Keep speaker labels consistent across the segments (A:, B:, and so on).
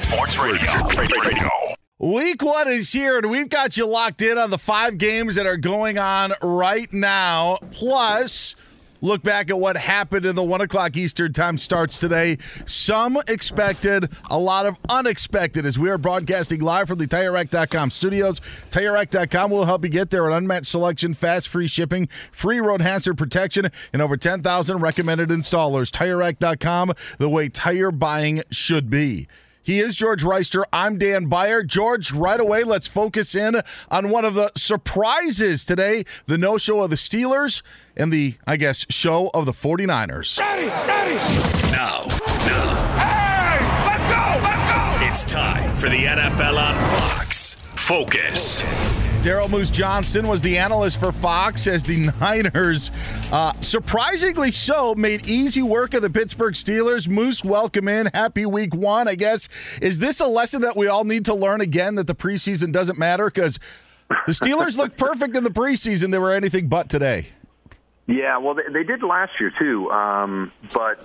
A: Sports Radio. Radio.
B: Week one is here, and we've got you locked in on the five games that are going on right now. Plus, look back at what happened in the one o'clock Eastern time starts today. Some expected, a lot of unexpected as we are broadcasting live from the TireRack.com studios. TireRack.com will help you get there. An unmatched selection, fast, free shipping, free road hazard protection, and over 10,000 recommended installers. TireRack.com, the way tire buying should be. He is George Wrighster. I'm Dan Beyer. George, right away, let's focus in on one of the surprises today the no show of the Steelers and the, I guess, show of the 49ers.
A: Ready, ready. Now, now. Hey, let's go, let's go. It's time for the NFL on Fox. Focus.
B: Daryl Moose Johnston was the analyst for Fox as the Niners, uh, surprisingly so, made easy work of the Pittsburgh Steelers. Moose, welcome in. Happy week one, I guess. Is this a lesson that we all need to learn again that the preseason doesn't matter? Because the Steelers looked perfect in the preseason. They were anything but today.
C: Yeah, well, they, they did last year too, um, but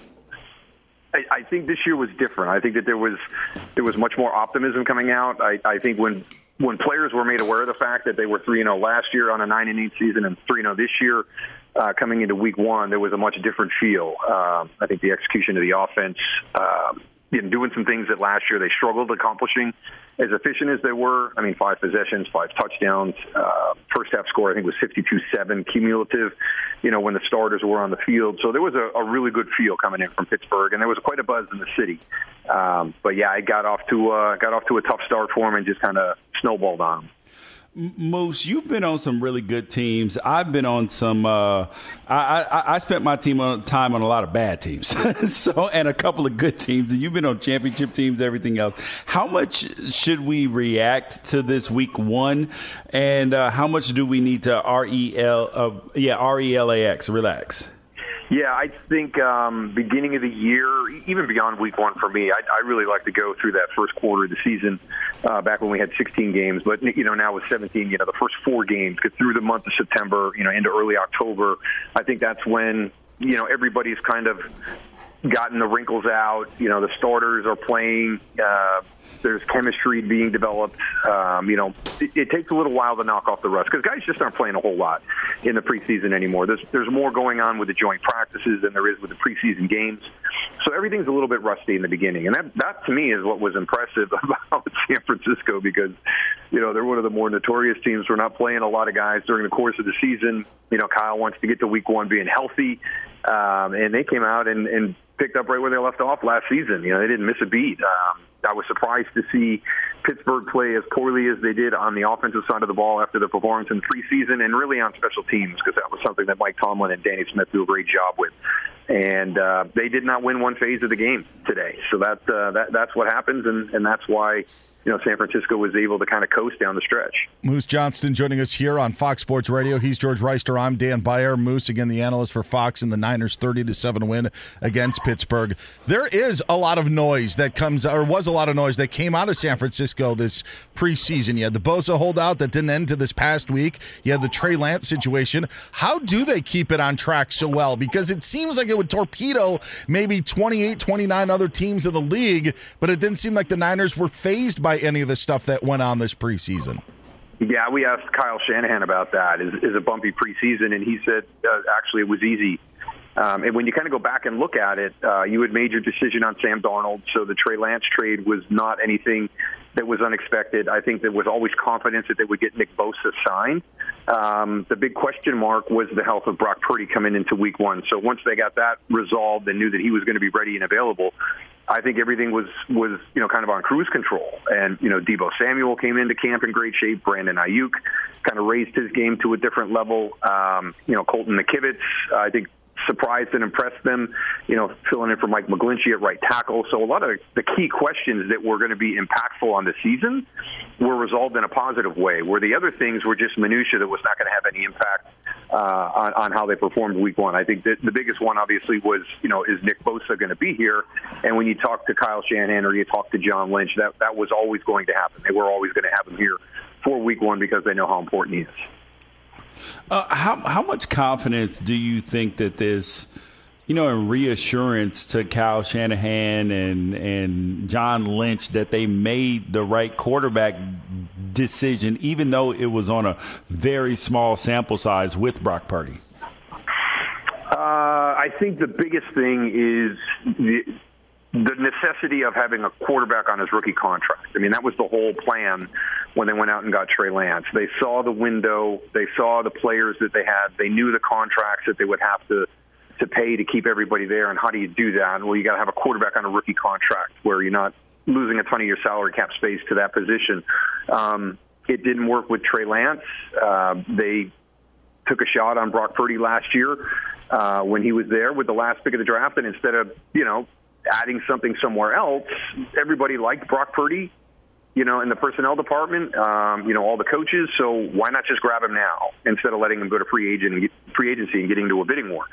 C: I, I think this year was different. I think that there was there was much more optimism coming out. I, I think when when players were made aware of the fact that they were three and zero last year on a nine and eight season and three and zero this year, uh, coming into week one, there was a much different feel. Uh, I think the execution of the offense. Uh, in doing some things that last year they struggled accomplishing as efficient as they were. I mean, five possessions, five touchdowns. Uh, first half score, I think, was 52-7 cumulative, you know, when the starters were on the field. So there was a, a really good feel coming in from Pittsburgh, and there was quite a buzz in the city. Um, but, yeah, I got off to uh, got off to a tough start for him and just kind of snowballed on him.
D: Moose, you've been on some really good teams. I've been on some. Uh, I, I, I spent my team on time on a lot of bad teams, so and a couple of good teams. And you've been on championship teams, everything else. How much should we react to this week one, and uh, how much do we need to R E L? Uh, yeah, R E L A X. Relax.
C: Yeah, I think um, beginning of the year, even beyond week one for me, I, I really like to go through that first quarter of the season. Uh, back when we had 16 games, but you know now with 17, you know the first four games, through the month of September, you know into early October. I think that's when you know everybody's kind of gotten the wrinkles out. You know the starters are playing. Uh, there's chemistry being developed. Um, you know, it, it takes a little while to knock off the rust because guys just aren't playing a whole lot in the preseason anymore. There's there's more going on with the joint practices than there is with the preseason games. So everything's a little bit rusty in the beginning, and that that to me is what was impressive about San Francisco because you know they're one of the more notorious teams for not playing a lot of guys during the course of the season. You know, Kyle wants to get to Week One being healthy, um, and they came out and, and picked up right where they left off last season. You know, they didn't miss a beat. Um, I was surprised to see Pittsburgh play as poorly as they did on the offensive side of the ball after the performance in preseason and really on special teams because that was something that Mike Tomlin and Danny Smith do a great job with. and uh, they did not win one phase of the game today. So that, uh, that that's what happens, and, and that's why you know, San Francisco was able to kind of coast down the stretch.
B: Moose Johnston joining us here on Fox Sports Radio. He's George Wrighster. I'm Dan Beyer. Moose, again, the analyst for Fox and the Niners 30 to 7 win against Pittsburgh. There is a lot of noise that comes, or was a lot of noise that came out of San Francisco this preseason. You had the Bosa holdout that didn't end to this past week. You had the Trey Lance situation. How do they keep it on track so well? Because it seems like it would torpedo maybe 28, 29 other teams in the league, but it didn't seem like the Niners were fazed by any of the stuff that went on this preseason.
C: Yeah, we asked Kyle Shanahan about that. Is, is a bumpy preseason, and he said uh, actually it was easy. Um, and when you kind of go back and look at it, uh, you had made your decision on Sam Darnold, so the Trey Lance trade was not anything that was unexpected. I think there was always confidence that they would get Nick Bosa signed. Um, the big question mark was the health of Brock Purdy coming into Week One. So once they got that resolved and knew that he was going to be ready and available, I think everything was was you know kind of on cruise control. And you know Deebo Samuel came into camp in great shape. Brandon Aiyuk kind of raised his game to a different level. Um, you know Colton McKivitz, I think surprised and impressed them, you know, filling in for Mike McGlinchey at right tackle. So a lot of the key questions that were going to be impactful on the season were resolved in a positive way, where the other things were just minutia that was not going to have any impact uh, on, on how they performed week one. I think that the biggest one, obviously, was, you know, is Nick Bosa going to be here? And when you talk to Kyle Shanahan or you talk to John Lynch, that, that was always going to happen. They were always going to have him here for week one because they know how important he is.
D: Uh, how how much confidence do you think that this, you know, and reassurance to Kyle Shanahan and and John Lynch that they made the right quarterback decision, even though it was on a very small sample size with Brock Purdy?
C: Uh, I think the biggest thing is the necessity of having a quarterback on his rookie contract. I mean, that was the whole plan when they went out and got Trey Lance. They saw the window, they saw the players that they had, they knew the contracts that they would have to to pay to keep everybody there. And how do you do that? Well, you got to have a quarterback on a rookie contract where you're not losing a ton of your salary cap space to that position. Um, it didn't work with Trey Lance. Uh, they took a shot on Brock Purdy last year uh, when he was there with the last pick of the draft, and instead of you know adding something somewhere else. Everybody liked Brock Purdy, you know, in the personnel department, um, you know, all the coaches. So why not just grab him now instead of letting him go to free agent and get, free agency and getting into a bidding war?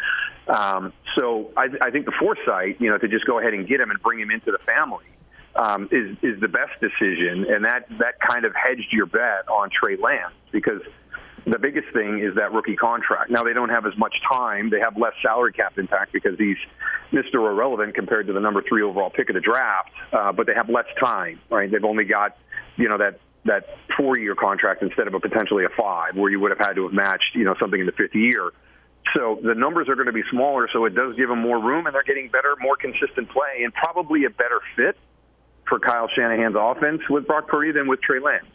C: Um, so I, I think the foresight, you know, to just go ahead and get him and bring him into the family. Um, is is the best decision, and that that kind of hedged your bet on Trey Lance because the biggest thing is that rookie contract. Now they don't have as much time; they have less salary cap impact because he's Mr. Irrelevant compared to the number three overall pick of the draft. Uh, but they have less time, right? They've only got you know that that four year contract instead of a potentially a five, where you would have had to have matched you know something in the fifth year. So the numbers are going to be smaller, so it does give them more room, and they're getting better, more consistent play, and probably a better fit for Kyle Shanahan's offense with Brock Purdy than with Trey Lance.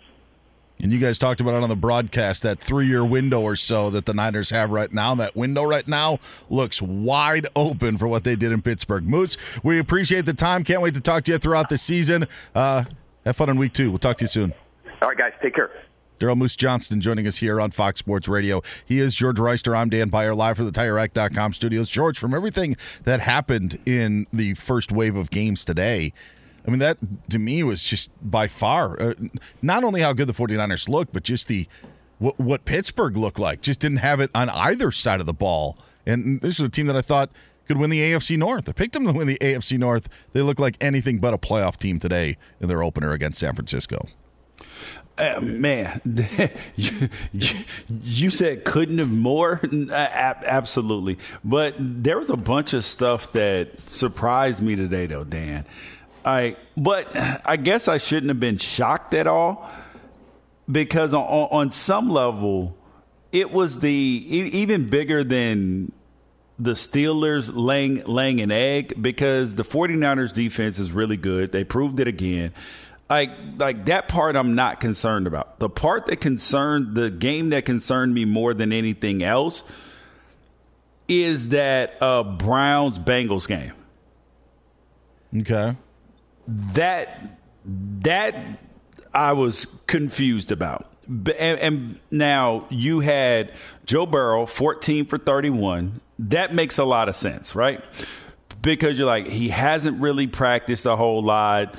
B: And you guys talked about it on the broadcast that three year window or so that the Niners have right now. That window right now looks wide open for what they did in Pittsburgh. Moose, we appreciate the time. Can't wait to talk to you throughout the season. Uh, have fun in week two. We'll talk to you soon.
C: All right, guys. Take care.
B: Daryl Moose Johnston joining us here on Fox Sports Radio. He is George Wrighster. I'm Dan Beyer, live from the TireRack.com studios. George, from everything that happened in the first wave of games today, I mean, that to me was just by far uh, not only how good the 49ers looked, but just the what, what Pittsburgh looked like. Just didn't have it on either side of the ball. And this is a team that I thought could win the AFC North. I picked them to win the AFC North. They look like anything but a playoff team today in their opener against San Francisco.
D: Uh, man, you, you, said couldn't have more. Absolutely, but there was a bunch of stuff that surprised me today, though, Dan. I but I guess I shouldn't have been shocked at all because on, on some level it was the even bigger than the Steelers laying laying an egg because the 49ers defense is really good. They proved it again. Like like that part I'm not concerned about. The part that concerned the game that concerned me more than anything else is that uh, Browns Bengals game.
B: Okay
D: that that I was confused about and, and now you had Joe Burrow, 14 for 31. That makes a lot of sense, right? Because you're like, he hasn't really practiced a whole lot.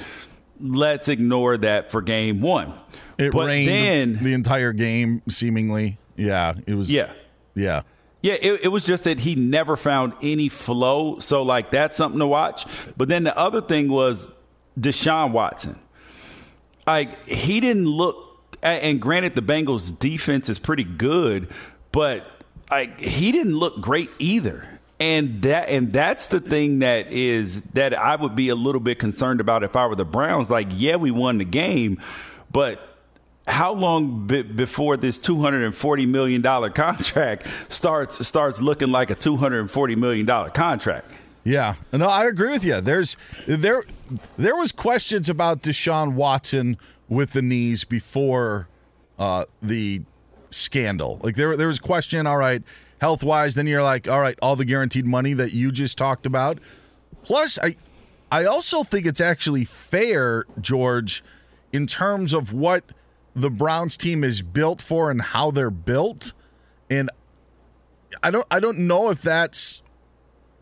D: Let's ignore that for game one.
B: It
D: but
B: rained
D: then,
B: the entire game, seemingly. Yeah, it was.
D: Yeah.
B: Yeah.
D: Yeah, it, it, was just that he never found any flow. So, like, that's something to watch. But then the other thing was Deshaun Watson. Like, he didn't look, and granted, the Bengals' defense is pretty good, but like, he didn't look great either. And that and that's the thing that is that I would be a little bit concerned about if I were the Browns. Like, yeah, we won the game, but how long be, before this two hundred and forty million dollar contract starts starts looking like a two hundred and forty million dollar contract?
B: Yeah, no, I agree with you. There's there there was questions about Deshaun Watson with the knees before uh, the scandal. Like there there was question. All right, health wise, then you're like, all right, all the guaranteed money that you just talked about. Plus, I I also think it's actually fair, George, in terms of what the Browns team is built for and how they're built. And I don't I don't know if that's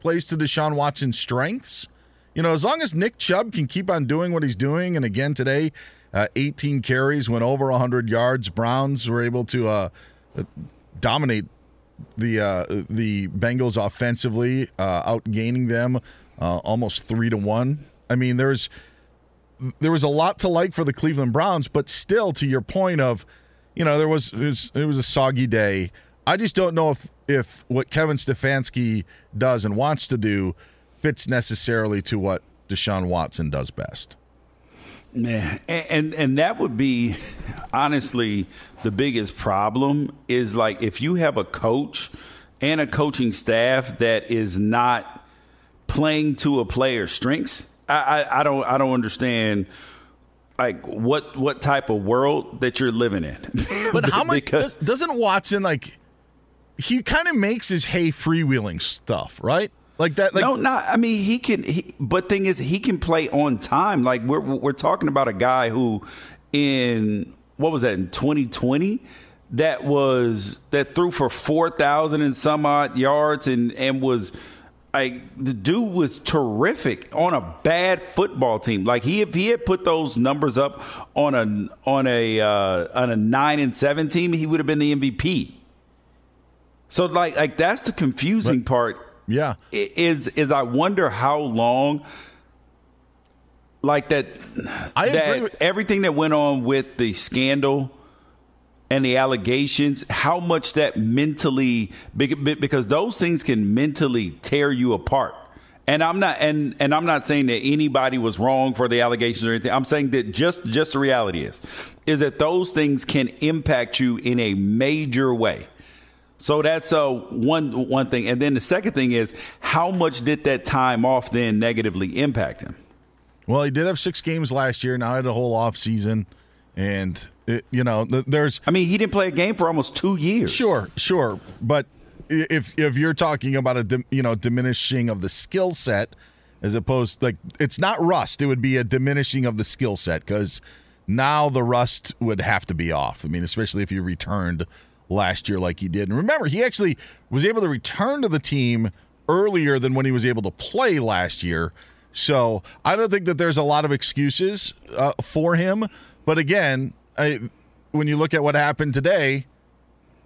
B: plays to Deshaun Watson's strengths. You know, as long as Nick Chubb can keep on doing what he's doing, and again today, uh, 18 carries, went over 100 yards. Browns were able to uh, dominate the uh, the Bengals offensively, uh, outgaining them uh, almost three to one. I mean, there's there was a lot to like for the Cleveland Browns, but still, to your point of, you know, there was it was, it was a soggy day. I just don't know if if what Kevin Stefanski does and wants to do fits necessarily to what Deshaun Watson does best.
D: Yeah, and, and and that would be honestly the biggest problem is like if you have a coach and a coaching staff that is not playing to a player's strengths. I, I, I don't I don't understand like what what type of world that you're living in.
B: But how much does, doesn't Watson like? He kind of makes his hay freewheeling stuff, right? Like that. Like,
D: no, not. I mean, he can. He, but thing is, he can play on time. Like we're we're talking about a guy who, in what was that in 2020, that was that threw for four thousand and some odd yards and and was. Like the dude was terrific on a bad football team. Like he if he had put those numbers up on a on a uh, on a nine and seven team, he would have been the MVP. So like like that's the confusing
B: But-
D: part
B: yeah,
D: is is I wonder how long like that
B: I
D: that
B: with-
D: everything that went on with the scandal and the allegations how much that mentally because those things can mentally tear you apart and I'm not and and I'm not saying that anybody was wrong for the allegations or anything. I'm saying that just just the reality is is that those things can impact you in a major way. So that's uh, one one thing, and then the second thing is how much did that time off then negatively impact him?
B: Well, he did have six games last year. Now he had a whole off season, and it, you know, there's
D: I mean, he didn't play a game for almost two years.
B: Sure, sure, but if if you're talking about a you know diminishing of the skill set as opposed like it's not rust, it would be a diminishing of the skill set because now the rust would have to be off. I mean, especially if you returned last year like he did. And remember, he actually was able to return to the team earlier than when he was able to play last year. So I don't think that there's a lot of excuses uh, for him. But again, I, when you look at what happened today,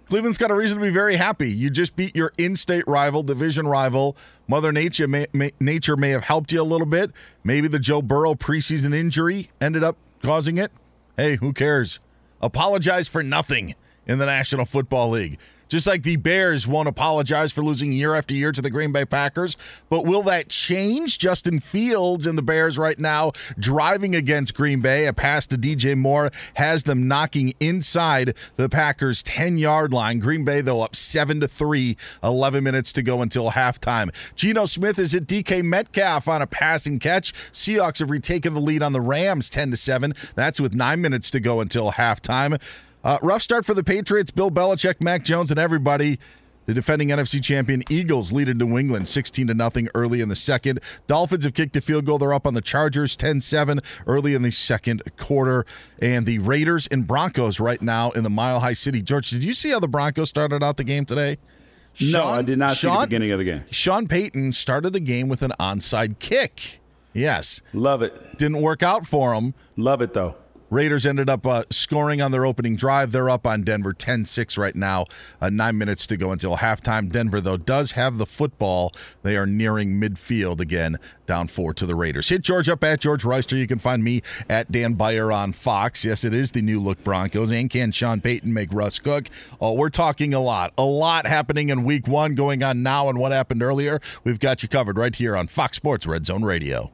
B: Cleveland's got a reason to be very happy. You just beat your in-state rival, division rival. Mother Nature may, may, nature may have helped you a little bit. Maybe the Joe Burrow preseason injury ended up causing it. Hey, who cares? Apologize for nothing in the National Football League. Just like the Bears won't apologize for losing year after year to the Green Bay Packers. But will that change? Justin Fields and the Bears right now driving against Green Bay. A pass to DJ Moore has them knocking inside the Packers 10 yard line. Green Bay, though, up 7 to 3, 11 minutes to go until halftime. Geno Smith is at DK Metcalf on a passing catch. Seahawks have retaken the lead on the Rams 10 to 7. That's with nine minutes to go until halftime. Uh, rough start for the Patriots. Bill Belichick, Mac Jones, and everybody. The defending NFC champion Eagles lead in New England 16 to nothing early in the second. Dolphins have kicked a field goal. They're up on the Chargers 10-7 early in the second quarter. And the Raiders and Broncos right now in the Mile High City. George, did you see how the Broncos started out the game today?
D: Sean, no, I did not Sean, see the beginning of the game.
B: Sean Payton started the game with an onside kick. Yes.
D: Love it.
B: Didn't work out for him.
D: Love it, though.
B: Raiders ended up uh, scoring on their opening drive. They're up on Denver 10 6 right now. Uh, nine minutes to go until halftime. Denver, though, does have the football. They are nearing midfield again, down four to the Raiders. Hit George up at George Wrighster. You can find me at Dan Beyer on Fox. Yes, it is the new look Broncos. And can Sean Payton make Russ cook? Oh, we're talking a lot. A lot happening in week one going on now and what happened earlier. We've got you covered right here on Fox Sports Red Zone Radio.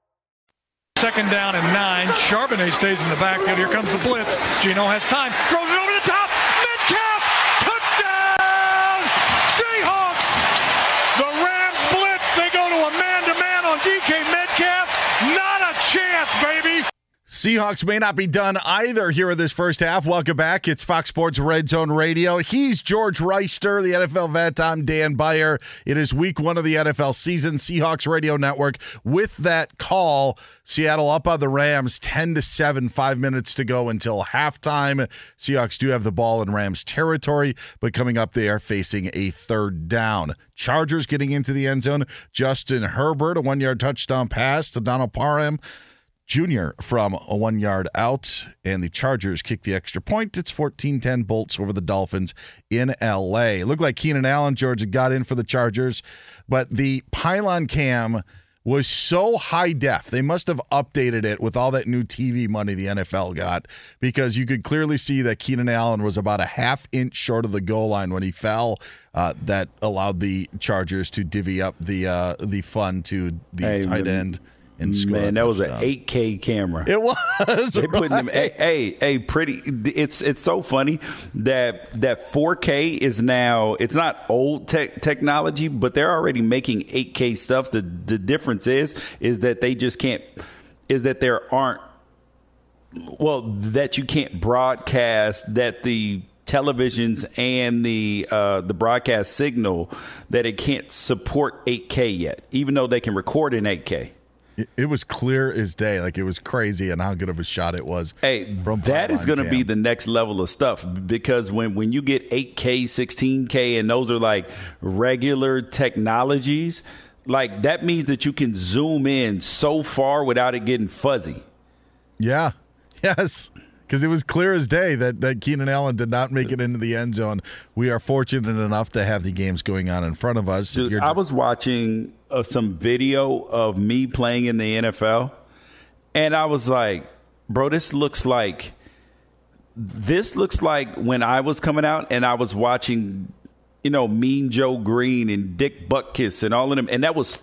E: Second down and nine. Charbonnet stays in the backfield. Here comes the blitz. Geno has time. Throws it over the top. Metcalf. Touchdown. Seahawks. The Rams blitz. They go to a man-to-man on DK Metcalf. Not a chance, baby.
B: Seahawks may not be done either here in this first half. Welcome back. It's Fox Sports Red Zone Radio. He's George Wrighster, the NFL vet. I'm Dan Beyer. It is week one of the NFL season. Seahawks Radio Network with that call. Seattle up on the Rams 10 to 7, five minutes to go until halftime. Seahawks do have the ball in Rams territory, but coming up, they are facing a third down. Chargers getting into the end zone. Justin Herbert, a one yard touchdown pass to Donald Parham. Jr. from a one yard out, and the Chargers kick the extra point. It's 14 10 Bolts over the Dolphins in LA. It looked like Keenan Allen, Georgia, got in for the Chargers, but the pylon cam was so high def. They must have updated it with all that new TV money the NFL got because you could clearly see that Keenan Allen was about a half inch short of the goal line when he fell. Uh, that allowed the Chargers to divvy up the uh, the fun to the hey, tight end and score.
D: Man, that was an 8K camera.
B: It was.
D: They
B: right.
D: putting them. Hey, hey, pretty. It's it's so funny that that 4K is now. It's not old tech technology, but they're already making 8K stuff. The the difference is is that they just can't. Is that there aren't. Well, that you can't broadcast that the televisions and the uh, the broadcast signal that it can't support 8K yet, even though they can record in 8K.
B: It, it was clear as day, like it was crazy, and how good of a shot it was.
D: Hey,
B: from
D: that is
B: going
D: to be the next level of stuff because when when you get 8K, 16K, and those are like regular technologies, like that means that you can zoom in so far without it getting fuzzy.
B: Yeah. Yes because it was clear as day that, that Keenan Allen did not make it into the end zone. We are fortunate enough to have the games going on in front of us.
D: Dude, I was watching uh, some video of me playing in the NFL, and I was like, bro, this looks like this looks like when I was coming out and I was watching, you know, Mean Joe Green and Dick Butkus and all of them, and that was,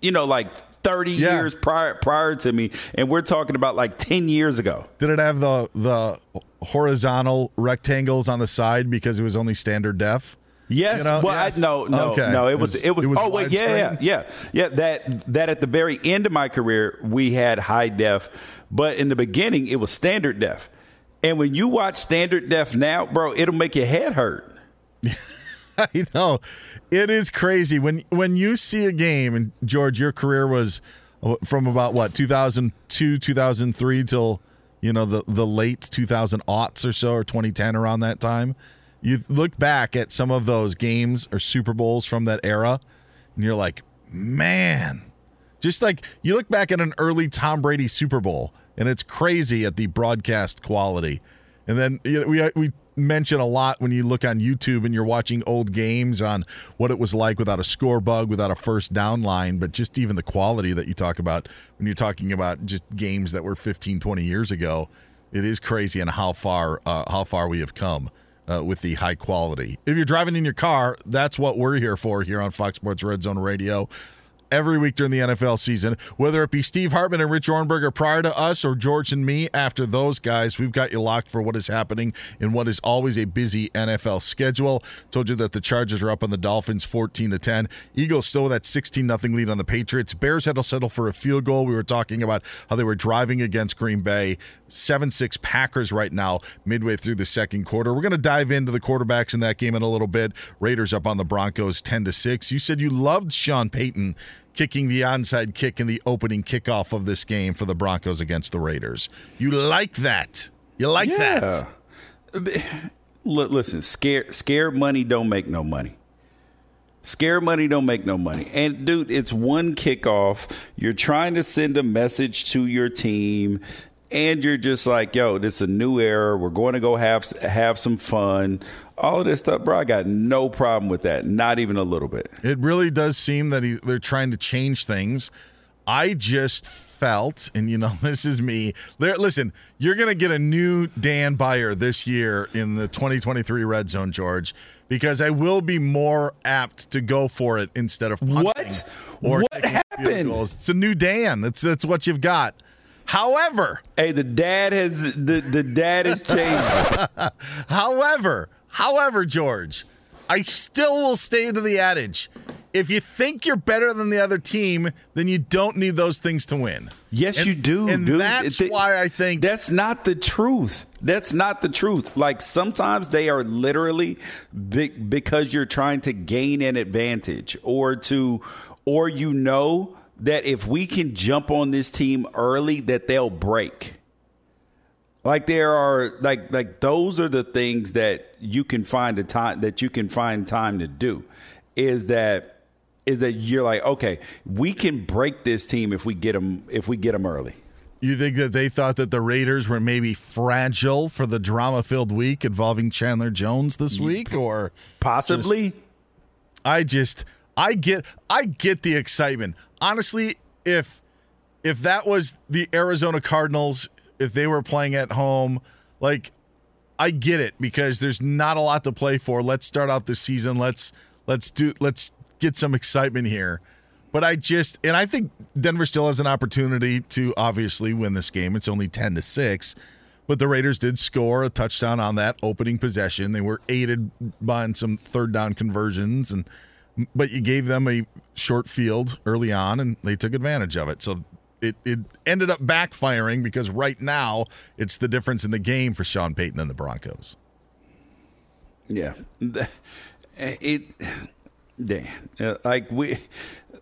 D: you know, like 30 yeah. years prior prior to me and we're talking about like 10 years ago
B: did it have the the horizontal rectangles on the side because it was only standard def
D: Yes. You know? Well, yes. I, no, no, okay. no. It was, it was. It was oh wait, yeah, yeah, yeah, yeah. That that at the very end of my career, we had high def, but in the beginning, it was standard def. And when you watch standard def now, bro, it'll make your head hurt.
B: I know. It is crazy when when you see a game and George, your career was uh, from about what 2002, 2003 till you know the the late 2000 aughts or so or 2010 around that time. You look back at some of those games or Super Bowls from that era, and you're like, man, just like you look back at an early Tom Brady Super Bowl, and it's crazy at the broadcast quality. And then you know, we we mention a lot when you look on YouTube and you're watching old games on what it was like without a score bug, without a first down line, but just even the quality that you talk about when you're talking about just games that were 15, 20 years ago. It is crazy and how far uh, how far we have come. Uh, with the high quality. If you're driving in your car, that's what we're here for here on Fox Sports Red Zone Radio every week during the NFL season, whether it be Steve Hartman and Rich Ohrnberger prior to us or George and me after those guys. We've got you locked for what is happening in what is always a busy NFL schedule. Told you that the Chargers are up on the Dolphins 14 to 10. Eagles still with that 16 nothing lead on the Patriots. Bears had to settle for a field goal. We were talking about how they were driving against Green Bay. 7 6 Packers right now, midway through the second quarter. We're going to dive into the quarterbacks in that game in a little bit. Raiders up on the Broncos 10 to 6. You said you loved Sean Payton kicking the onside kick in the opening kickoff of this game for the Broncos against the Raiders. You like that. You like yeah.
D: that. Listen, scare scared money don't make no money. Scare money don't make no money. And dude, it's one kickoff. You're trying to send a message to your team and you're just like, yo, this is a new era. We're going to go have have some fun. All of this stuff, bro. I got no problem with that. Not even a little bit.
B: It really does seem that he, they're trying to change things. I just felt, and you know, this is me. Listen, you're going to get a new Dan Beyer this year in the 2023 Red Zone, George, because I will be more apt to go for it instead of punting
D: what? Or what happened?
B: It's a new Dan. That's that's what you've got. However,
D: hey, the dad has the the dad has changed.
B: however, however, George, I still will stay to the adage. If you think you're better than the other team, then you don't need those things to win.
D: Yes,
B: and,
D: you do,
B: and
D: dude.
B: that's why I think
D: that's not the truth. That's not the truth. Like sometimes they are literally big because you're trying to gain an advantage or to or you know that if we can jump on this team early, that they'll break. Like there are like like those are the things that you can find a time that you can find time to do. Is that is that you're like okay, we can break this team if we get them if we get them early.
B: You think that they thought that the Raiders were maybe fragile for the drama-filled week involving Chandler Jones this week, or
D: possibly?
B: Just, I just I get I get the excitement honestly, if if that was the Arizona Cardinals, if they were playing at home, like I get it because there's not a lot to play for. Let's start out the season. Let's let's do let's get some excitement here. But I just and I think Denver still has an opportunity to obviously win this game. It's only 10 to 6. But the Raiders did score a touchdown on that opening possession. They were aided by some third down conversions and but you gave them a short field early on and they took advantage of it. So it, it ended up backfiring because right now it's the difference in the game for Sean Payton and the Broncos.
D: Yeah, it. Damn, uh, like we,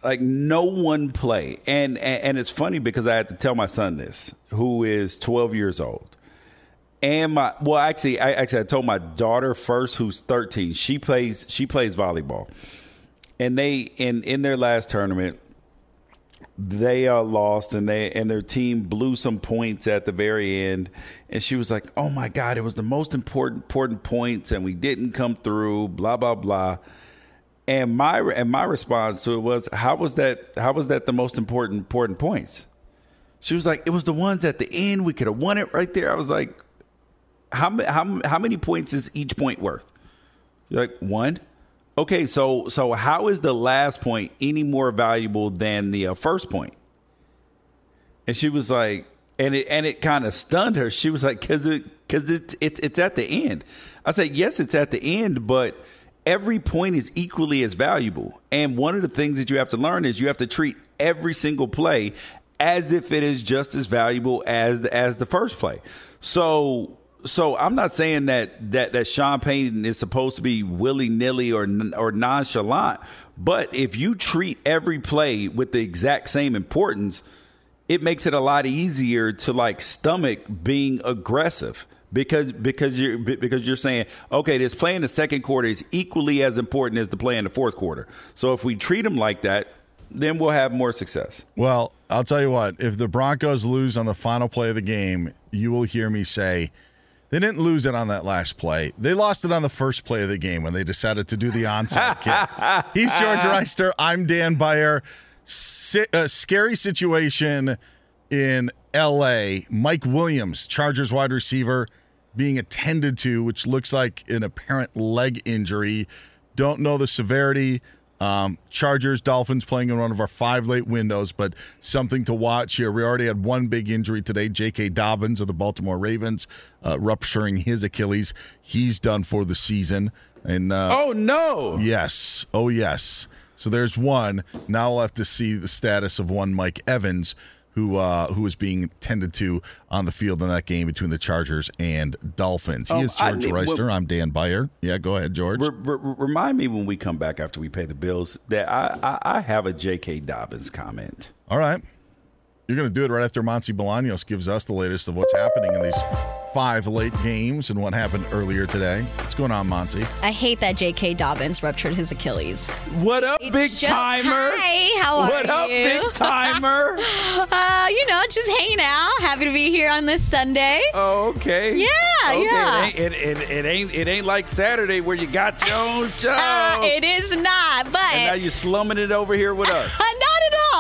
D: like no one play, and, and and it's funny because I had to tell my son this, who is 12 years old, and my well, actually, I actually I told my daughter first, who's 13. She plays she plays volleyball, and they in in their last tournament, they uh, lost and they and their team blew some points at the very end. And she was like oh my god it was the most important important points and we didn't come through blah blah blah. And my and my response to it was how was that how was that the most important important points? She was like it was the ones at the end. We could have won it right there. I was like how how how many points is each point worth? You're like one Okay, so so how is the last point any more valuable than the uh, first point? And she was like, and it and it kind of stunned her. She was like, because it because it's it, it's at the end. I said, yes, it's at the end, but every point is equally as valuable. And one of the things that you have to learn is you have to treat every single play as if it is just as valuable as the, as the first play. So so I'm not saying that that that Sean Payton is supposed to be willy nilly or or nonchalant, but if you treat every play with the exact same importance, it makes it a lot easier to like stomach being aggressive because because you're because you're saying okay, this play in the second quarter is equally as important as the play in the fourth quarter. So if we treat them like that, then we'll have more success.
B: Well, I'll tell you what: if the Broncos lose on the final play of the game, you will hear me say they didn't lose it on that last play. They lost it on the first play of the game when they decided to do the onside kick. He's George Wrighster. I'm Dan Beyer. Si- uh, scary situation in L.A. Mike Williams, Chargers wide receiver, being attended to, which looks like an apparent leg injury. Don't know the severity. Um, Chargers, Dolphins playing in one of our five late windows, but something to watch here. We already had one big injury today. J.K. Dobbins of the Baltimore Ravens uh, rupturing his Achilles. He's done for the season. And uh,
D: oh no,
B: yes, oh yes. So there's one. Now we'll have to see the status of one Mike Evans, who uh, who was being tended to on the field in that game between the Chargers and Dolphins. He
D: Oh,
B: is George
D: need-
B: Wrighster.
D: well-
B: I'm Dan Beyer. Yeah, go ahead, George.
D: Re- re- remind me when we come back after we pay the bills that I, I, I have a J.K. Dobbins comment.
B: All right. You're going to do it right after Monty Bolaños gives us the latest of what's happening in these five late games and what happened earlier today. What's going on, Monty?
F: I hate that J.K. Dobbins ruptured his Achilles.
D: What up,
F: It's
D: big
F: just-
D: timer?
F: Hi, how are you?
D: What up, big timer?
F: uh, you know, just hanging out. Happy to be here on this Sunday.
D: Oh, okay.
F: Yeah,
D: okay.
F: yeah.
D: It ain't, it, it, it ain't it ain't like Saturday where you got your own show.
F: Uh, it is not, but
D: and now you're slumming it over here with us.
F: not at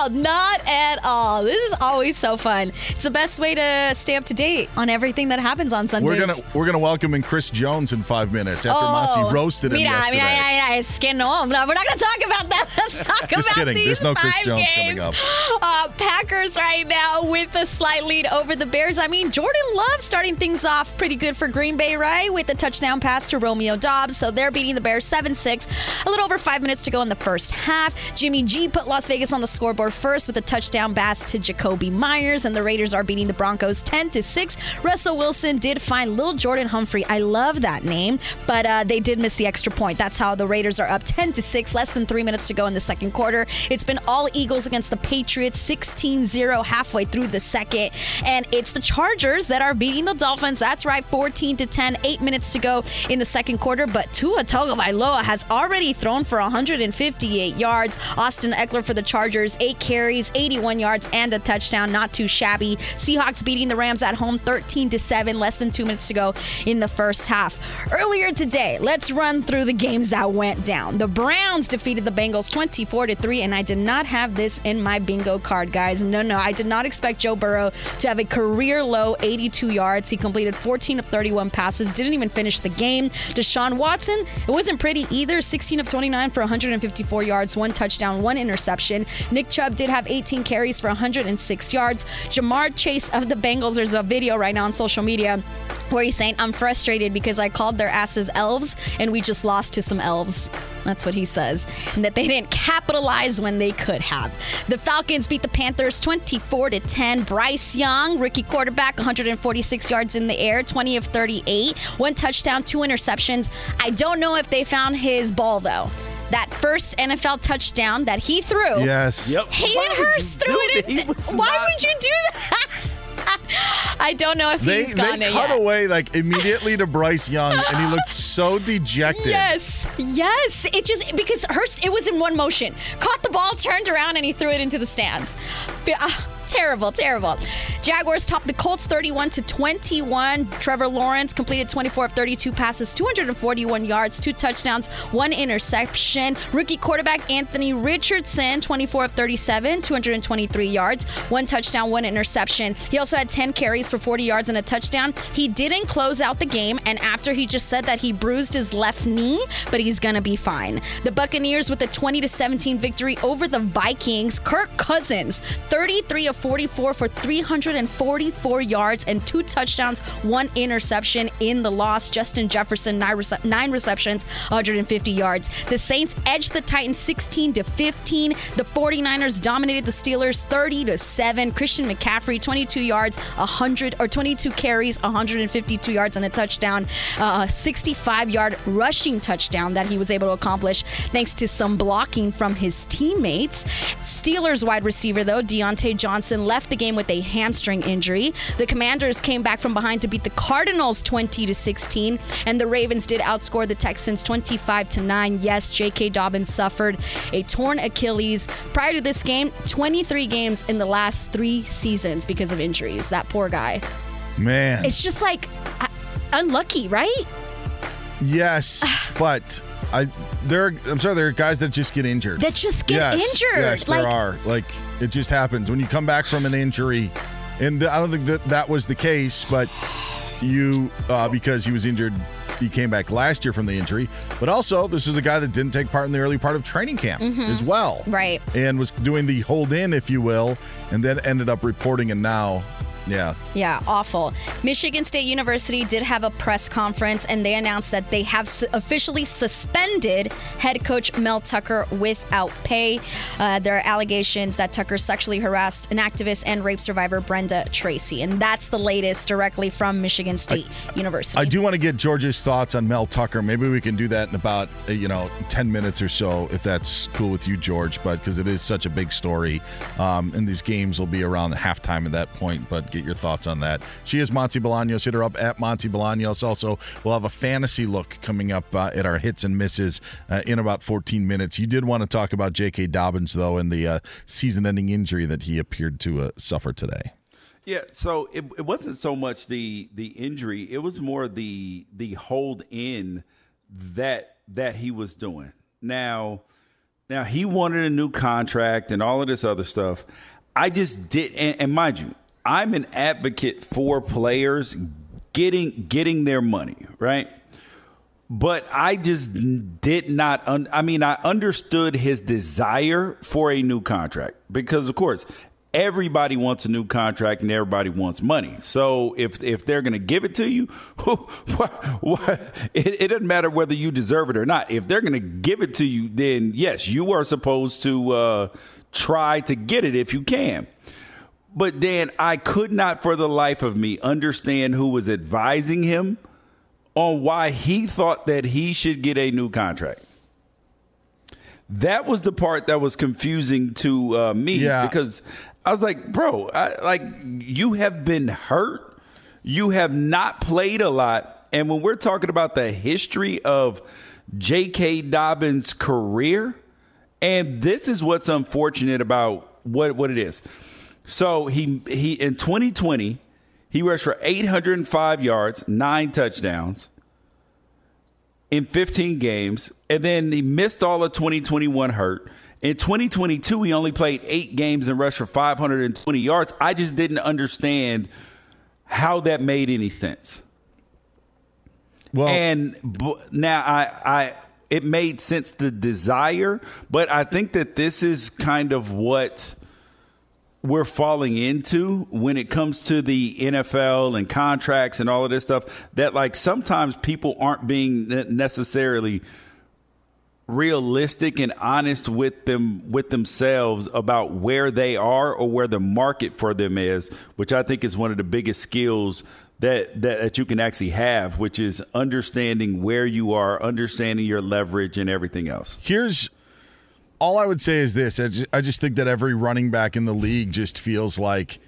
F: all. Not at all. This is always so fun. It's the best way to stay up to date on everything that happens on Sundays.
B: We're gonna we're gonna welcome in Chris Jones in five minutes after Monty roasted him
F: Oh, mira,
B: yesterday.
F: Mira, mira, es que no, no, we're not going to talk about that. Let's talk
B: Just
F: about
B: kidding.
F: these
B: There's no Chris Jones coming
F: games.
B: up.
F: Uh, Packers right now with a slight lead over the Bears. I mean, Jordan Love starting things off pretty good for Green Bay, right? With the touchdown pass to Romeo Doubs. So they're beating the Bears 7 6. A little over five minutes to go in the first half. Jimmy G put Las Vegas on the scoreboard first with a touchdown pass to Jakobi Meyers, and the Raiders are beating the Broncos 10 to 6. Russell Wilson did find Lil Jordan Humphrey. I love that name, but uh, they did miss the extra point. That's how the Raiders are up 10 to 6, less than three minutes to go in the second quarter. It's been all Eagles against the Patriots, 16 0 halfway through the second. And it's the Chargers that are beating the Dolphins. That's right, 14 to 10, eight minutes to go in the second quarter. But Tua Tagovailoa has already thrown for 158 yards. Austin Ekeler for the Chargers, eight carries, 81 yards, and a touchdown. Not too shabby. Seahawks beating the Rams at home 13 to 7, less than two minutes to go in the first half. Earlier today, let's run through the games that went down. The Browns defeated the Bengals 24 to 3, and I did not have this in my bingo card, guys. No, no, I did not expect Joe Burrow to have a career low 82 yards. He completed 14 of 31 passes, didn't even finish the game. Deshaun Watson, it wasn't pretty either. 16 of 29 for 154 yards, one touchdown, one interception. Nick Chubb did have 18 carries for 106 yards. Ja'Marr Chase of the Bengals, there's a video right now on social media where he's saying, I'm frustrated because I called their asses elves and we just lost to some elves. That's what he says. And that they didn't capitalize when they could have. The Falcons beat the Panthers 24 to 10. Bryce Young, rookie quarterback, 146 yards in the air, 20 of 38, one touchdown, two interceptions. I don't know if they found his ball though. That first NFL touchdown that he threw.
B: Yes.
D: Yep.
F: Hayden Hurst threw it into. Why would you do that? I don't know if
B: They,
F: he's
B: they
F: gone
B: cut
F: yet.
B: away like immediately to Bryce Young, and he looked so dejected.
F: Yes, yes. It just because Hurst, it was in one motion. Caught the ball, turned around, and he threw it into the stands. Be- ah, terrible, terrible. Jaguars topped the Colts 31 to 21. Trevor Lawrence completed 24 of 32 passes, 241 yards, two touchdowns, one interception. Rookie quarterback Anthony Richardson, 24 of 37, 223 yards, one touchdown, one interception. He also had 10 carries for 40 yards and a touchdown. He didn't close out the game, and after he just said that he bruised his left knee, but he's gonna be fine. The Buccaneers with a 20 to 17 victory over the Vikings. Kirk Cousins, 33 of 44 for 344 yards and two touchdowns, one interception in the loss. Justin Jefferson, nine, rece- nine receptions, 150 yards. The Saints edged the Titans 16 to 15. The 49ers dominated the Steelers 30 to 7. Christian McCaffrey, 22 yards, 100 or 22 carries, 152 yards and a touchdown. Uh, a 65 yard rushing touchdown that he was able to accomplish thanks to some blocking from his teammates. Steelers wide receiver, though, Diontae Johnson left the game with a hamstring injury. The Commanders came back from behind to beat the Cardinals 20 to 16, and the Ravens did outscore the Texans 25 to 9. Yes, J.K. Dobbins suffered a torn Achilles. Prior to this game, 23 games in the last three seasons because of injuries. That poor guy.
B: Man.
F: It's just like uh, unlucky, right?
B: Yes, but I there. I'm sorry, there are guys that just get injured.
F: That just get
B: yes,
F: injured.
B: Yes,
F: Like-
B: there are. Like it just happens when you come back from an injury, and I don't think that that was the case, but you uh, because he was injured. He came back last year from the injury, but also this is a guy that didn't take part in the early part of training camp
F: Mhm.
B: as well,
F: Right.
B: and was doing the hold in, if you will, and then ended up reporting. And now, yeah,
F: Yeah, awful. Michigan State University did have a press conference and they announced that they have officially suspended head coach Mel Tucker without pay. Uh, there are allegations that Tucker sexually harassed an activist and rape survivor, Brenda Tracy. And that's the latest directly from Michigan State University.
B: I do want to get George's thoughts on Mel Tucker. Maybe we can do that in about uh, you know ten minutes or so, if that's cool with you, George. But because it is such a big story, um, and these games will be around the halftime at that point. But get your thoughts on that. She is Monty Bolaños. Hit her up at Monty Bolaños. Also, we'll have a fantasy look coming up uh, at our hits and misses uh, in about 14 minutes. You did want to talk about J.K. Dobbins though, and the uh, season-ending injury that he appeared to uh, suffer today.
D: Yeah, so it, it wasn't so much the the injury; it was more the the hold in that that he was doing. Now, now he wanted a new contract and all of this other stuff. I just did, and, and mind you, I'm an advocate for players getting getting their money right. But I just did not. Un- I mean, I understood his desire for a new contract because, of course, everybody wants a new contract and everybody wants money. So if if they're going to give it to you, it, it doesn't matter whether you deserve it or not. If they're going to give it to you, then yes, you are supposed to uh, try to get it if you can. But then I could not, for the life of me, understand who was advising him on why he thought that he should get a new contract. That was the part that was confusing to uh, me
B: Yeah.
D: because I was like, bro, I, like you have been hurt, you have not played a lot, and when we're talking about the history of J.K. Dobbins' career, and this is what's unfortunate about what what it is. So he he in 2020 he rushed for 805 yards, nine touchdowns in 15 games, and then he missed all of 2021 hurt. In 2022, he only played eight games and rushed for 520 yards. I just didn't understand how that made any sense.
B: Well,
D: and b- now I, I, it made sense the desire, but I think that this is kind of what we're falling into when it comes to the NFL and contracts and all of this stuff. That like sometimes people aren't being necessarily realistic and honest with them with themselves about where they are or where the market for them is, which I think is one of the biggest skills that, that that you can actually have, which is understanding where you are, understanding your leverage and everything else.
B: Here's all I would say is this: I just, I just think that every running back in the league just feels like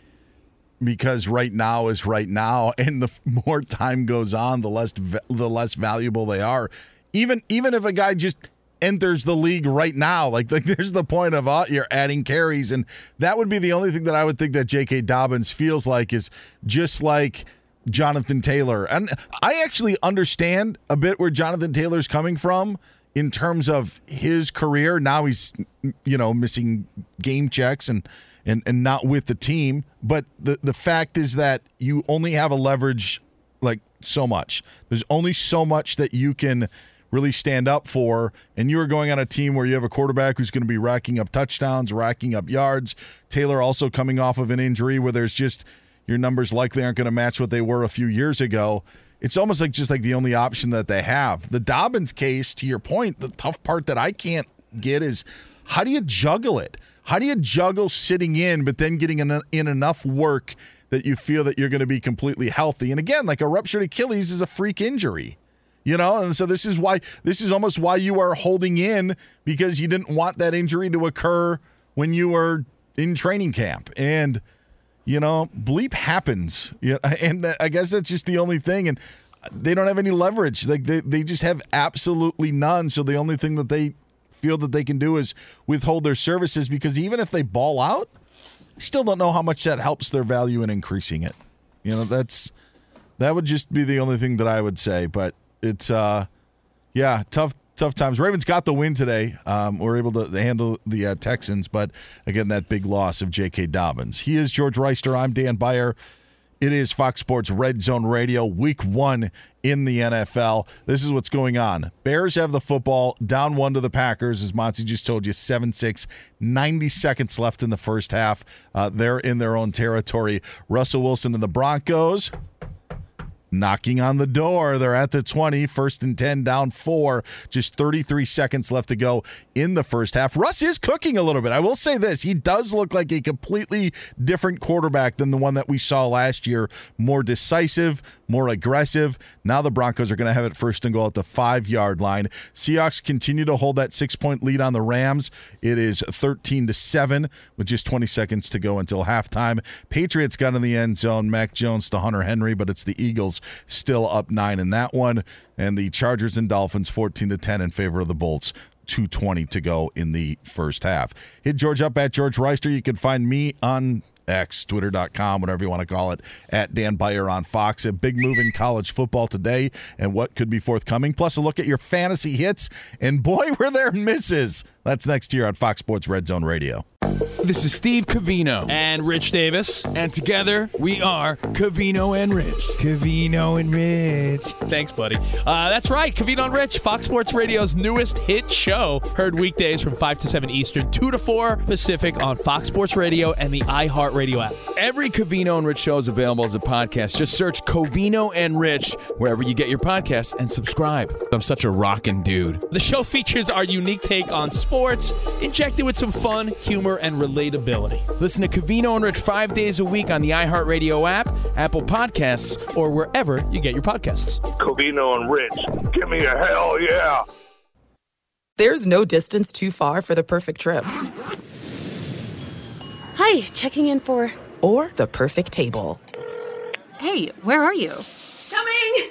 B: because right now is right now, and the more time goes on, the less the less valuable they are. Even even if a guy just enters the league right now, like like there's the point of uh, you're adding carries, and that would be the only thing that I would think that J.K. Dobbins feels like is just like. Jonathan Taylor. And I actually understand a bit where Jonathan Taylor's coming from in terms of his career. Now he's, you know, missing game checks and and, and not with the team. But the, the fact is that you only have a leverage like so much. There's only so much that you can really stand up for. And you are going on a team where you have a quarterback who's going to be racking up touchdowns, racking up yards. Taylor also coming off of an injury where there's just your numbers likely aren't going to match what they were a few years ago. It's almost like just like the only option that they have. The Dobbins case, to your point, the tough part that I can't get is how do you juggle it? How do you juggle sitting in, but then getting in, in enough work that you feel that you're going to be completely healthy? And again, like a ruptured Achilles is a freak injury, you know? And so this is why, this is almost why you are holding in because you didn't want that injury to occur when you were in training camp. And, you know, bleep happens. Yeah, and I guess that's just the only thing. And they don't have any leverage. Like they, they just have absolutely none. So the only thing that they feel that they can do is withhold their services because even if they ball out, still don't know how much that helps their value in increasing it. You know, that's that would just be the only thing that I would say. But it's uh yeah, tough tough times. Ravens got the win today. Um, we're able to handle the uh, Texans, but again, that big loss of J.K. Dobbins. He is George Wrighster. I'm Dan Beyer. It is Fox Sports Red Zone Radio, week one in the NFL. This is what's going on. Bears have the football down one to the Packers, as Monty just told you, 7 6, 90 seconds left in the first half. Uh, they're in their own territory. Russell Wilson and the Broncos knocking on the door. They're at the 20, first and 10, down four. Just 33 seconds left to go in the first half. Russ is cooking a little bit. I will say this he does look like a completely different quarterback than the one that we saw last year. More decisive, more aggressive. Now the Broncos are going to have it first and goal at the five yard line. Seahawks continue to hold that six point lead on the Rams. It is 13 to 7 with just 20 seconds to go until halftime. Patriots got in the end zone. Mac Jones to Hunter Henry, but it's the Eagles still up nine in that one. And the Chargers and Dolphins 14 to 10 in favor of the Bolts. 220 to go in the first half. Hit George up at George Wrighster. You can find me on X, twitter.com, whatever you want to call it, at Dan Beyer on Fox. A big move in college football today and what could be forthcoming. Plus, a look at your fantasy hits. And boy, were there misses. That's next year on Fox Sports Red Zone Radio.
G: This is Steve Covino and Rich Davis, and together we are Covino and Rich. Covino and Rich. Thanks, buddy. Uh, that's right, Covino and Rich, Fox Sports Radio's newest hit show. Heard weekdays from 5 to 7 Eastern, 2 to 4 Pacific on Fox Sports Radio and the iHeartRadio app. Every Covino and Rich show is available as a podcast. Just search Covino and Rich wherever you get your podcasts and subscribe.
H: I'm such a rockin' dude.
G: The show features our unique take on sports, injected with some fun, humor, and relatability.
H: Listen to Covino and Rich five days a week on the iHeartRadio app, Apple Podcasts, or wherever you get your podcasts.
I: Covino and Rich, give me a hell yeah.
J: There's no distance too far for the perfect trip.
K: Hi, checking in for.
J: Or the perfect table.
K: Hey, where are you?
J: Coming!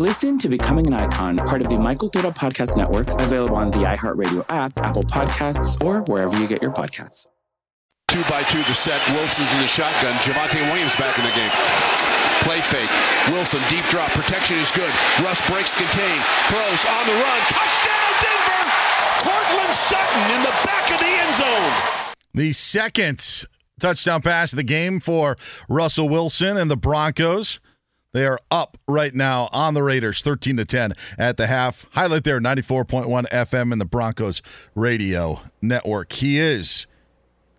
L: Listen to Becoming an Icon, part of the My Cultura Podcast Network, available on the iHeartRadio app, Apple Podcasts, or wherever you get your podcasts.
M: Two by two to set. Wilson's in the shotgun. Javonte Williams back in the game. Play fake. Wilson, deep drop. Protection is good. Russ breaks contain. Throws on the run. Touchdown, Denver! Courtland Sutton in the back of the end zone.
B: The second touchdown pass of the game for Russell Wilson and the Broncos. They are up right now on the Raiders, 13 to 10 at the half. Highlight there, 94.1 FM in the Broncos radio network. He is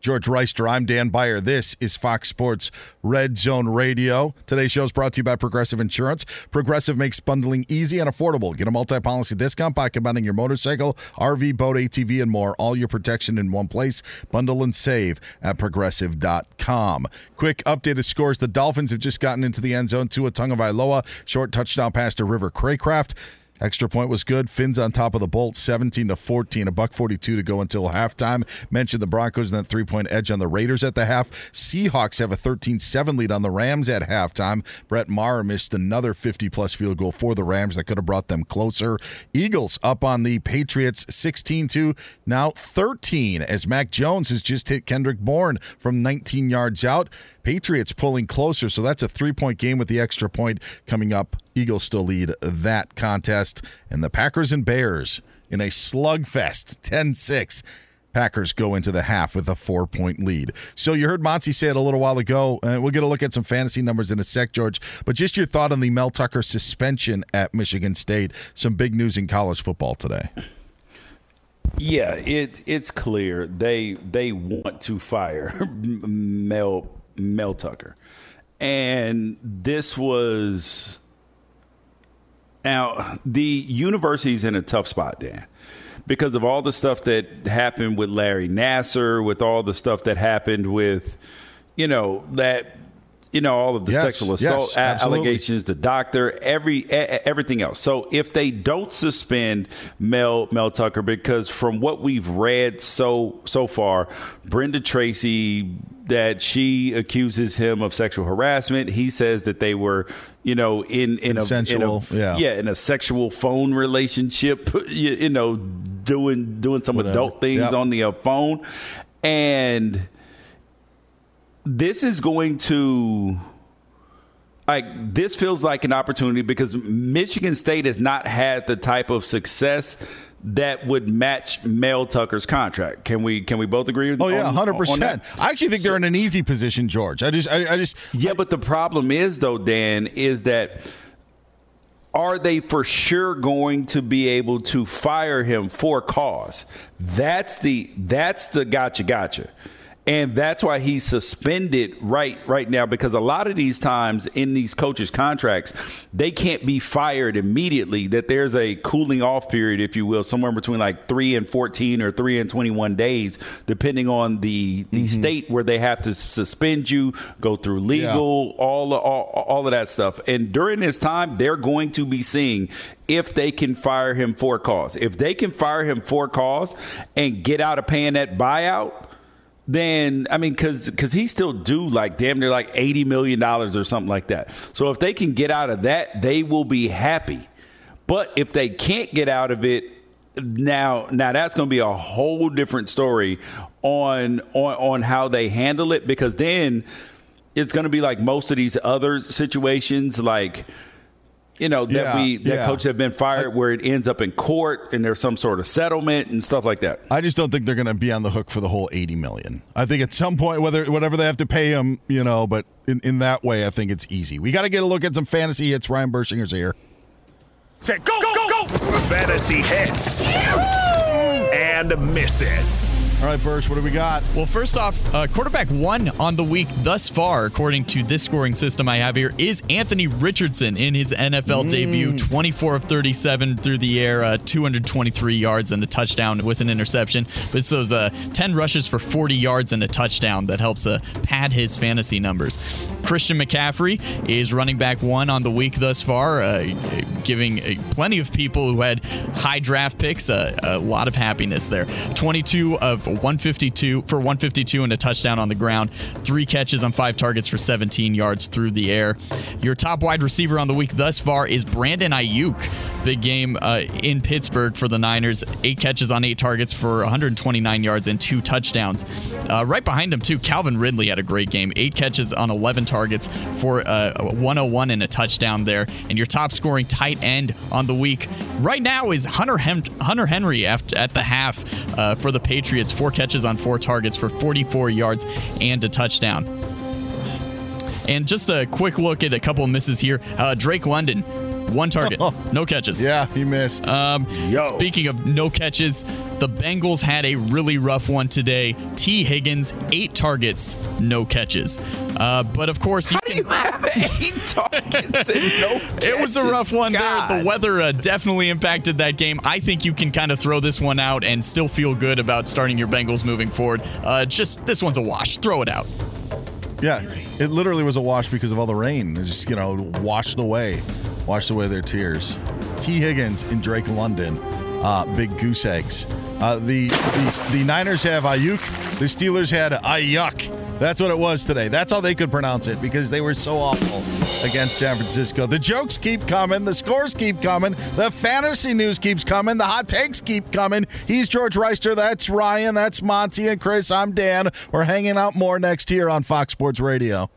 B: George Wrighster. I'm Dan Beyer. This is Fox Sports Red Zone Radio. Today's show is brought to you by Progressive Insurance. Progressive makes bundling easy and affordable. Get a multi policy discount by combining your motorcycle, RV, boat, ATV, and more. All your protection in one place. Bundle and save at progressive.com. Quick updated scores. The Dolphins have just gotten into the end zone. to a tongue of Tagovailoa, short touchdown pass to River Cracraft. Extra point was good. Finns on top of the bolt, 17 to 14, a buck 42 to go until halftime. Mentioned the Broncos and that three point edge on the Raiders at the half. Seahawks have a 13 7 lead on the Rams at halftime. Brett Maher missed another 50 plus field goal for the Rams that could have brought them closer. Eagles up on the Patriots 16 2, now 13, as Mac Jones has just hit Kendrick Bourne from 19 yards out. Patriots pulling closer, so that's a three point game with the extra point coming up. Eagles still lead that contest. And the Packers and Bears in a slugfest 10 6. Packers go into the half with a four point lead. So you heard Monty say it a little while ago, and we'll get a look at some fantasy numbers in a sec, George. But just your thought on the Mel Tucker suspension at Michigan State. Some big news in college football today.
D: Yeah, it it's clear they they want to fire Mel Mel Tucker. And this was now the university's in a tough spot, Dan, because of all the stuff that happened with Larry Nassar, with all the stuff that happened with, you know, that you know all of the
B: Yes,
D: sexual assault
B: yes,
D: allegations, the doctor, every everything else. So if they don't suspend Mel Mel Tucker, because from what we've read so so far, Brenda Tracy that she accuses him of sexual harassment. He says that they were, you know, in in a, in a
B: yeah.
D: yeah in a sexual phone relationship. You, you know, doing doing some
B: Whatever.
D: adult things
B: Yep.
D: on the uh, phone, and this is going to like this feels like an opportunity because Michigan State has not had the type of success that would match Mel Tucker's contract. Can we can we both agree?
B: Oh yeah, hundred percent. I actually think they're in an easy position, George. I just, I, I just,
D: Yeah, but the problem is though, Dan, is that are they for sure going to be able to fire him for cause? That's the that's the gotcha gotcha. And that's why he's suspended right right now because a lot of these times in these coaches' contracts, they can't be fired immediately. That there's a cooling off period, if you will, somewhere between like three and fourteen or three and twenty one days, depending on the the mm-hmm. state where they have to suspend you, go through legal, all, all all of that stuff. And during this time, they're going to be seeing if they can fire him for cause. If they can fire him for cause and get out of paying that buyout, then I mean, because because he still do like damn near like eighty million dollars or something like that. So if they can get out of that, they will be happy. But if they can't get out of it, now now that's going to be a whole different story on on on how they handle it because then it's going to be like most of these other situations like you know that
B: Yeah,
D: we that
B: yeah.
D: coaches have been fired where it ends up in court and there's some sort of settlement and stuff like that.
B: I just don't think they're going to be on the hook for the whole 80 million. I think at some point whether whatever they have to pay him, you know, but in, in that way I think it's easy. We got to get a look at some fantasy hits. Ryan Bershinger's here.
E: Say go, go, go!
A: Fantasy hits and misses.
B: All right, Bursch, what do we got?
N: Well, first off, uh, quarterback one on the week thus far, according to this scoring system I have here, is Anthony Richardson in his NFL debut. 24 of 37 through the air, uh, 223 yards and a touchdown with an interception. But it's those uh, 10 rushes for 40 yards and a touchdown that helps uh, pad his fantasy numbers. Christian McCaffrey is running back one on the week thus far, uh, giving uh, plenty of people who had high draft picks uh, a lot of happiness there. 22 of 152 for 152 and a touchdown on the ground. Three catches on five targets for 17 yards through the air. Your top wide receiver on the week thus far is Brandon Aiyuk. Big game uh, in Pittsburgh for the Niners. Eight catches on eight targets for 129 yards and two touchdowns. Uh, right behind him, too, Calvin Ridley had a great game. Eight catches on 11 targets for uh, 101 and a touchdown there. And your top scoring tight end on the week right now is Hunter, Hem- Hunter Henry after, at the half uh, for the Patriots. Four catches on four targets for 44 yards and a touchdown. And just a quick look at a couple misses here. Uh, Drake London, one target, no catches.
B: Yeah, he missed.
N: Um, Speaking of no catches, the Bengals had a really rough one today. Tee Higgins, eight targets, no catches. Uh, but of course, you can.
D: have eight targets and no catches?
N: It was a rough one there. The weather uh, definitely impacted that game. I think you can kind of throw this one out and still feel good about starting your Bengals moving forward. Uh, just this one's a wash. Throw it out.
B: Yeah, it literally was a wash because of all the rain. It just, you know, washed away, washed away their tears. Tee Higgins and Drake London, uh, big goose eggs. Uh, the, the the Niners have Aiyuk. The Steelers had Ayuk. That's what it was today. That's how they could pronounce it because they were so awful against San Francisco. The jokes keep coming. The scores keep coming. The fantasy news keeps coming. The hot takes keep coming. He's George Wrighster. That's Ryan. That's Monty and Chris. I'm Dan. We're hanging out more next here on Fox Sports Radio.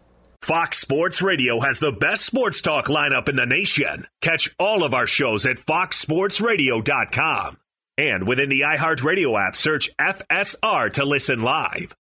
A: Fox Sports Radio has the best sports talk lineup in the nation. Catch all of our shows at foxsportsradio.com. And within the iHeartRadio app, search FSR to listen live.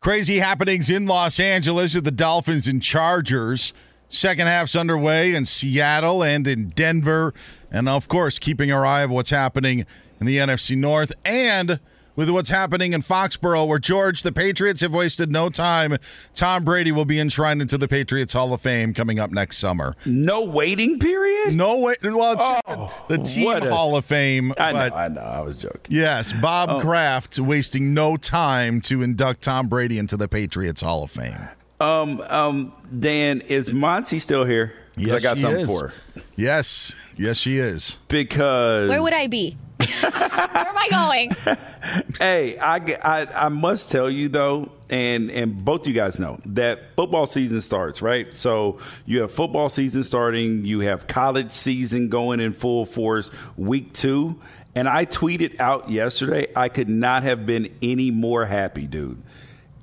B: Crazy happenings in Los Angeles with the Dolphins and Chargers. Second half's underway in Seattle and in Denver. And of course, keeping our eye of what's happening in the NFC North and with what's happening in Foxborough, where George, the Patriots have wasted no time. Tom Brady will be enshrined into the Patriots Hall of Fame coming up next summer.
D: No waiting period?
B: No wait. Well, it's the Team
D: a-
B: Hall of Fame.
D: I know, I know. I was joking.
B: Yes, Bob
D: Oh.
B: Kraft wasting no time to induct Tom Brady into the Patriots Hall of Fame.
D: Um, um, Dan, is Monty still here? 'Cause I got
B: she
D: something
B: is.
D: for her.
B: Yes, yes, she is.
D: Because
F: Where would I be? Where am I going?
D: hey, I, I I must tell you though, and and both you guys know that football season starts right. So you have football season starting, you have college season going in full force, week two. And I tweeted out yesterday, I could not have been any more happy, dude.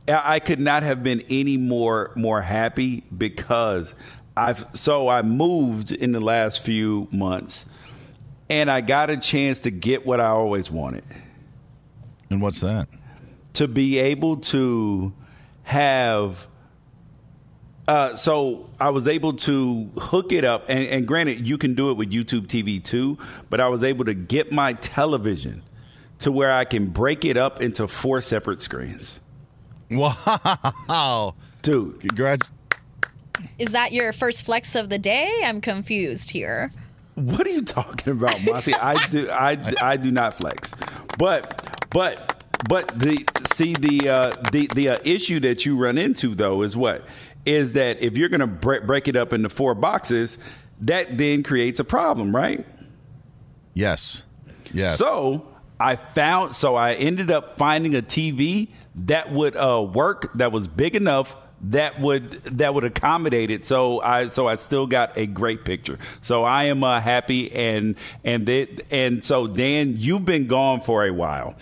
D: I could not have been any more more happy because I've so I moved in the last few months and I got a chance to get what I always wanted.
B: And what's that?
D: To be able to have uh, so I was able to hook it up, and, and granted, you can do it with YouTube TV too. But I was able to get my television to where I can break it up into four separate screens.
B: Wow,
D: dude!
B: Congrats.
F: Is that your first flex of the day? I'm confused here.
D: What are you talking about, Mossy? I do I, I do not flex. But but but the see the uh, the the uh, issue that you run into though is what is that if you're going to break, break it up into four boxes, that then creates a problem, right?
B: Yes. Yes.
D: So I found so I ended up finding a TV that would uh, work that was big enough that would that would accommodate it. So I so I still got a great picture. So I am uh, happy and and that and so Dan, you've been gone for a while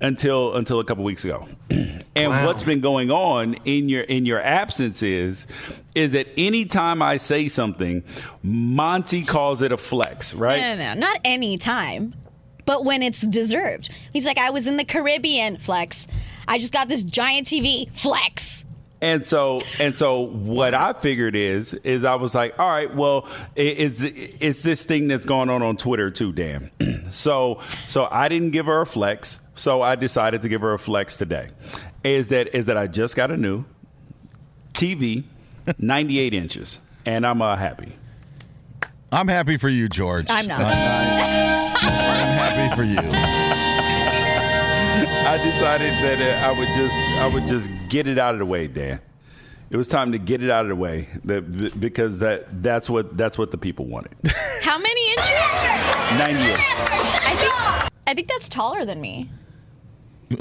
D: until until a couple weeks ago. and
O: Wow.
D: what's been going on in your in your absence is is that anytime I say something, Monty calls it a flex, right?
F: No, no, no, not any time, but when it's deserved. He's like, I was in the Caribbean, flex. I just got this giant TV, flex.
D: And so, and so, what I figured is, is I was like, all right, well, i- it's it's this thing that's going on on Twitter too, Dan. so, so I didn't give her a flex, so I decided to give her a flex today. Is that is that I just got a new TV, 98 inches, and I'm uh, happy.
B: I'm happy for you, George.
F: I'm not.
B: I'm happy for you.
D: I decided that uh, I would just I would just get it out of the way, Dan. It was time to get it out of the way that, because that that's what that's what the people wanted.
F: How many inches?
D: 98.
F: I think, I think that's taller than me.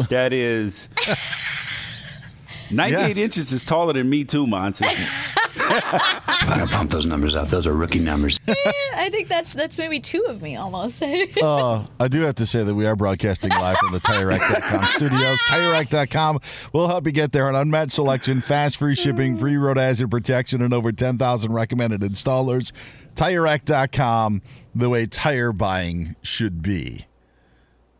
D: That is 98 inches is taller than me too, Monty.
O: I'm gonna pump those numbers up. Those are rookie numbers.
F: I think that's that's maybe two of me almost.
B: uh, I do have to say that we are broadcasting live from the TireRack.com studios. TireRack.com will help you get there. An unmatched selection, fast free shipping, free road hazard protection, and over 10,000 recommended installers. TireRack.com, the way tire buying should be.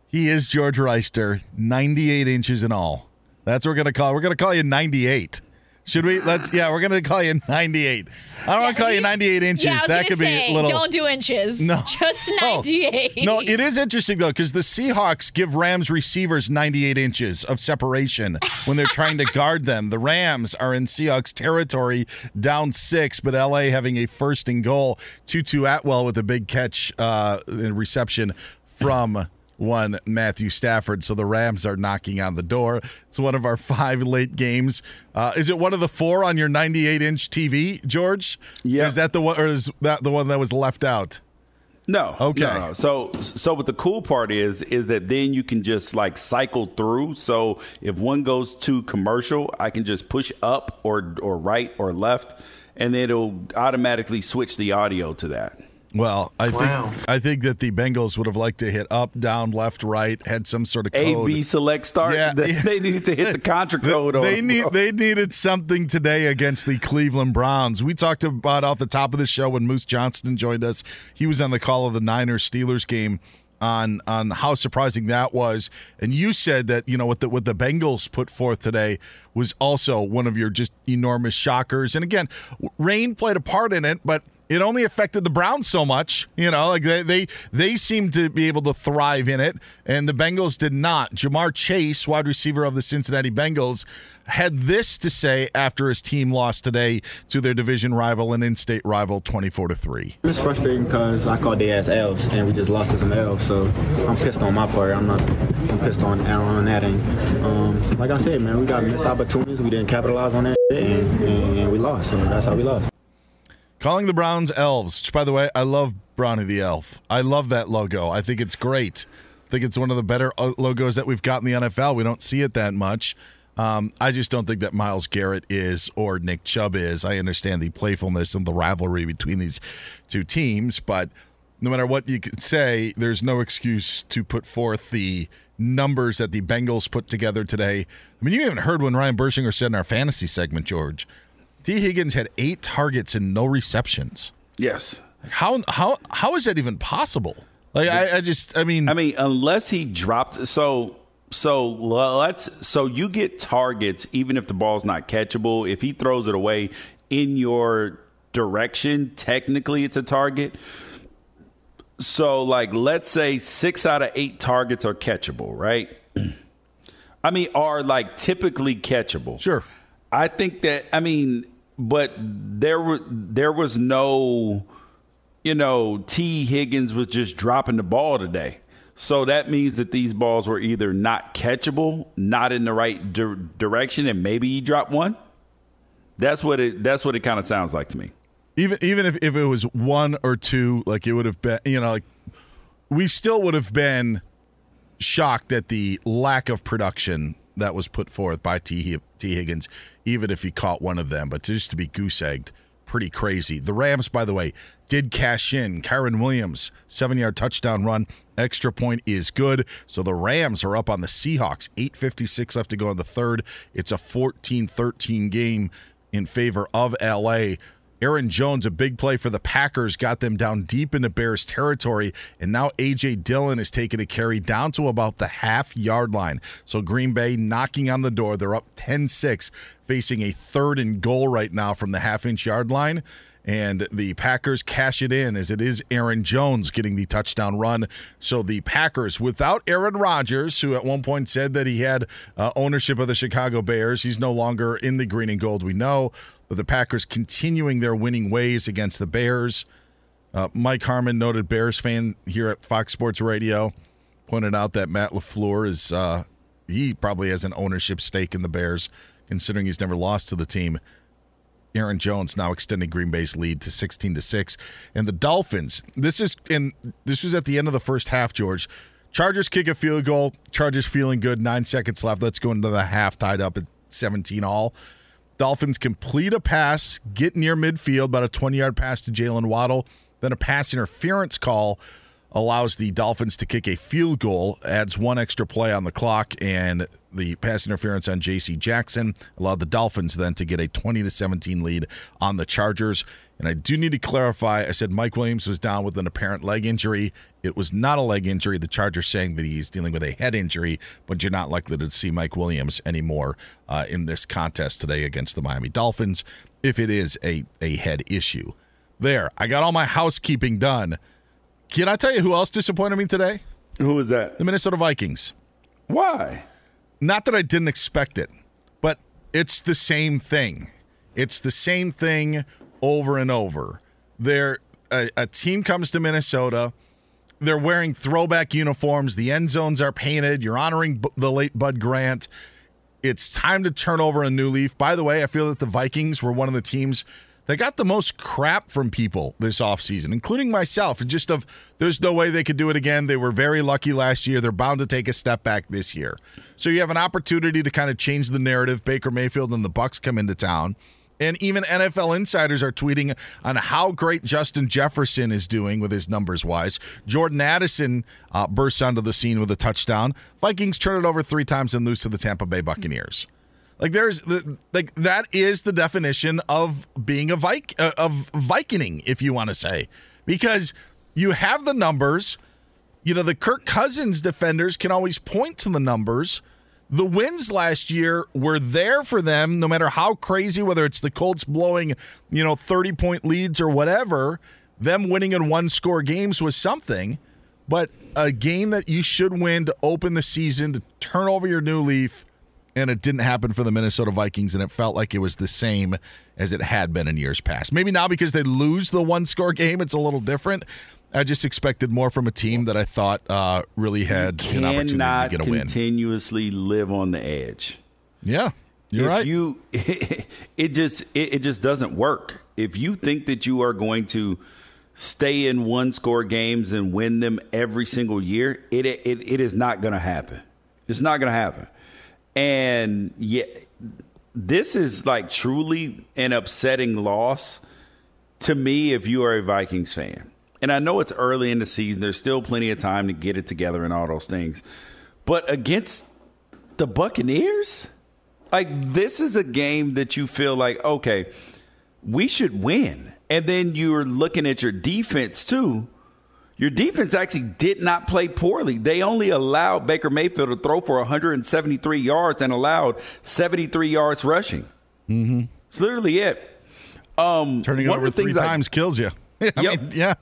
B: He is George Wrighster, 98 inches in all. That's what we're going to call We're going to call you 98. Should we? Let's. Yeah, we're going to call you 98. I don't want to call you 98 inches.
F: yeah,
B: that could
F: say,
B: be a little.
F: don't do inches.
B: No.
F: just
B: Oh.
F: 98.
B: No, it is interesting though because the Seahawks give Rams receivers 98 inches of separation when they're trying to guard them. The Rams are in Seahawks territory, down six, but LA having a first and goal. Tutu Atwell with a big catch uh, and reception from one Matthew Stafford. So the Rams are knocking on the door. It's one of our five late games. Uh, is it one of the four on your 98 inch TV, George? Yeah. Is that the one, or is that the one that was left out?
D: No.
B: Okay.
D: no. So so what the cool part is is that then you can just like cycle through. So if one goes to commercial, I can just push up or or right or left and it'll automatically switch the audio to that.
B: Well, I
D: Wow.
B: think I think that the Bengals would have liked to hit up, down, left, right, had some sort of
D: A
B: code.
D: B select start.
B: Yeah,
D: they,
B: yeah.
D: they needed to hit the contra code on
B: They
D: them,
B: need they needed something today against the Cleveland Browns. We talked about off the top of the show when Moose Johnston joined us. He was on the call of the Niners Steelers game on on how surprising that was. And you said that you know what the what the Bengals put forth today was also one of your just enormous shockers. And again, rain played a part in it, but it only affected the Browns so much, you know. Like they they they seemed to be able to thrive in it, and the Bengals did not. Ja'Marr Chase, wide receiver of the Cincinnati Bengals, had this to say after his team lost today to their division rival and in-state rival, twenty-four to three.
P: It's frustrating because I called the ass elves and we just lost to some elves. So I'm pissed on my part. I'm not. I'm pissed on Allen on that. And um, like I said, man, we got missed opportunities. We didn't capitalize on that, and, and, and we lost. So that's how we lost.
B: Calling the Browns elves, which by the way, I love Brownie the Elf. I love that logo. I think it's great. I think it's one of the better uh, logos that we've got in the NFL. We don't see it that much. Um, I just don't think that Myles Garrett is or Nick Chubb is. I understand the playfulness and the rivalry between these two teams, but no matter what you could say, there's no excuse to put forth the numbers that the Bengals put together today. I mean, you haven't heard when Ryan Bershinger said in our fantasy segment, George. Tee Higgins had eight targets and no receptions.
D: Yes.
B: How how how is that even possible? Like I, I just I mean
D: I mean unless he dropped so so let's so you get targets even if the ball's not catchable if he throws it away in your direction technically it's a target so like let's say 6 out of 8 targets are catchable right I mean are like typically catchable
B: sure
D: I think that I mean but there were there was no you know, Tee Higgins was just dropping the ball today. So that means that these balls were either not catchable, not in the right di- direction, and maybe he dropped one. That's what it. That's what it kind of sounds like to me.
B: even even if, if it was one or two, like it would have been, you know, like we still would have been shocked at the lack of production that was put forth by Tee Tee Higgins, even if he caught one of them. But just to be goose egged, pretty crazy. The Rams, by the way, did cash in. Kyren Williams, seven yard touchdown run. Extra point is good. So the Rams are up on the Seahawks. 8.56 left to go in the third. It's a 14 13 game in favor of LA. Aaron Jones, a big play for the Packers, got them down deep into Bears territory. And now A.J. Dillon is taking a carry down to about the half yard line. So Green Bay knocking on the door. They're up 10 6, facing a third and goal right now from the half inch yard line. And the Packers cash it in as it is Aaron Jones getting the touchdown run. So the Packers, without Aaron Rodgers, who at one point said that he had uh, ownership of the Chicago Bears, he's no longer in the green and gold, we know. But the Packers continuing their winning ways against the Bears. Uh, Mike Harmon, noted Bears fan here at Fox Sports Radio, pointed out that Matt LaFleur is, uh, he probably has an ownership stake in the Bears, considering he's never lost to the team. Aaron Jones now extending Green Bay's lead to 16 to 6. And the Dolphins, this is and this was at the end of the first half, George. Chargers kick a field goal. Chargers feeling good. Nine seconds left. Let's go into the half, tied up at 17 all. Dolphins complete a pass, get near midfield, about a 20 yard pass to Jaylen Waddle. Then a pass interference call allows the Dolphins to kick a field goal, adds one extra play on the clock, and the pass interference on J.C. Jackson allowed the Dolphins then to get a 20 to 17 lead on the Chargers. And I do need to clarify I said Mike Williams was down with an apparent leg injury. It was not a leg injury. The Chargers saying that he's dealing with a head injury, but you're not likely to see Mike Williams anymore uh, in this contest today against the Miami Dolphins if it is a, a head issue. There, I got all my housekeeping done. Can I tell you who else disappointed me today?
D: Who was that?
B: The Minnesota Vikings.
D: Why?
B: Not that I didn't expect it, but it's the same thing. It's the same thing over and over. There, a, a team comes to Minnesota. They're wearing throwback uniforms. The end zones are painted. You're honoring B- the late Bud Grant. It's time to turn over a new leaf. By the way, I feel that the Vikings were one of the teams that got the most crap from people this offseason, including myself. And just of there's no way they could do it again. They were very lucky last year. They're bound to take a step back this year. So you have an opportunity to kind of change the narrative. Baker Mayfield and the Bucs come into town. And even NFL insiders are tweeting on how great Justin Jefferson is doing with his numbers wise. Jordan Addison uh, bursts onto the scene with a touchdown. Vikings turn it over three times and lose to the Tampa Bay Buccaneers. Like there's the like that is the definition of being a uh, of Vikining, if you want to say, because you have the numbers. You know the Kirk Cousins defenders can always point to the numbers. The wins last year were there for them, no matter how crazy, whether it's the Colts blowing, you know, 30 point leads or whatever, them winning in one score games was something. But a game that you should win to open the season, to turn over your new leaf, and it didn't happen for the Minnesota Vikings, and it felt like it was the same as it had been in years past. Maybe now because they lose the one score game, it's a little different. I just expected more from a team that I thought uh, really had an opportunity to get a win.
D: Continuously live on the edge.
B: Yeah, you're
D: if
B: right.
D: You, it just it, it just doesn't work. If you think that you are going to stay in one score games and win them every single year, it it, it is not going to happen. It's not going to happen. And yeah, this is like truly an upsetting loss to me if you are a Vikings fan. And I know it's early in the season, there's still plenty of time to get it together and all those things. But against the Buccaneers, like this is a game that you feel like, okay, we should win. And then you're looking at your defense too your defense actually did not play poorly. They only allowed Baker Mayfield to throw for 173 yards and allowed 73 yards rushing.
B: Mm-hmm.
D: It's literally it. Um,
B: Turning over three times I, kills you. I yep. mean, yeah,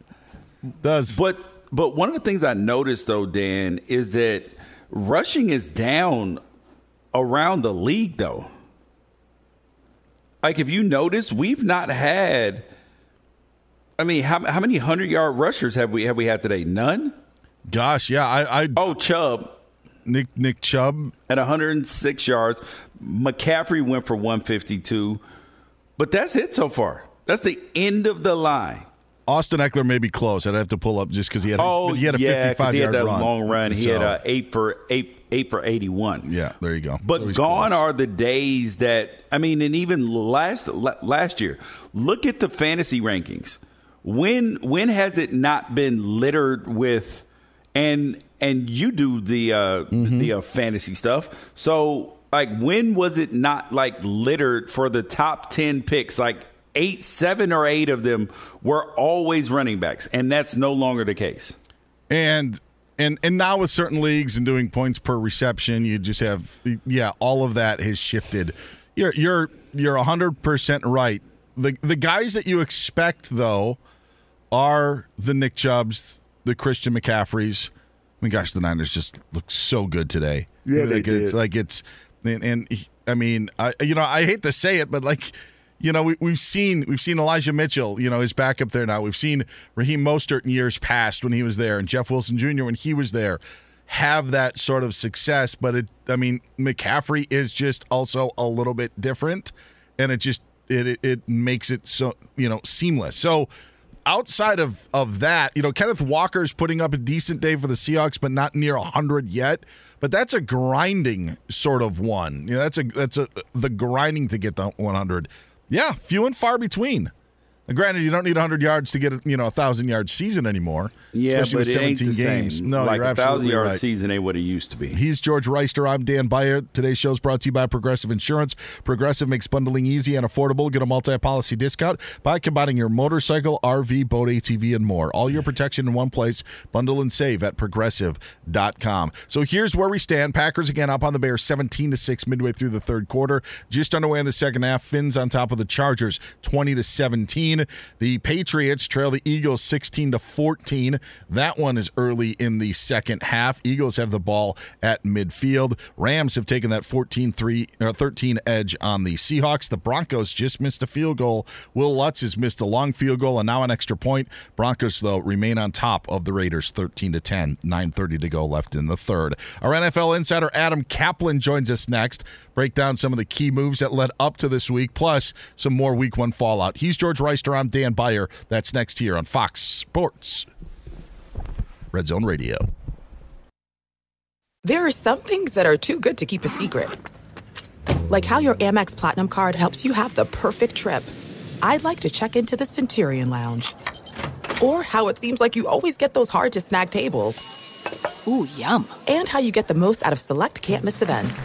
B: does.
D: But but one of the things I noticed though, Dan, is that rushing is down around the league though. Like if you notice, we've not had I mean, how how many hundred yard rushers have we have we had today? None.
B: Gosh, yeah. I, I
D: oh Chubb,
B: Nick Nick Chubb
D: at 106 yards. McCaffrey went for 152, but that's it so far. That's the end of the line.
B: Austin Ekeler may be close. I'd have to pull up just because he had
D: Oh,
B: he had a
D: yeah, 'cause
B: 55
D: he
B: yard
D: had that
B: run.
D: long run. He had
B: So,
D: uh, eight for eight eight for eighty one.
B: Yeah, there you go.
D: But
B: So
D: gone
B: close.
D: are the days that I mean, and even last last year, look at the fantasy rankings. When when has it not been littered with and and you do the uh
B: Mm-hmm.
D: the uh, fantasy stuff. So like when was it not like littered for the top 10 picks like eight seven or eight of them were always running backs and that's no longer the case.
B: and and and now with certain leagues and doing points per reception, you just have yeah, all of that has shifted. You're you're you're hundred percent right. The the guys that you expect though are the Nick Chubbs, the Christian McCaffreys. I mean, gosh, the Niners just look so good today.
D: Yeah, they
B: like it's
D: did.
B: like it's and, and he- I mean, I you know I hate to say it, but like you know we, we've seen we've seen Elijah Mitchell, you know his backup there now. We've seen Raheem Mostert in years past when he was there, and Jeff Wilson Jr. when he was there have that sort of success. But it, I mean, McCaffrey is just also a little bit different, and it just it it, makes it so you know seamless. So outside of of that, you know, Kenneth Walker is putting up a decent day for the Seahawks, but not near hundred yet. But that's a grinding sort of one. You know, that's a that's a the grinding to get to one hundred. Yeah, few and far between. Now, granted, you don't need 100 yards to get a, you know a thousand yard season anymore.
D: Yeah,
B: especially
D: but
B: with
D: it ain't
B: 17
D: the
B: games.
D: same.
B: No,
D: like
B: you're
D: a thousand yard
B: right.
D: season ain't what it used to be.
B: He's George Wrighster. I'm Dan Beyer. Today's show is brought to you by Progressive Insurance. Progressive makes bundling easy and affordable. Get a multi-policy discount by combining your motorcycle, RV, boat, ATV, and more. All your protection in one place. Bundle and save at progressive.com. So here's where we stand. Packers again up on the Bears 17 to 6 midway through the third quarter. Just underway in the second half. Finns on top of the Chargers 20 to 17. The Patriots trail the Eagles 16 to 14. That one is early in the second half. Eagles have the ball at midfield. Rams have taken that 14-3 or 13 edge on the Seahawks. The Broncos just missed a field goal. Wil Lutz has missed a long field goal and now an extra point. Broncos though remain on top of the Raiders 13 to 10. 9:30 to go left in the third. Our NFL insider Adam Caplan joins us next. Break down some of the key moves that led up to this week, plus some more Week One fallout. He's George I'm Dan Beyer. That's next here on Fox Sports Red Zone Radio.
J: There are some things that are too good to keep a secret. Like how your Amex Platinum card helps you have the perfect trip. I'd like to check into the Centurion Lounge. Or how it seems like you always get those hard to snag tables. Ooh, yum. And how you get the most out of select can't miss events.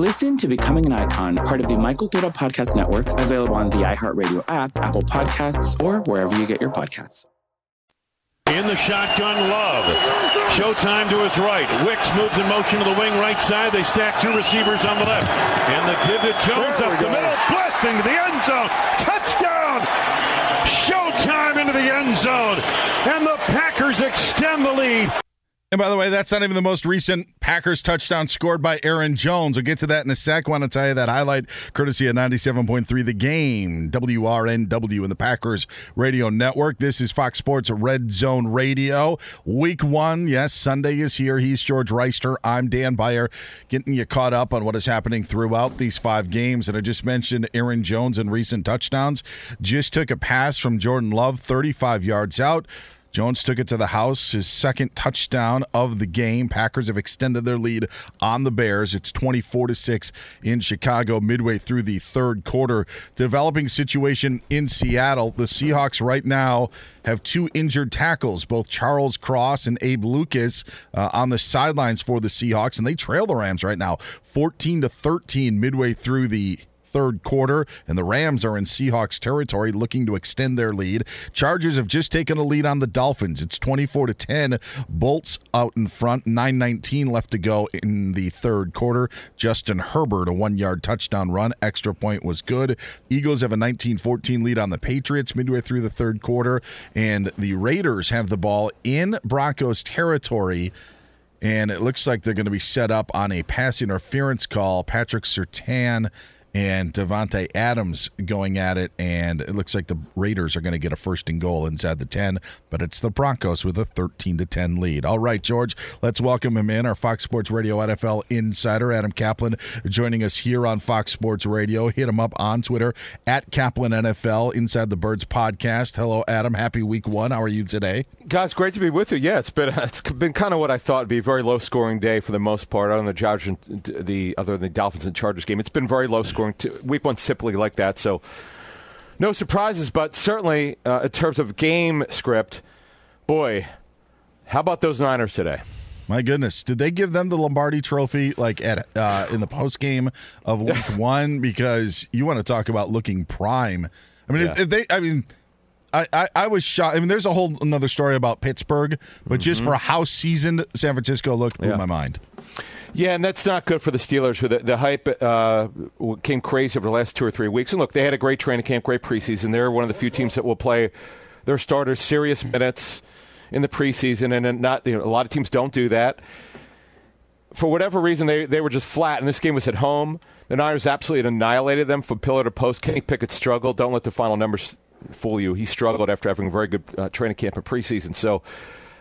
L: Listen to Becoming an Icon, part of the My Cultura Podcast Network, available on the iHeartRadio app, Apple Podcasts, or wherever you get your podcasts.
Q: In the shotgun, Love. Showtime to his right. Wicks moves in motion to the wing right side. They stack two receivers on the left. And the give to Jones up the middle, blasting to the end zone. Touchdown! Showtime into the end zone. And the Packers extend the lead.
B: And by the way, that's not even the most recent Packers touchdown scored by Aaron Jones. We'll get to that in a sec. Want to tell you that highlight courtesy of 97.3 The Game, WRNW, and the Packers Radio Network. This is Fox Sports Red Zone Radio. Week one, yes, Sunday is here. He's George Wrighster. I'm Dan Beyer, getting you caught up on what is happening throughout these five games. And I just mentioned Aaron Jones and recent touchdowns. Just took a pass from Jordan Love, 35 yards out. Jones took it to the house, his second touchdown of the game. Packers have extended their lead on the Bears. It's 24 to 6 in Chicago midway through the third quarter. Developing situation in Seattle. The Seahawks right now have two injured tackles, both Charles Cross and Abe Lucas uh, on the sidelines for the Seahawks and they trail the Rams right now 14 to 13 midway through the third quarter, and the Rams are in Seahawks territory looking to extend their lead. Chargers have just taken a lead on the Dolphins. It's 24 to 10. Bolts out in front, 9:19 left to go in the third quarter. Justin Herbert a 1-yard touchdown run, extra point was good. Eagles have a 19-14 lead on the Patriots midway through the third quarter, and the Raiders have the ball in Broncos territory and it looks like they're going to be set up on a pass interference call. Patrick Surtain and Davante Adams going at it, and it looks like the Raiders are going to get a first and goal inside the 10, but it's the Broncos with a 13 to 10 lead. All right, George, let's welcome him in, our Fox Sports Radio NFL insider, Adam Caplan, joining us here on Fox Sports Radio. Hit him up on Twitter at Caplan NFL, Inside the Birds podcast. Hello, Adam. Happy week one. How are you today?
R: Guys, great to be with you. Yeah, it's been it's been kind of what I thought would be a very low scoring day for the most part. Other than the Chargers, the other than the Dolphins and Chargers game, it's been very low scoring. Week one typically like that, so no surprises. But certainly uh, in terms of game script, boy, how about those Niners today?
B: My goodness, did they give them the Lombardi Trophy like at uh, in the post game of Week One? Because you want to talk about looking prime. I mean, yeah. if, if they, I mean I, I, I, was shocked. I mean, there's a whole another story about Pittsburgh, but mm-hmm. just for how seasoned San Francisco looked, blew yeah. my mind.
R: Yeah, and that's not good for the Steelers. Who the, the hype uh, came crazy over the last two or three weeks. And look, they had a great training camp, great preseason. They're one of the few teams that will play their starters serious minutes in the preseason, and not you know, a lot of teams don't do that. For whatever reason, they, they were just flat, and this game was at home. The Niners absolutely annihilated them from pillar to post. Kenny Pickett struggled. Don't let the final numbers fool you. He struggled after having a very good uh, training camp and preseason. So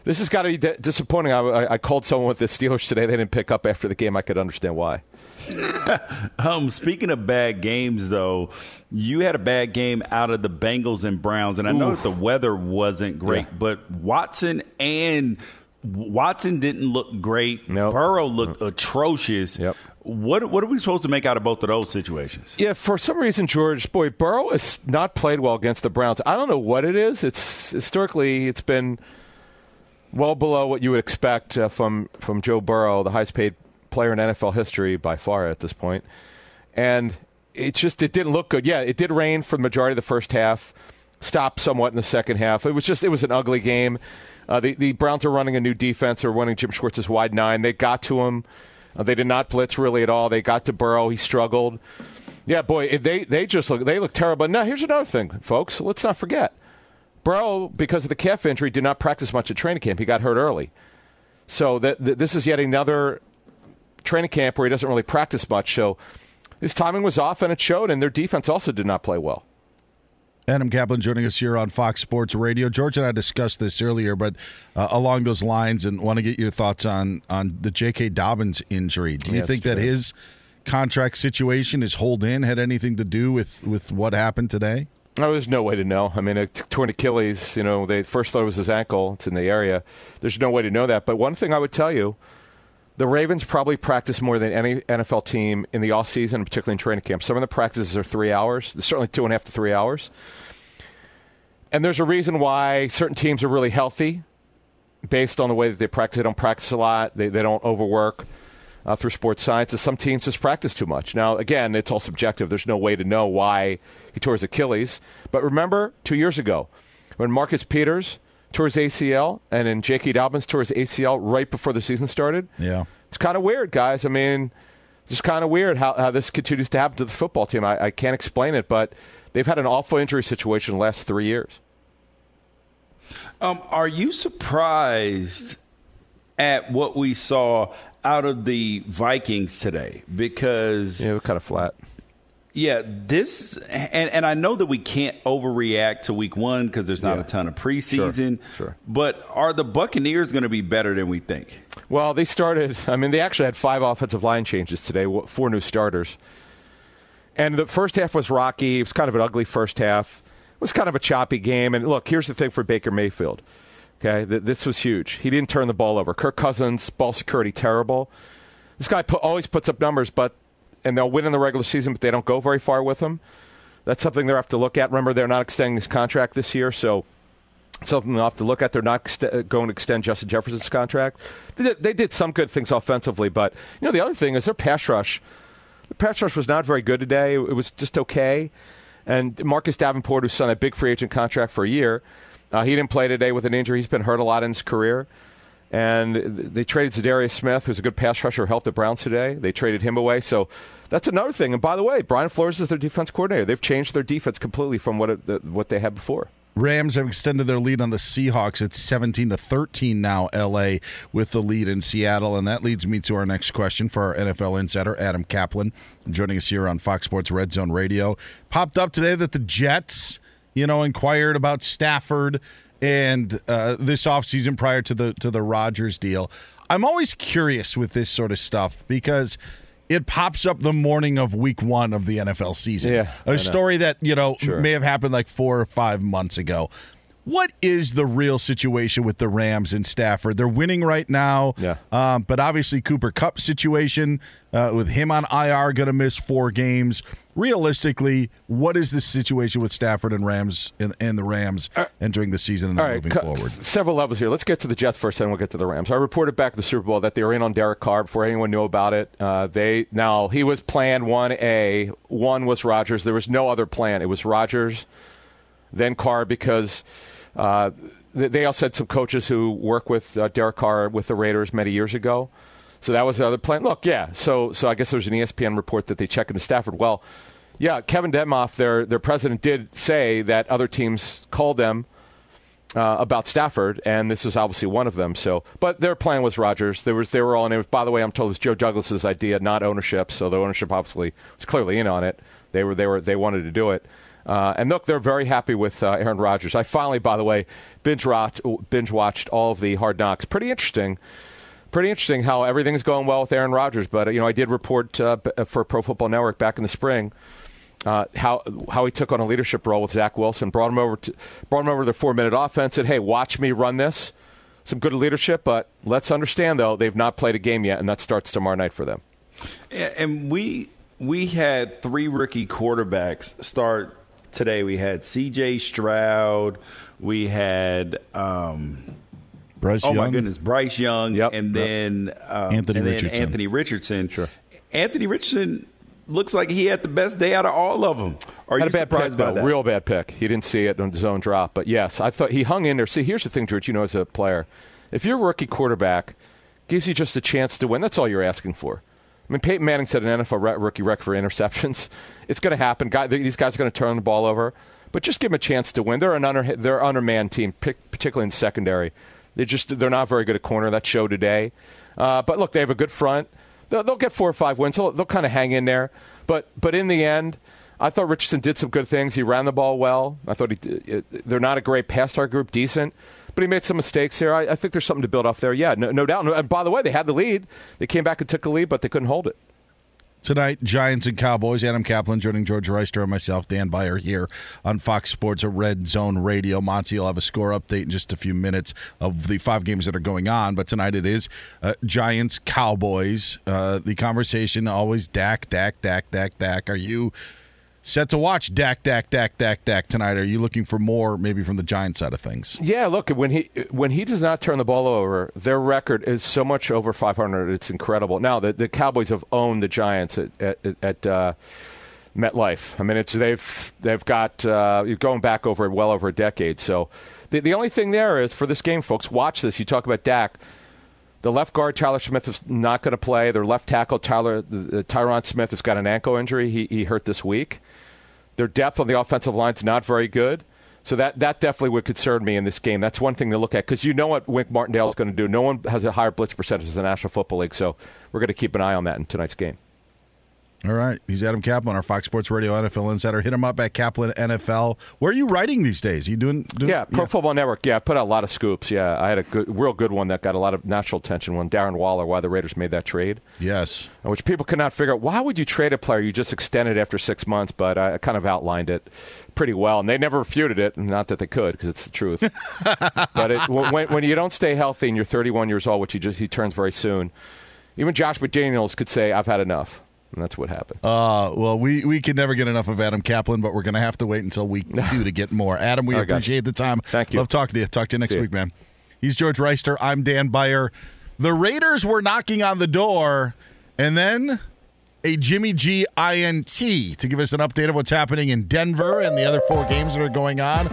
R: this has got to be d- disappointing. I, I, called someone with the Steelers today. They didn't pick up after the game. I could understand why.
D: um, speaking of bad games, though, you had a bad game out of the Bengals and Browns, and I know that the weather wasn't great, yeah. but Watson and Watson didn't look great. Nope. Burrow looked nope. atrocious.
R: Yep.
D: What what are we supposed to make out of both of those situations?
R: Yeah, for some reason, George, boy, Burrow has not played well against the Browns. I don't know what it is. It's historically it's been well below what you would expect uh, from from Joe Burrow, the highest paid player in NFL history by far at this point. and it just it didn't look good. Yeah, it did rain for the majority of the first half, stopped somewhat in the second half. It was just it was an ugly game. Uh, the the Browns are running a new defense. They're running Jim Schwartz's wide nine. They got to him. Uh, they did not blitz really at all. They got to Burrow. He struggled. Yeah, boy, they they just look they look terrible. Now here's another thing, folks. Let's not forget, Burrow because of the calf injury did not practice much at training camp. He got hurt early, so that, that this is yet another training camp where he doesn't really practice much. So his timing was off, and it showed. And their defense also did not play well.
B: Adam Caplan joining us here on Fox Sports Radio. George and I discussed this earlier, but uh, along those lines, and want to get your thoughts on on the J.K. Dobbins injury. Do you yeah, think that true. his contract situation, his hold in, had anything to do with with what happened today?
R: No, there's no way to know. I mean, a torn Achilles. You know, they first thought it was his ankle. It's in the area. There's no way to know that. But one thing I would tell you. The Ravens probably practice more than any NFL team in the offseason, particularly in training camp. Some of the practices are three hours. Certainly two and a half to three hours. And there's a reason why certain teams are really healthy based on the way that they practice. They don't practice a lot, they, they don't overwork. Uh, through sports science is some teams just practice too much. Now, again, it's all subjective. There's no way to know why he tore his Achilles. But remember, two years ago, when Marcus Peters tore his ACL and then J.K. Dobbins tore his ACL right before the season started.
B: Yeah.
R: It's kind of weird, guys. I mean, it's kind of weird how, how this continues to happen to the football team. I, I can't explain it, but they've had an awful injury situation the last three years.
D: Um, are you surprised at what we saw out of the Vikings today? Because
R: yeah, we're kind of flat.
D: Yeah, this and and I know that we can't overreact to Week One because there's not
R: Yeah.
D: a ton of preseason.
R: Sure, sure.
D: But are the Buccaneers going to be better than we think?
R: Well, they started. I mean, they actually had five offensive line changes today, four new starters. And the first half was rocky. It was kind of an ugly first half. It was kind of a choppy game. And look, here's the thing for Baker Mayfield. Okay, Th- this was huge. He didn't turn the ball over. Kirk Cousins, ball security terrible. This guy always puts up numbers, but and they'll win in the regular season, but they don't go very far with him. That's something they have to look at. Remember, they're not extending his contract this year, so something they'll have to look at. They're not uh, going to extend Justin Jefferson's contract. They did, they did some good things offensively, but you know the other thing is their pass rush. The pass rush was not very good today. It was just okay. And Marcus Davenport, who signed a big free agent contract for a year, uh, he didn't play today with an injury. He's been hurt a lot in his career. And they traded Za'Darius Smith, who's a good pass rusher, helped the Browns today. They traded him away. So that's another thing. And by the way, Brian Flores is their defense coordinator. They've changed their defense completely from what it, what they had before.
B: Rams have extended their lead on the Seahawks. It's 17 to 13 now, LA, with the lead in Seattle. And that leads me to our next question for our NFL insider, Adam Caplan, joining us here on Fox Sports Red Zone Radio. Popped up today that the Jets, you know, inquired about Stafford and uh, this offseason prior to the to the Rodgers deal. I'm always curious with this sort of stuff because it pops up the morning of week one of the NFL season.
R: Yeah,
B: a story that, you know,
R: Sure.
B: may have happened like four or five months ago. What is the real situation with the Rams and Stafford? They're winning right now,
R: Yeah.
B: um, but obviously Cooper Kupp situation uh, with him on IR, going to miss four games. Realistically, what is the situation with Stafford and Rams and, and the Rams entering the season and then
R: right,
B: moving
R: cu-
B: forward?
R: several levels here. Let's get to the Jets first, then we'll get to the Rams. I reported back at the Super Bowl that they were in on Derek Carr before anyone knew about it. Uh, they now he was plan one A, one was Rodgers. There was no other plan. It was Rodgers, then Carr because. Uh, they also had some coaches who work with uh, Derek Carr with the Raiders many years ago, so that was the other plan. Look, yeah. So, so I guess there's an ESPN report that they check into Stafford. Well, yeah, Kevin Demoff, their their president, did say that other teams called them uh, about Stafford, and this is obviously one of them. So, but their plan was Rodgers. There was they were all in it. By the way, I'm told it was Joe Douglas's idea, not ownership. So the ownership obviously was clearly in on it. They were they were they wanted to do it. Uh, and look, they're very happy with uh, Aaron Rodgers. I finally, by the way, binge watched binge watched all of the Hard Knocks. Pretty interesting. Pretty interesting how everything's going well with Aaron Rodgers. But uh, you know, I did report uh, for Pro Football Network back in the spring uh, how how he took on a leadership role with Zach Wilson, brought him over to brought him over to the four minute offense, said, "Hey, watch me run this." Some good leadership, but let's understand though they've not played a game yet, and that starts tomorrow night for them.
D: Yeah, and we we had three rookie quarterbacks start today. We had C.J. Stroud. We had um,
B: Bryce
D: oh my
B: Young?
D: goodness, Bryce Young, and then um,
B: Anthony
D: and then
B: Richardson.
D: Anthony Richardson. Sure. Anthony Richardson looks like he had the best day out of all of them. Are
R: Had
D: you
R: a bad pick,
D: surprised by
R: though.
D: that?
R: Real bad pick. He didn't see it on the zone drop, but yes, I thought he hung in there. See, here's the thing, George. You know, as a player, if you're a rookie quarterback, gives you just a chance to win. That's all you're asking for. I mean, Peyton Manning set an NFL re- rookie record for interceptions. It's going to happen. Guy, these guys are going to turn the ball over, but just give them a chance to win. They're an under they're an undermanned team, particularly in the secondary. They just they're not very good at corner. That show today. Uh, but look, they have a good front. They'll, they'll get four or five wins. They'll, they'll kind of hang in there. But but in the end, I thought Richardson did some good things. He ran the ball well. I thought he, they're not a great pass target group, decent, but he made some mistakes here. I, I think there's something to build off there. Yeah, no, no doubt. And by the way, they had the lead. They came back and took the lead, but they couldn't hold it.
B: Tonight, Giants and Cowboys. Adam Caplan joining George Wrighster and myself, Dan Beyer, here on Fox Sports, a Red Zone Radio. Monty will have a score update in just a few minutes of the five games that are going on. But tonight it is uh, Giants, Cowboys. Uh, the conversation always Dak, Dak, Dak, Dak, Dak. Are you set to watch Dak, Dak, Dak, Dak, Dak tonight. Are you looking for more, maybe from the Giant side of things?
R: Yeah, look when he when he does not turn the ball over, their record is so much over 500. It's incredible. Now the, the Cowboys have owned the Giants at at, at uh, MetLife. I mean, it's they've they've got uh, going back over well over a decade. So the the only thing there is for this game, folks, watch this. You talk about Dak. The left guard Tyler Smith is not going to play. Their left tackle Tyler uh, Tyron Smith has got an ankle injury. He he hurt this week. Their depth on the offensive line is not very good. So that, that definitely would concern me in this game. That's one thing to look at because you know what Wink Martindale is going to do. No one has a higher blitz percentage than the National Football League, so we're going to keep an eye on that in tonight's game.
B: All right. He's Adam Caplan, our Fox Sports Radio NFL insider. Hit him up at Caplan NFL. Where are you writing these days? You doing? doing
R: yeah, Pro yeah. Football Network. Yeah, I put out a lot of scoops. Yeah, I had a good, real good one that got a lot of national attention. When Darren Waller, why the Raiders made that trade.
B: Yes.
R: Which people could not figure out. Why would you trade a player you just extended after six months? But I kind of outlined it pretty well, and they never refuted it. Not that they could, because it's the truth. but it, when, when you don't stay healthy and you're 31 years old, which he just he turns very soon, even Josh McDaniels could say, "I've had enough." And that's what happened.
B: Uh, well, we, we can never get enough of Adam Caplan, but we're going to have to wait until week two to get more. Adam, we appreciate the time.
R: Thank you.
B: Love talking to you. Talk to you next
R: See
B: week,
R: you.
B: man. He's George Wrighster. I'm Dan Beyer. The Raiders were knocking on the door, and then a Jimmy G INT to give us an update of what's happening in Denver and the other four games that are going on.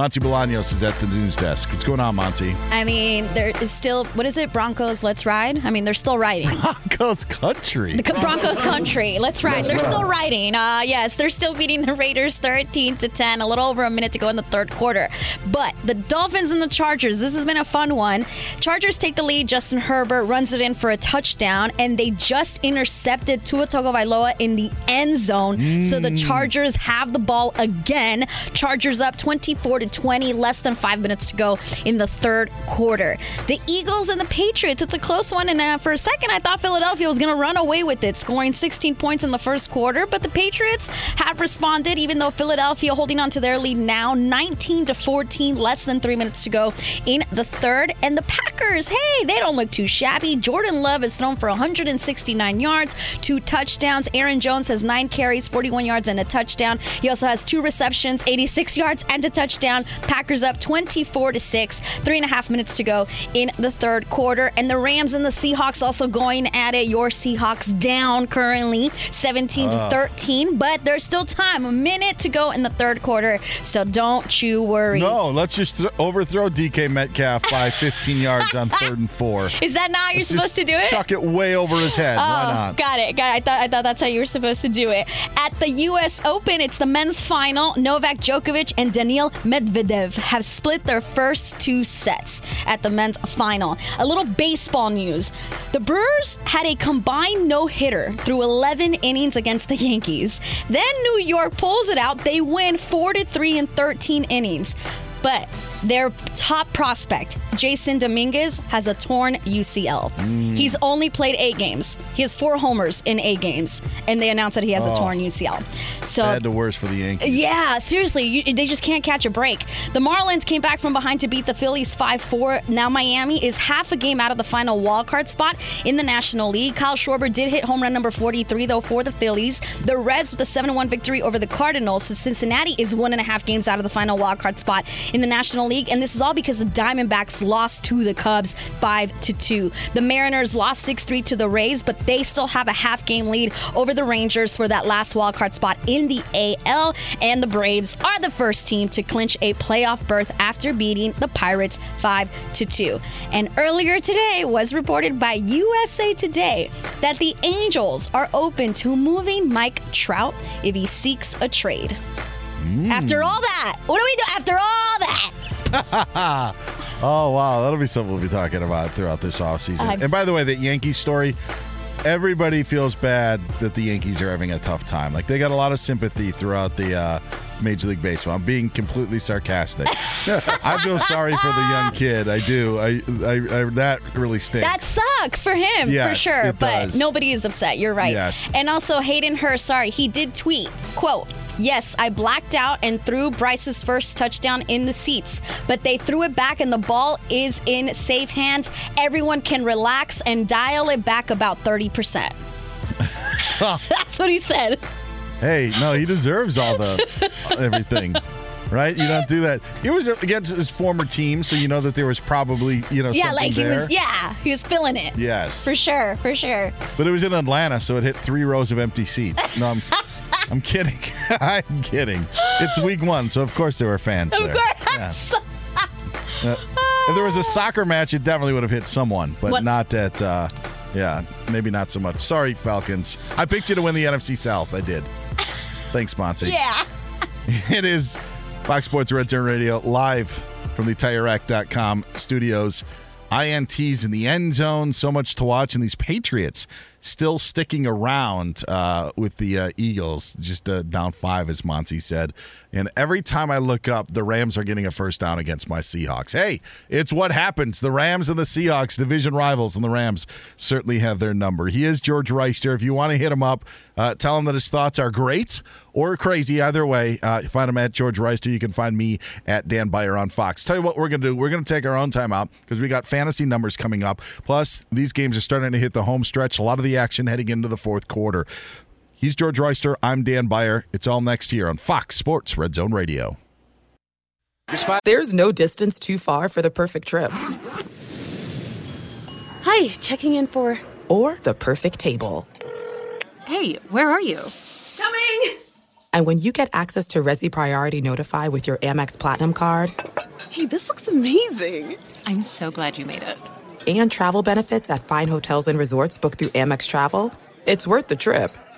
B: Monty Bolaños is at the news desk. What's going on, Monty?
F: I mean, there is still what is it? Broncos, let's ride. I mean, they're still riding.
B: Broncos country.
F: The Broncos country. Let's ride. They're still riding. Uh, yes, they're still beating the Raiders 13 to 10. A little over a minute to go in the third quarter. But the Dolphins and the Chargers. This has been a fun one. Chargers take the lead. Justin Herbert runs it in for a touchdown, and they just intercepted Tua Tagovailoa in the end zone. So the Chargers have the ball again. Chargers up 24 to 20. Less than five minutes to go in the third quarter. The Eagles and the Patriots. It's a close one, and uh, for a second I thought Philadelphia was going to run away with it, scoring 16 points in the first quarter. But the Patriots have responded, even though Philadelphia holding on to their lead now, 19 to 14. Less than three minutes to go in the third. And the Packers, hey, they don't look too shabby. Jordan Love is thrown for 169 yards, two touchdowns. Aaron Jones has nine carries, 41 yards, and a touchdown. He also has two receptions, 86 yards, and a touchdown. Packers up 24 to 6. Three and a half minutes to go in the third quarter. And the Rams and the Seahawks also going at it. Your Seahawks down currently 17 to
B: Ah.
F: 13, but there's still time. A minute to go in the third quarter. So don't you worry.
B: No, let's just th- overthrow DK Metcalf by 15 yards on third and four.
F: Is that not how you're
B: Let's
F: supposed to do it?
B: Chuck it way over his head. Why
F: Oh,
B: not?
F: Got it. Got it. I thought I thought that's how you were supposed to do it. At the U.S. Open, it's the men's final. Novak Djokovic and Daniil Medvedev have split their first two sets at the men's final. A little baseball news: the Brewers had a combined no hitter through 11 innings against the Yankees. Then New York pulls it out. They win four to three in 13 innings, but. Their top prospect, Jasson Domínguez, has a torn UCL.
B: Mm.
F: He's only played eight games. He has four homers in eight games, and they announced that he has a
B: Oh.
F: torn UCL. So
B: Bad to worse for the Yankees.
F: yeah, seriously, you, they just can't catch a break. The Marlins came back from behind to beat the Phillies 5 4. Now, Miami is half a game out of the final wild card spot in the National League. Kyle Schwarber did hit home run number 43, though, for the Phillies. The Reds with a 7 1 victory over the Cardinals. So Cincinnati is one and a half games out of the final wild card spot in the National League. And this is all because the Diamondbacks lost to the Cubs 5 to 2. The Mariners lost 6 3 to the Rays, but they still have a half game lead over the Rangers for that last wild card spot in the AL. And the Braves are the first team to clinch a playoff berth after beating the Pirates 5 to 2. And earlier today was reported by USA Today that the Angels are open to moving Mike Trout if he seeks a trade. Mm. After all that, what do we do after all that?
B: oh wow, that'll be something we'll be talking about throughout this offseason.
F: I'm-
B: and by the way, that Yankee story, everybody feels bad that the Yankees are having a tough time. Like they got a lot of sympathy throughout the uh, Major League Baseball. I'm being completely sarcastic. I feel sorry for the young kid. I do. I, I, I that really stinks.
F: That sucks for him, for sure. But
B: does.
F: nobody is upset. You're right.
B: Yes.
F: And also, Hayden Hurst, sorry, he did tweet, quote, Yes, I blacked out and threw Bryce's first touchdown in the seats, but they threw it back and the ball is in safe hands. Everyone can relax and dial it back about 30%. That's what he said.
B: Hey, no, he deserves all the everything. Right? You don't do that. It was against his former team, so you know that there was probably, you know,
F: yeah, like he
B: there.
F: was. Yeah, he was feeling it.
B: Yes.
F: For sure, for sure.
B: But it was in Atlanta, so it hit three rows of empty seats. No, I'm, I'm kidding. I'm kidding. It's week one, so of course there were fans
F: Of
B: there.
F: course.
B: Yeah. Uh, if there was a soccer match, it definitely would have hit someone, but
F: What-
B: not at, uh, yeah, maybe not so much. Sorry, Falcons. I picked you to win the NFC South. I did. Thanks, Monty.
F: Yeah.
B: It is Fox Sports Red Zone Radio live from the TireRack.com studios. INTs in the end zone. So much to watch. And these Patriots still sticking around uh, with the uh, Eagles, just uh, down five, as Monty said. And every time I look up, the Rams are getting a first down against my Seahawks. Hey, it's what happens. The Rams and the Seahawks, division rivals, and the Rams certainly have their number. He is George Wrighster. If you want to hit him up, uh, tell him that his thoughts are great or crazy. Either way, uh, find him at George Wrighster. You can find me at Dan Beyer on Fox. Tell you what we're going to do. We're going to take our own time out because we got fantasy numbers coming up. Plus, these games are starting to hit the home stretch. A lot of the action heading into the fourth quarter. He's George Wrighster. I'm Dan Beyer. It's all next year on Fox Sports Red Zone Radio.
J: There's no distance too far for the perfect trip.
K: Hi, checking in for.
J: Or the perfect table.
K: Hey, where are you? Coming!
J: And when you get access to Resy Priority Notify with your Amex Platinum card
K: Hey, this looks amazing. I'm so glad you made it.
J: and travel benefits at fine hotels and resorts booked through Amex Travel, it's worth the trip.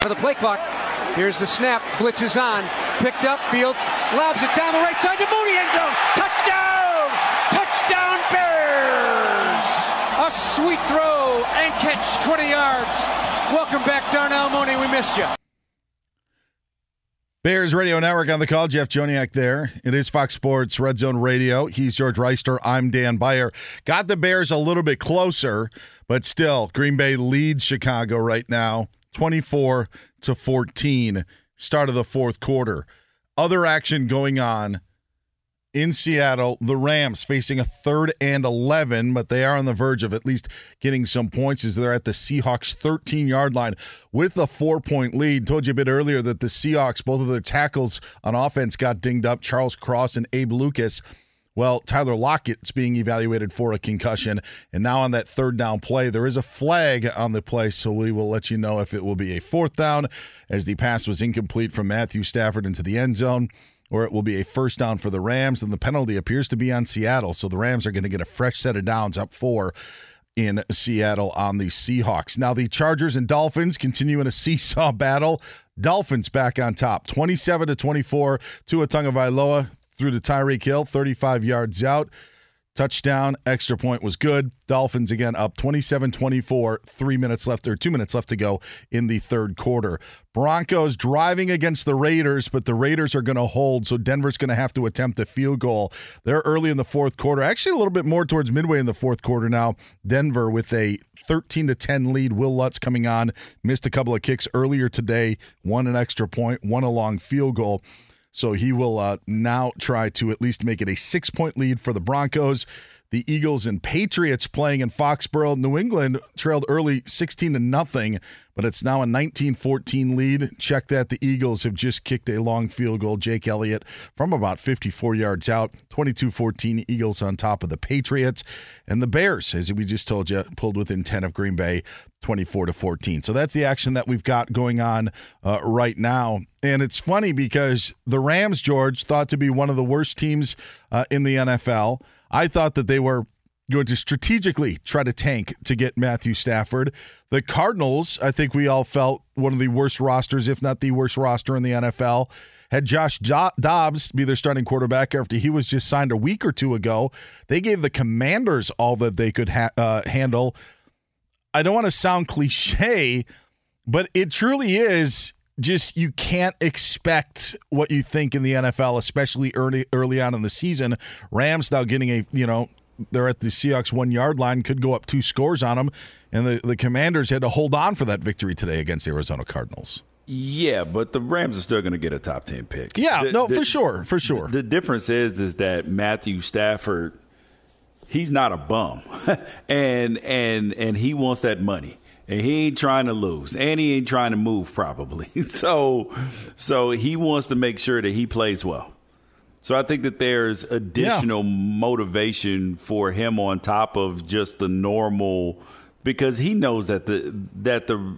S: For the play clock. Here's the snap. Blitz is on. Picked up. Fields lobs it down the right side to Mooney end zone. Touchdown! Touchdown Bears! A sweet throw and catch 20 yards. Welcome back, Darnell Mooney. We missed you.
B: Bears Radio Network on the call. Jeff Joniak there. It is Fox Sports Red Zone Radio. He's George Wrighster. I'm Dan Beyer. Got the Bears a little bit closer, but still, Green Bay leads Chicago right now, 24 to 14. Start of the fourth quarter. Other action going on in Seattle. The Rams facing a third and 11, but they are on the verge of at least getting some points as they're at the Seahawks 13 yard line with a four point lead. Told you a bit earlier that the Seahawks, both of their tackles on offense got dinged up Charles Cross and Abe Lucas. Well, Tyler Lockett's being evaluated for a concussion. And now on that third down play, there is a flag on the play. So we will let you know if it will be a fourth down as the pass was incomplete from Matthew Stafford into the end zone or it will be a first down for the Rams. And the penalty appears to be on Seattle. So the Rams are going to get a fresh set of downs up four. in Seattle on the Seahawks. Now, the Chargers and Dolphins continue in a seesaw battle. Dolphins back on top, 27 to 24. Tua Tagovailoa through to Tyreek Hill, 35 yards out. Touchdown, extra point was good. Dolphins again up 27 24, three minutes left, or two minutes left to go in the third quarter. Broncos driving against the Raiders, but the Raiders are going to hold, so Denver's going to have to attempt a field goal. They're early in the fourth quarter, actually a little bit more towards midway in the fourth quarter now. Denver with a 13 to 10 lead. Wil Lutz coming on, missed a couple of kicks earlier today, won an extra point, point, won a long field goal. So he will uh, now try to at least make it a six point lead for the Broncos. The Eagles and Patriots playing in Foxborough. New England trailed early 16 to nothing, but it's now a 19-14 lead. Check that the Eagles have just kicked a long field goal. Jake Elliott from about 54 yards out. 22-14 Eagles on top of the Patriots. And the Bears, as we just told you, pulled within 10 of Green Bay 24 to 14. So that's the action that we've got going on uh, right now. And it's funny because the Rams, George, thought to be one of the worst teams uh, in the NFL. I thought that they were going to strategically try to tank to get Matthew Stafford. The Cardinals, I think we all felt one of the worst rosters, if not the worst roster in the NFL. Had Josh Dobbs be their starting quarterback after he was just signed a week or two ago. They gave the Commanders all that they could ha- uh, handle. I don't want to sound cliche, but it truly is just you can't expect what you think in the NFL, especially early early on in the season. Rams now getting a you know they're at the Seahawks one yard line, could go up two scores on them, and the the Commanders had to hold on for that victory today against the Arizona Cardinals.
D: Yeah, but the Rams are still going to get a top ten pick.
B: Yeah,
D: the,
B: no,
D: the,
B: for sure, for sure.
D: The, the difference is is that Matthew Stafford, he's not a bum, and and and he wants that money and he ain't trying to lose and he ain't trying to move probably. So so he wants to make sure that he plays well. So i think that there's additional yeah. motivation for him on top of just the normal because he knows that the that the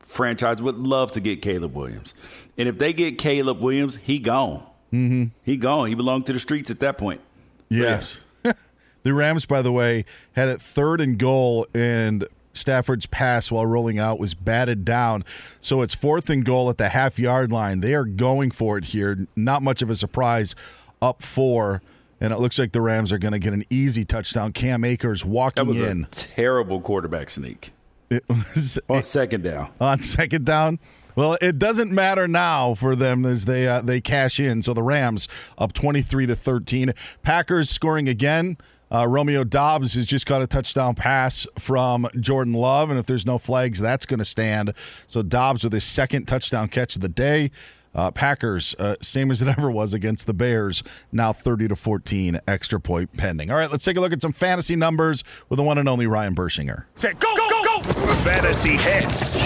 D: franchise would love to get caleb williams. And if they get caleb williams he gone.
B: Mm-hmm.
D: he gone. He belonged to the streets at that point.
B: Yes. Yeah. the rams by the way had it third and goal and Stafford's pass while rolling out was batted down. So it's fourth and goal at the half yard line. They are going for it here. Not much of a surprise up four. And it looks like the Rams are going to get an easy touchdown. Cam Akers walking
D: that was
B: in.
D: A terrible quarterback sneak.
B: It was
D: on second down.
B: On second down. Well, it doesn't matter now for them as they uh, they cash in. So the Rams up twenty three to thirteen. Packers scoring again. Uh, Romeo Doubs has just got a touchdown pass from Jordan Love, and if there's no flags, that's going to stand. So Doubs with his second touchdown catch of the day. Uh, Packers, uh, same as it ever was against the Bears, now 30 to 14, extra point pending. All right, let's take a look at some fantasy numbers with the one and only Ryan Bershinger.
A: Say go, go, go! Fantasy hits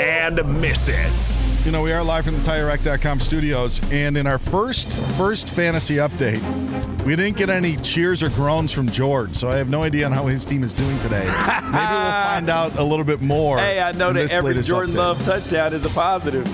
A: and misses.
B: You know, we are live from the TireRack.com studios, and in our first first fantasy update, we didn't get any cheers or groans from George, so I have no idea on how his team is doing today. Maybe we'll find out a little bit more.
D: Hey, I know that every Jordan
B: update.
D: Love touchdown is a positive.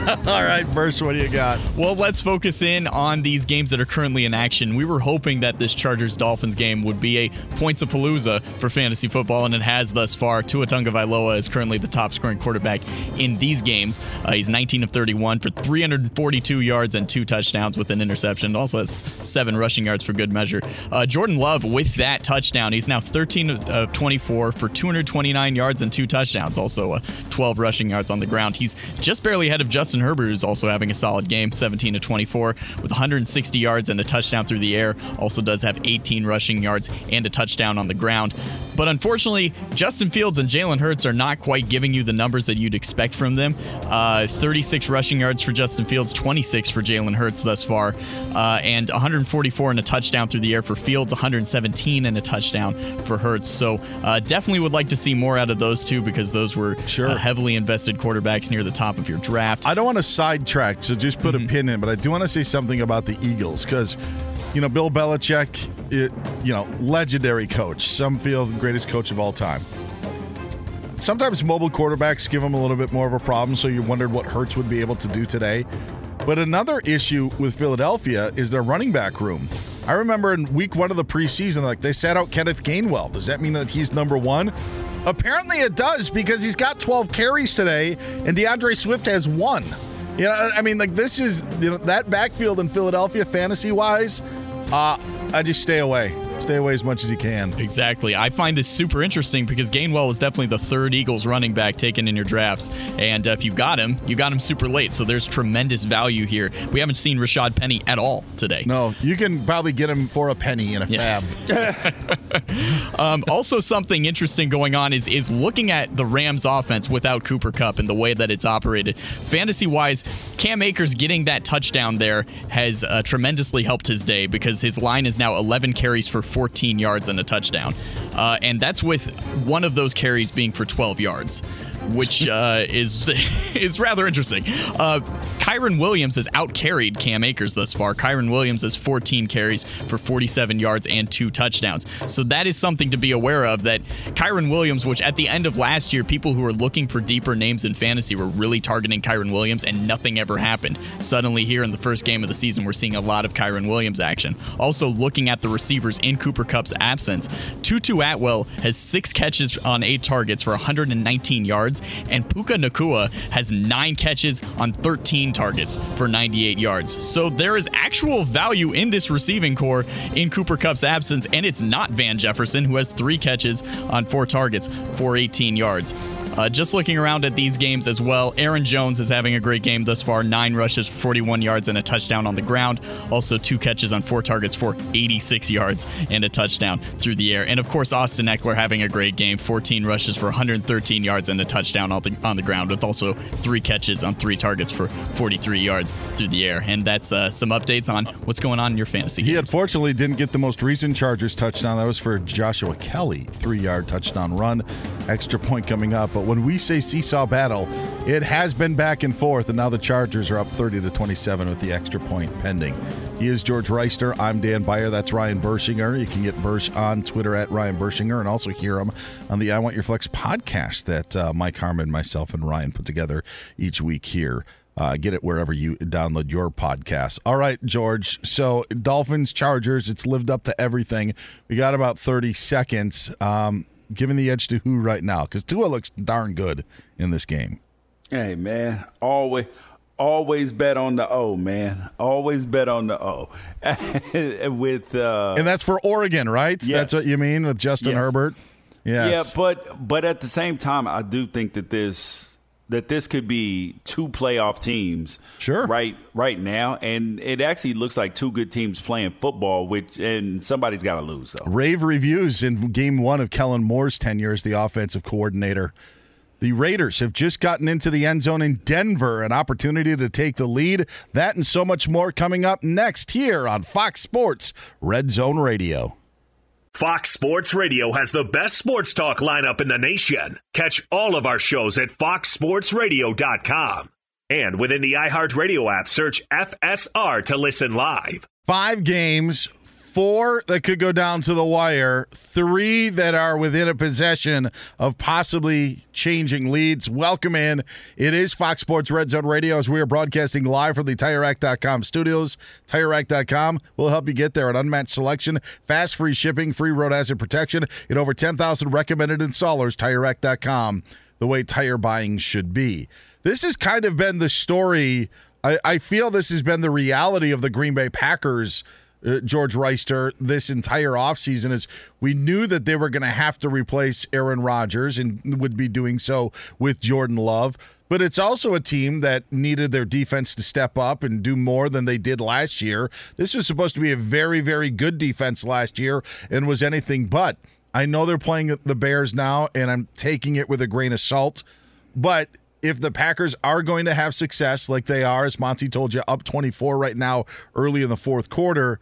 B: All right, first, what do you got?
N: Well, let's focus in on these games that are currently in action. We were hoping that this Chargers Dolphins game would be a points of palooza for fantasy football, and it has thus far. Tua Tagovailoa is currently the top scoring quarterback in these games. Uh, he's 19 of 31 for 342 yards and two touchdowns with an interception. Also has seven rushing yards for good measure. Uh, Jordan Love with that touchdown, he's now 13 of 24 for 229 yards and two touchdowns. Also uh, 12 rushing yards on the ground. He's just barely ahead of Justin Herbert, who's also having a solid game, 17 to 24 with 160 yards and a touchdown through the air. Also does have 18 rushing yards and a touchdown on the ground. But unfortunately, Justin Fields and Jalen Hurts are not quite giving you the numbers that you'd expect from them. Uh, 36 rushing yards for Justin Fields, 26 for Jalen Hurts thus far, uh, and 144 and a touchdown through the air for Fields, 117 and a touchdown for Hurts. So uh, definitely would like to see more out of those two because those were
B: sure.
N: heavily invested quarterbacks near the top of your draft.
B: I don't want to sidetrack, so just put
N: Mm-hmm.
B: a pin in, but I do want to say something about the Eagles because you know, Bill Belichick, it, you know, legendary coach. Some feel the greatest coach of all time. Sometimes mobile quarterbacks give him a little bit more of a problem, so you wondered what Hurts would be able to do today. But another issue with Philadelphia is their running back room. I remember in week one of the preseason, like they sat out Kenneth Gainwell. Does that mean that he's number one? Apparently it does because he's got 12 carries today and D'Andre Swift has one. You know, I mean, like this is you know that backfield in Philadelphia, fantasy wise. Uh, I just stay away. Stay away as much as you can.
N: Exactly. I find this super interesting because Gainwell was definitely the third Eagles running back taken in your drafts. And uh, if you got him, you got him super late. So there's tremendous value here. We haven't seen Rashaad Penny at all today.
B: No, you can probably get him for a penny in a yeah.
N: fab. um, also, something interesting going on is is looking at the Rams offense without Cooper Kupp and the way that it's operated. Fantasy wise, Cam Akers getting that touchdown there has uh, tremendously helped his day because his line is now 11 carries for 14 yards and a touchdown. Uh, and that's with one of those carries being for 12 yards which uh, is is rather interesting. Uh, Kyren Williams has outcarried Cam Akers thus far. Kyren Williams has 14 carries for 47 yards and two touchdowns. So that is something to be aware of. That Kyren Williams, which at the end of last year, people who were looking for deeper names in fantasy were really targeting Kyren Williams, and nothing ever happened. Suddenly, here in the first game of the season, we're seeing a lot of Kyren Williams action. Also, looking at the receivers in Cooper Kupp's absence, Tutu Atwell has six catches on eight targets for 119 yards and Puka Nacua has nine catches on 13 targets for 98 yards. So there is actual value in this receiving corps in Cooper Kupp's absence, and it's not Van Jefferson, who has three catches on four targets for 18 yards. Uh, just looking around at these games as well, Aaron Jones is having a great game thus far. Nine rushes, 41 yards, and a touchdown on the ground. Also, two catches on four targets for 86 yards and a touchdown through the air. And of course, Austin Ekeler having a great game. 14 rushes for 113 yards and a touchdown on the, on the ground, with also three catches on three targets for 43 yards through the air. And that's uh, some updates on what's going on in your fantasy.
B: He
N: games.
B: unfortunately didn't get the most recent Chargers touchdown. That was for Joshua Kelly, three yard touchdown run. Extra point coming up. But when we say seesaw battle, it has been back and forth, and now the Chargers are up 30 to 27 with the extra point pending. He is George Wrighster. I'm Dan Beyer. That's Ryan Bershinger. You can get Bersh on Twitter at Ryan Bershinger and also hear him on the I Want Your Flex podcast that uh, Mike Harmon, myself, and Ryan put together each week here. Uh, get it wherever you download your podcast. All right, George. So Dolphins, Chargers. It's lived up to everything. We got about 30 seconds. Um, giving the edge to who right now? Because Tua looks darn good in this game.
D: Hey man, always always bet on the O, man. Always bet on the O. with uh,
B: and that's for Oregon, right?
D: Yes.
B: That's what you mean with Justin
D: Yes.
B: Herbert. Yes.
D: Yeah, but but at the same time, I do think that this that this could be two playoff teams.
B: Sure.
D: Right right now, and it actually looks like two good teams playing football. Which and somebody's got to lose though.
B: Rave reviews in game one of Kellen Moore's tenure as the offensive coordinator. The Raiders have just gotten into the end zone in Denver, an opportunity to take the lead. That and so much more coming up next here on Fox Sports Red Zone Radio.
A: Fox Sports Radio has the best sports talk lineup in the nation. Catch all of our shows at foxsportsradio.com. And within the iHeartRadio app, search FSR to listen live.
B: Five games, four that could go down to the wire, three that are within a possession of possibly changing leads. Welcome in. It is Fox Sports Red Zone Radio as we are broadcasting live from the TireRack.com studios. TireRack.com will help you get there. An unmatched selection, fast free shipping, free road hazard protection, and over 10,000 recommended installers. TireRack.com, the way tire buying should be. This has kind of been the story. I, I feel this has been the reality of the Green Bay Packers uh, George Wrighster this entire offseason is we knew that they were going to have to replace Aaron Rodgers and would be doing so with Jordan Love. But it's also a team that needed their defense to step up and do more than they did last year. This was supposed to be a very, very good defense last year and was anything but. I know they're playing the Bears now, and I'm taking it with a grain of salt. But if the Packers are going to have success like they are, as Monty told you, up 24 right now, early in the fourth quarter,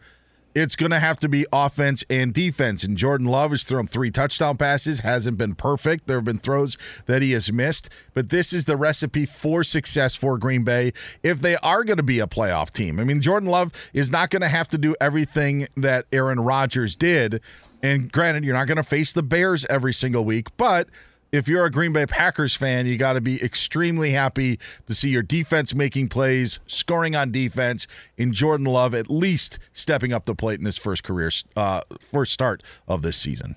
B: it's going to have to be offense and defense. And Jordan Love has thrown three touchdown passes, hasn't been perfect. There have been throws that he has missed, but this is the recipe for success for Green Bay if they are going to be a playoff team. I mean, Jordan Love is not going to have to do everything that Aaron Rodgers did. And granted, you're not going to face the Bears every single week, but if you're a Green Bay Packers fan, you got to be extremely happy to see your defense making plays, scoring on defense, and Jordan Love at least stepping up the plate in his first career, uh, first start of this season.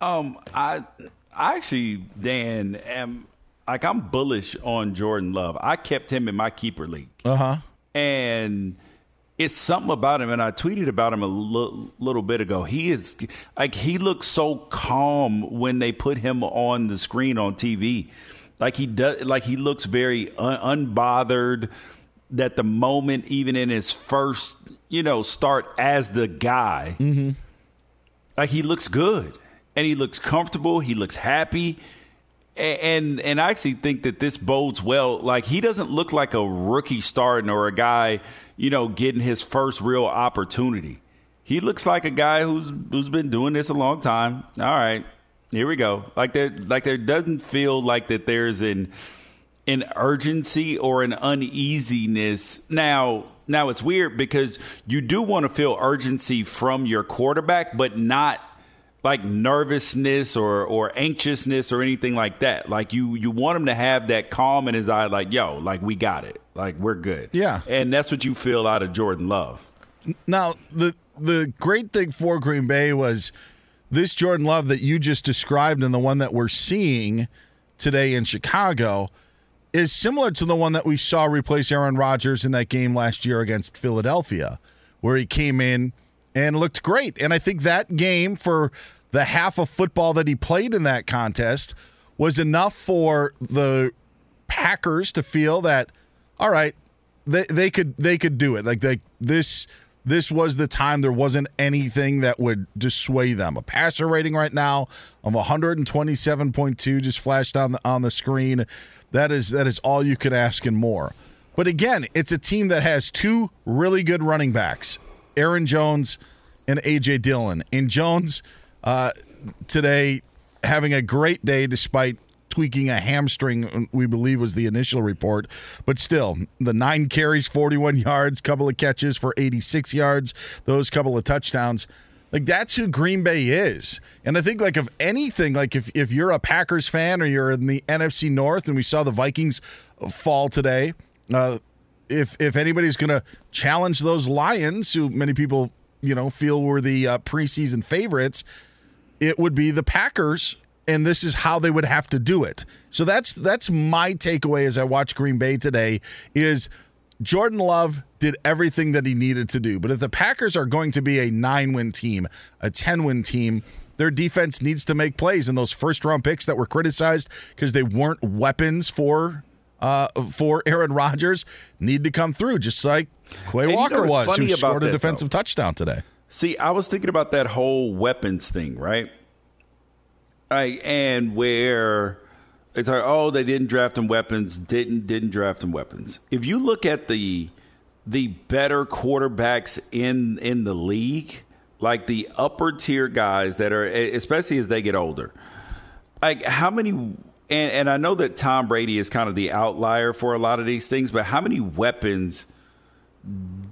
D: Um, I, I actually, Dan, am like I'm bullish on Jordan Love. I kept him in my keeper league.
B: Uh huh.
D: And it's something about him, and I tweeted about him a l- little bit ago. He is like he looks so calm when they put him on the screen on TV. Like he does, like he looks very un- unbothered. That the moment, even in his first, you know, start as the guy,
B: mm-hmm.
D: like he looks good and he looks comfortable. He looks happy. And and I actually think that this bodes well. Like he doesn't look like a rookie starting or a guy, you know, getting his first real opportunity. He looks like a guy who's who's been doing this a long time. All right, here we go. Like there like there doesn't feel like that there's an an urgency or an uneasiness. Now now it's weird because you do want to feel urgency from your quarterback, but not like nervousness or or anxiousness or anything like that. Like you you want him to have that calm in his eye, like yo, like we got it, like we're good.
B: Yeah,
D: and that's what you feel out of Jordan Love.
B: Now the the great thing for Green Bay was this Jordan Love that you just described and the one that we're seeing today in Chicago is similar to the one that we saw replace Aaron Rodgers in that game last year against Philadelphia, where he came in and looked great. And I think that game for the half of football that he played in that contest was enough for the Packers to feel that all right, they they could they could do it. Like they this this was the time there wasn't anything that would dissuade them. A passer rating right now of 127.2 just flashed on the on the screen. That is that is all you could ask and more. But again, it's a team that has two really good running backs, Aaron Jones and AJ Dillon. And Jones uh, today having a great day despite tweaking a hamstring, we believe was the initial report. But still, the nine carries, 41 yards, couple of catches for 86 yards, those couple of touchdowns. Like that's who Green Bay is. And I think like if anything, like if, if you're a Packers fan or you're in the NFC North and we saw the Vikings fall today, uh, if if anybody's going to challenge those Lions, who many people you know feel were the uh, preseason favorites, it would be the Packers, and this is how they would have to do it. So that's that's my takeaway as I watch Green Bay today is Jordan Love did everything that he needed to do. But if the Packers are going to be a 9-win team, a 10-win team, their defense needs to make plays and those first round picks that were criticized because they weren't weapons for uh, for Aaron Rodgers need to come through, just like Quay Walker
D: you know
B: was, who scored a defensive
D: though?
B: touchdown today.
D: See, I was thinking about that whole weapons thing, right? Right, and where it's like, oh, they didn't draft him weapons, didn't didn't draft him weapons. If you look at the the better quarterbacks in in the league, like the upper tier guys that are, especially as they get older, like how many and, and I know that Tom Brady is kind of the outlier for a lot of these things, but how many weapons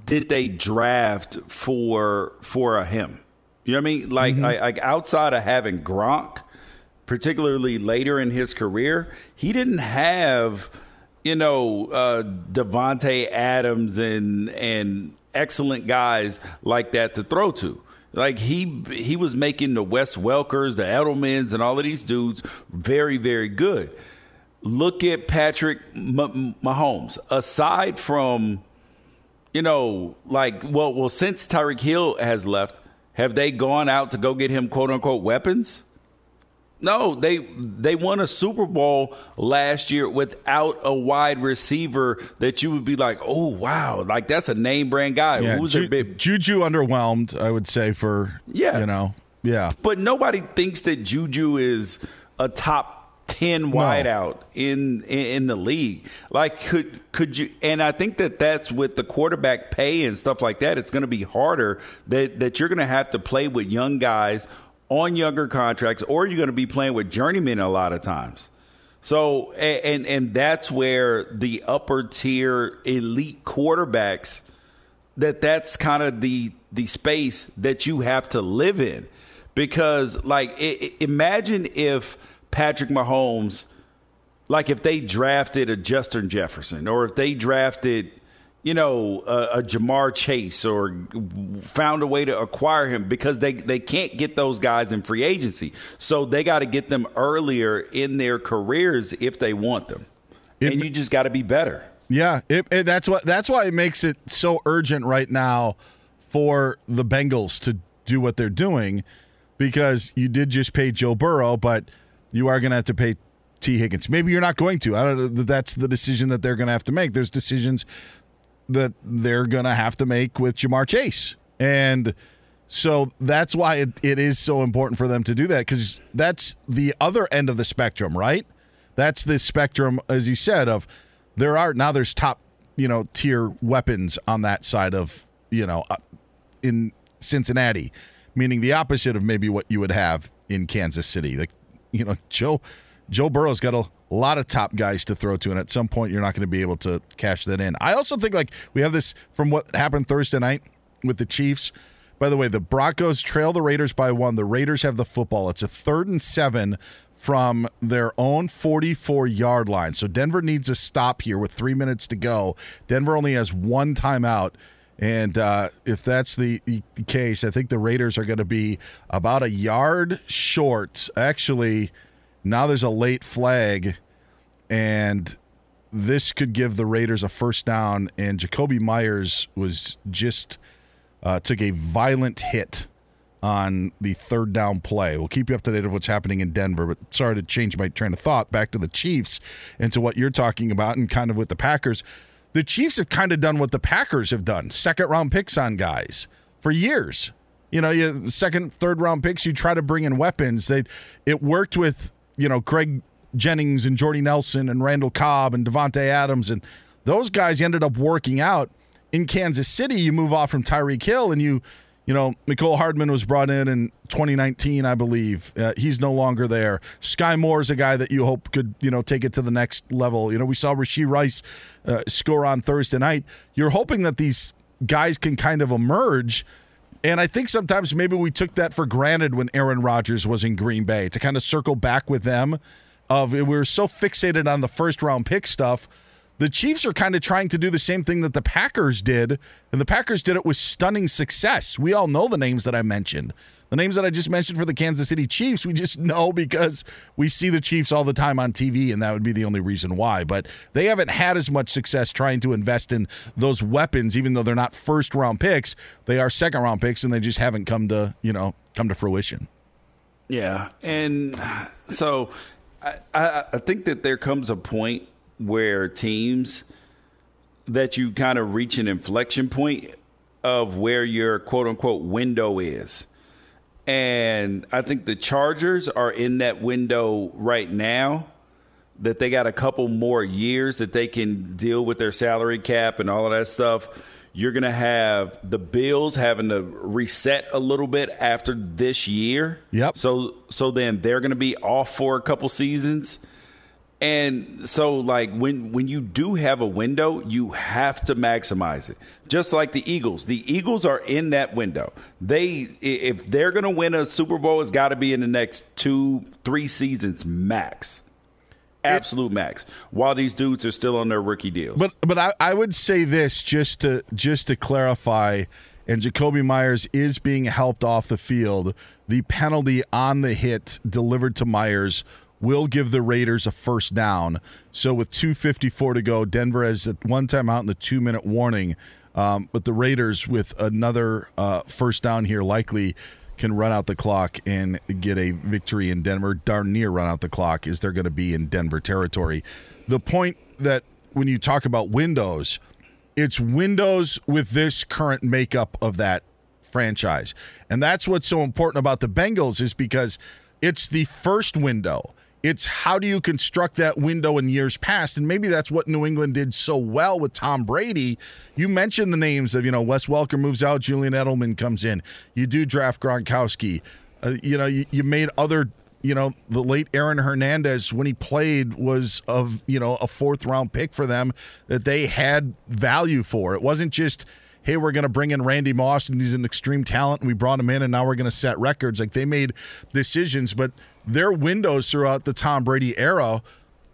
D: did they draft for for a him? You know what I mean? Like,
B: Mm-hmm.
D: like, like outside of having Gronk, particularly later in his career, he didn't have you know uh, Davante Adams and and excellent guys like that to throw to. Like he he was making the Wes Welkers, the Edelmans, and all of these dudes very very good. Look at Patrick Mahomes. Aside from you know, like, well, well, since Tyreek Hill has left, have they gone out to go get him quote unquote weapons? No, they they won a Super Bowl last year without a wide receiver that you would be like, oh wow, like that's a name brand guy.
B: Yeah,
D: Who's
B: Ju-
D: big?
B: Juju underwhelmed, I would say, for
D: Yeah.
B: you know, yeah.
D: But nobody thinks that Juju is a top ten wideout in, in in the league. Like, could could you? And I think that that's with the quarterback pay and stuff like that. It's going to be harder that that you're going to have to play with young guys on younger contracts, or you're going to be playing with journeymen a lot of times. So, and and that's where the upper tier elite quarterbacks that that's kind of the the space that you have to live in because like i i- imagine if Patrick Mahomes, like if they drafted a Justin Jefferson or if they drafted. You know, a, a Ja'Marr Chase, or found a way to acquire him because they, they can't get those guys in free agency. So they got to get them earlier in their careers if they want them. and you just got to be better.
B: Yeah, it, it, that's what that's why it makes it so urgent right now for the Bengals to do what they're doing because you did just pay Joe Burrow, but you are going to have to pay Tee Higgins. Maybe you're not going to. I don't know. That's the decision that they're going to have to make. There's decisions that they're going to have to make with Ja'Marr Chase. And so that's why it, it is so important for them to do that because that's the other end of the spectrum, right? That's the spectrum, as you said, of there are now there's top, you know, tier weapons on that side of, you know, uh, in Cincinnati, meaning the opposite of maybe what you would have in Kansas City. Like, you know, Joe Joe Burrow's got a lot of top guys to throw to, and at some point you're not going to be able to cash that in. I also think like we have this from what happened Thursday night with the Chiefs. By the way, the Broncos trail the Raiders by one. The Raiders have the football. It's a third and seven from their own 44 yard line. So Denver needs a stop here with three minutes to go. Denver only has one timeout. And uh, if that's the, the case, I think the Raiders are going to be about a yard short. Actually, now there's a late flag, and this could give the Raiders a first down. And Jakobi Meyers was just uh, took a violent hit on the third down play. We'll keep you up to date of what's happening in Denver, but sorry to change my train of thought back to the Chiefs and to what you're talking about and kind of with the Packers. The Chiefs have kind of done what the Packers have done second round picks on guys for years. You know, you second, third round picks, you try to bring in weapons. They it worked with, you know, Greg Jennings and Jordy Nelson and Randall Cobb and Davante Adams and those guys ended up working out in Kansas City. You move off from Tyreek Hill and you you know, Mecole Hardman was brought in in 2019, I believe. Uh, he's no longer there. Sky Moore is a guy that you hope could, you know, take it to the next level. You know, we saw Rashee Rice uh, score on Thursday night. You're hoping that these guys can kind of emerge. And I think sometimes maybe we took that for granted when Aaron Rodgers was in Green Bay to kind of circle back with them. Of we were so fixated on the first round pick stuff the Chiefs are kind of trying to do the same thing that the Packers did, and the Packers did it with stunning success. We all know the names that I mentioned. The names that I just mentioned for the Kansas City Chiefs, we just know because we see the Chiefs all the time on TV, and that would be the only reason why. But they haven't had as much success trying to invest in those weapons, even though they're not first round picks. They are second round picks, and they just haven't come to, you know, come to fruition.
D: Yeah, and so I, I, think that there comes a point where teams that you kind of reach an inflection point of where your quote unquote window is. And I think the Chargers are in that window right now that they got a couple more years that they can deal with their salary cap and all of that stuff. You're going to have the Bills having to reset a little bit after this year.
B: Yep.
D: So so then they're going to be off for a couple seasons. And so like when when you do have a window, you have to maximize it. Just like the Eagles. The Eagles are in that window. They if they're going to win a Super Bowl it's got to be in the next 2 3 seasons max. Absolute max. While these dudes are still on their rookie deals.
B: But but I, I would say this just to just to clarify, and Jakobi Meyers is being helped off the field. The penalty on the hit delivered to Meyers will give the Raiders a first down. So with 2:54 to go, Denver has one time out in the two minute warning. Um, but the Raiders with another uh, first down here likely can run out the clock and get a victory in Denver. Darn near run out the clock is they're going to be in Denver territory. The point that when you talk about windows, it's windows with this current makeup of that franchise. And that's what's so important about the Bengals is because it's the first window. It's how do you construct that window in years past? And maybe that's what New England did so well with Tom Brady. You mentioned the names of, you know, Wes Welker moves out, Julian Edelman comes in. You do draft Gronkowski. Uh, you know, you, you made other you know, the late Aaron Hernandez, when he played, was of, you know, a fourth round pick for them that they had value for. It wasn't just, hey, we're going to bring in Randy Moss and he's an extreme talent and we brought him in and now we're going to set records. Like they made decisions, but their windows throughout the Tom Brady era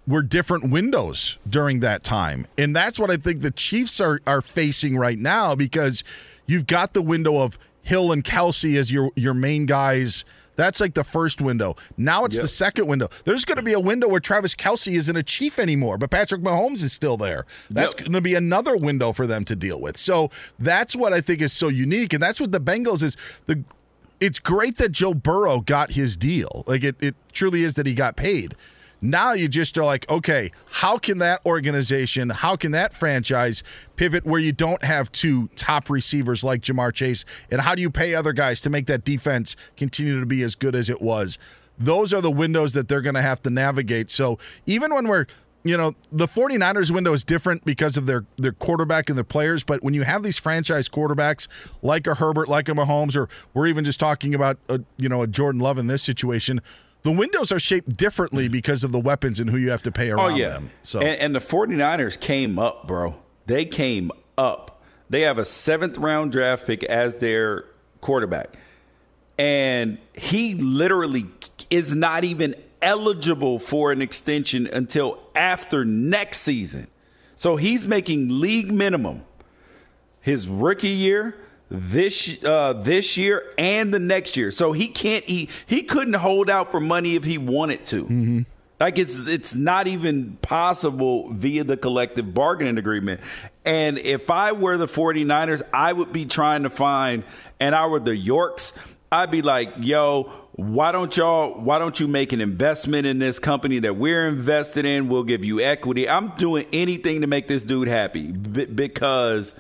B: were different windows during that time. And that's what I think the Chiefs are are facing right now because you've got the window of Hill and Kelce as your your main guys. That's like the first window. Now it's
D: Yep.
B: the second window. There's going to be a window where Travis Kelce isn't a Chief anymore, but Patrick Mahomes is still there. That's going to be another window for them to deal with. So that's what I think is so unique, and that's what the Bengals is the. It's great that Joe Burrow got his deal. Like it, it truly is that he got paid. Now you just are like, okay, how can that organization, how can that franchise pivot where you don't have two top receivers like Ja'Marr Chase? And how do you pay other guys to make that defense continue to be as good as it was? Those are the windows that they're going to have to navigate. So even when we're you know, the 49ers window is different because of their their quarterback and their players, but when you have these franchise quarterbacks like a Herbert, like a Mahomes, or we're even just talking about a, you know a Jordan Love in this situation, the windows are shaped differently mm-hmm. because of the weapons and who you have to pay oh, around
D: oh, yeah.
B: them. So
D: And, and the 49ers came up, bro. They came up. They have a seventh round draft pick as their quarterback. And he literally is not even eligible for an extension until after next season. So he's making league minimum his rookie year, this uh, this year, and the next year. So he can't he he couldn't hold out for money if he wanted to. Like it's it's not even possible via the collective bargaining agreement. And if I were the 49ers, I would be trying to find and I were the Yorks, I'd be like, "Yo, why don't y'all why don't you make an investment in this company that we're invested in? We'll give you equity." I'm doing anything to make this dude happy b- because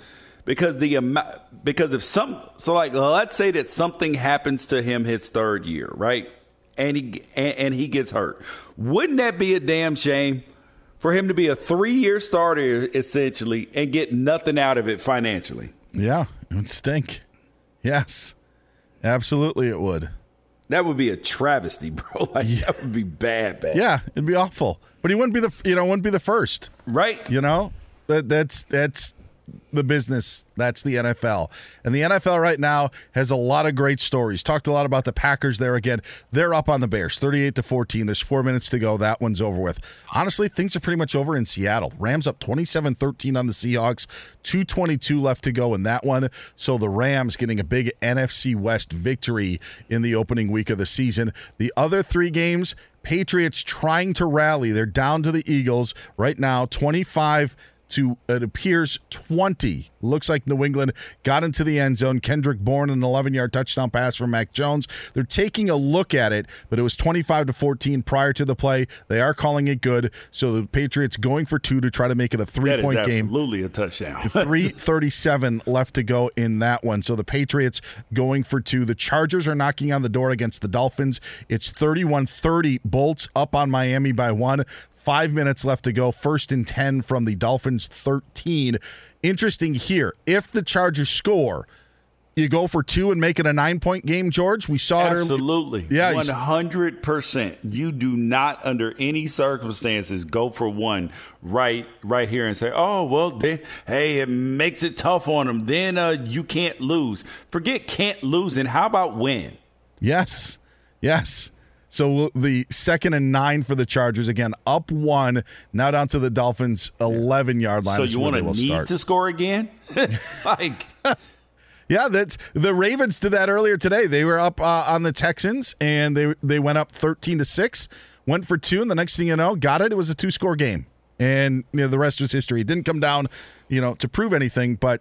D: because the amount because if some so like let's say that something happens to him his third year, right? And he and, and he gets hurt. Wouldn't that be a damn shame for him to be a 3-year starter essentially and get nothing out of it financially?
B: yeah, it would stink. Yes, absolutely, it would.
D: That would be a travesty, bro. Like that would be bad, bad.
B: Yeah, it'd be awful. But he wouldn't be the you know wouldn't be the first,
D: right?
B: You know that that's that's the business. That's the NFL, and the NFL right now has a lot of great stories. Talked a lot about the Packers there again. They're up on the Bears, thirty-eight to fourteen. There's four minutes to go. That one's over with. Honestly, things are pretty much over in Seattle. Rams up 27-13 on the Seahawks. Two twenty-two left to go in that one. So the Rams getting a big NFC West victory in the opening week of the season. The other three games. Patriots trying to rally. They're down to the Eagles right now, 25 to it appears 20. Looks like New England got into the end zone. Kendrick Bourne an 11-yard touchdown pass from Mac Jones. They're taking a look at it, but it was 25 to 14 prior to the play. They are calling it good. So the Patriots going for two to try to make it a
D: That is
B: three-point game.
D: absolutely a touchdown.
B: 337 left to go in that one. So the Patriots going for two. The Chargers are knocking on the door against the Dolphins. It's 31 30. Bolts up on Miami by one. Five minutes left to go. First and 10 from the Dolphins 13. Interesting here. If the Chargers score, you go for two and make it a nine point game, George. We saw it.
D: Absolutely.
B: Yeah, you
D: One hundred percent. You do not under any circumstances go for one right right here and say, Oh, well they, hey, it makes it tough on them. Then uh, you can't lose. Forget can't lose and how about win?
B: Yes. Yes. So the second and nine for the Chargers again, up one, now down to the Dolphins' eleven yard line.
D: so you want to need
B: start.
D: to score again? like
B: Yeah, that's the Ravens did that earlier today. They were up uh, on the Texans and they they went up thirteen to six, went for two, and the next thing you know, got it. It was a two score game, and you know, the rest was history. It didn't come down, you know, to prove anything, but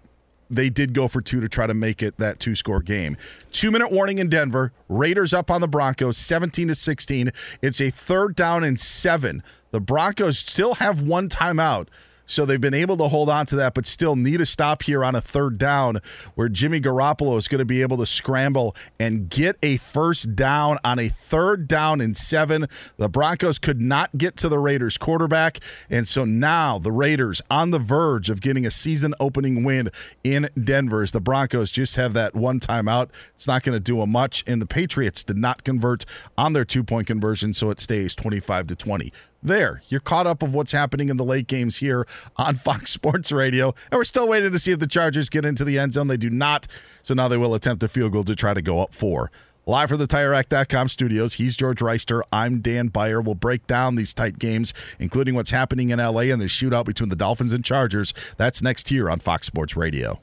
B: they did go for two to try to make it that two score game. Two minute warning in Denver. Raiders up on the Broncos, seventeen to sixteen. It's a third down and seven. The Broncos still have one timeout. So they've been able to hold on to that, but still need a stop here on a third down where Jimmy Garoppolo is going to be able to scramble and get a first down on a third down and seven. The Broncos could not get to the Raiders quarterback. And so now the Raiders on the verge of getting a season opening win in Denver as the Broncos just have that one timeout. It's not going to do them much. And the Patriots did not convert on their two point conversion, so it stays 25 to 20. there. You're caught up of what's happening in the late games here on Fox Sports Radio. And we're still waiting to see if the Chargers get into the end zone. They do not. So now they will attempt a field goal to try to go up four. Live from the TireRack.com studios, he's George Wrighster. I'm Dan Beyer. We'll break down these tight games, including what's happening in LA and the shootout between the Dolphins and Chargers. That's next here on Fox Sports Radio.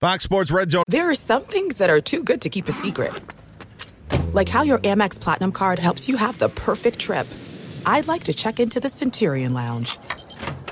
B: Fox Sports Red Zone.
J: There are some things that are too good to keep a secret. Like how your Amex Platinum card helps you have the perfect trip. I'd like to check into the Centurion Lounge.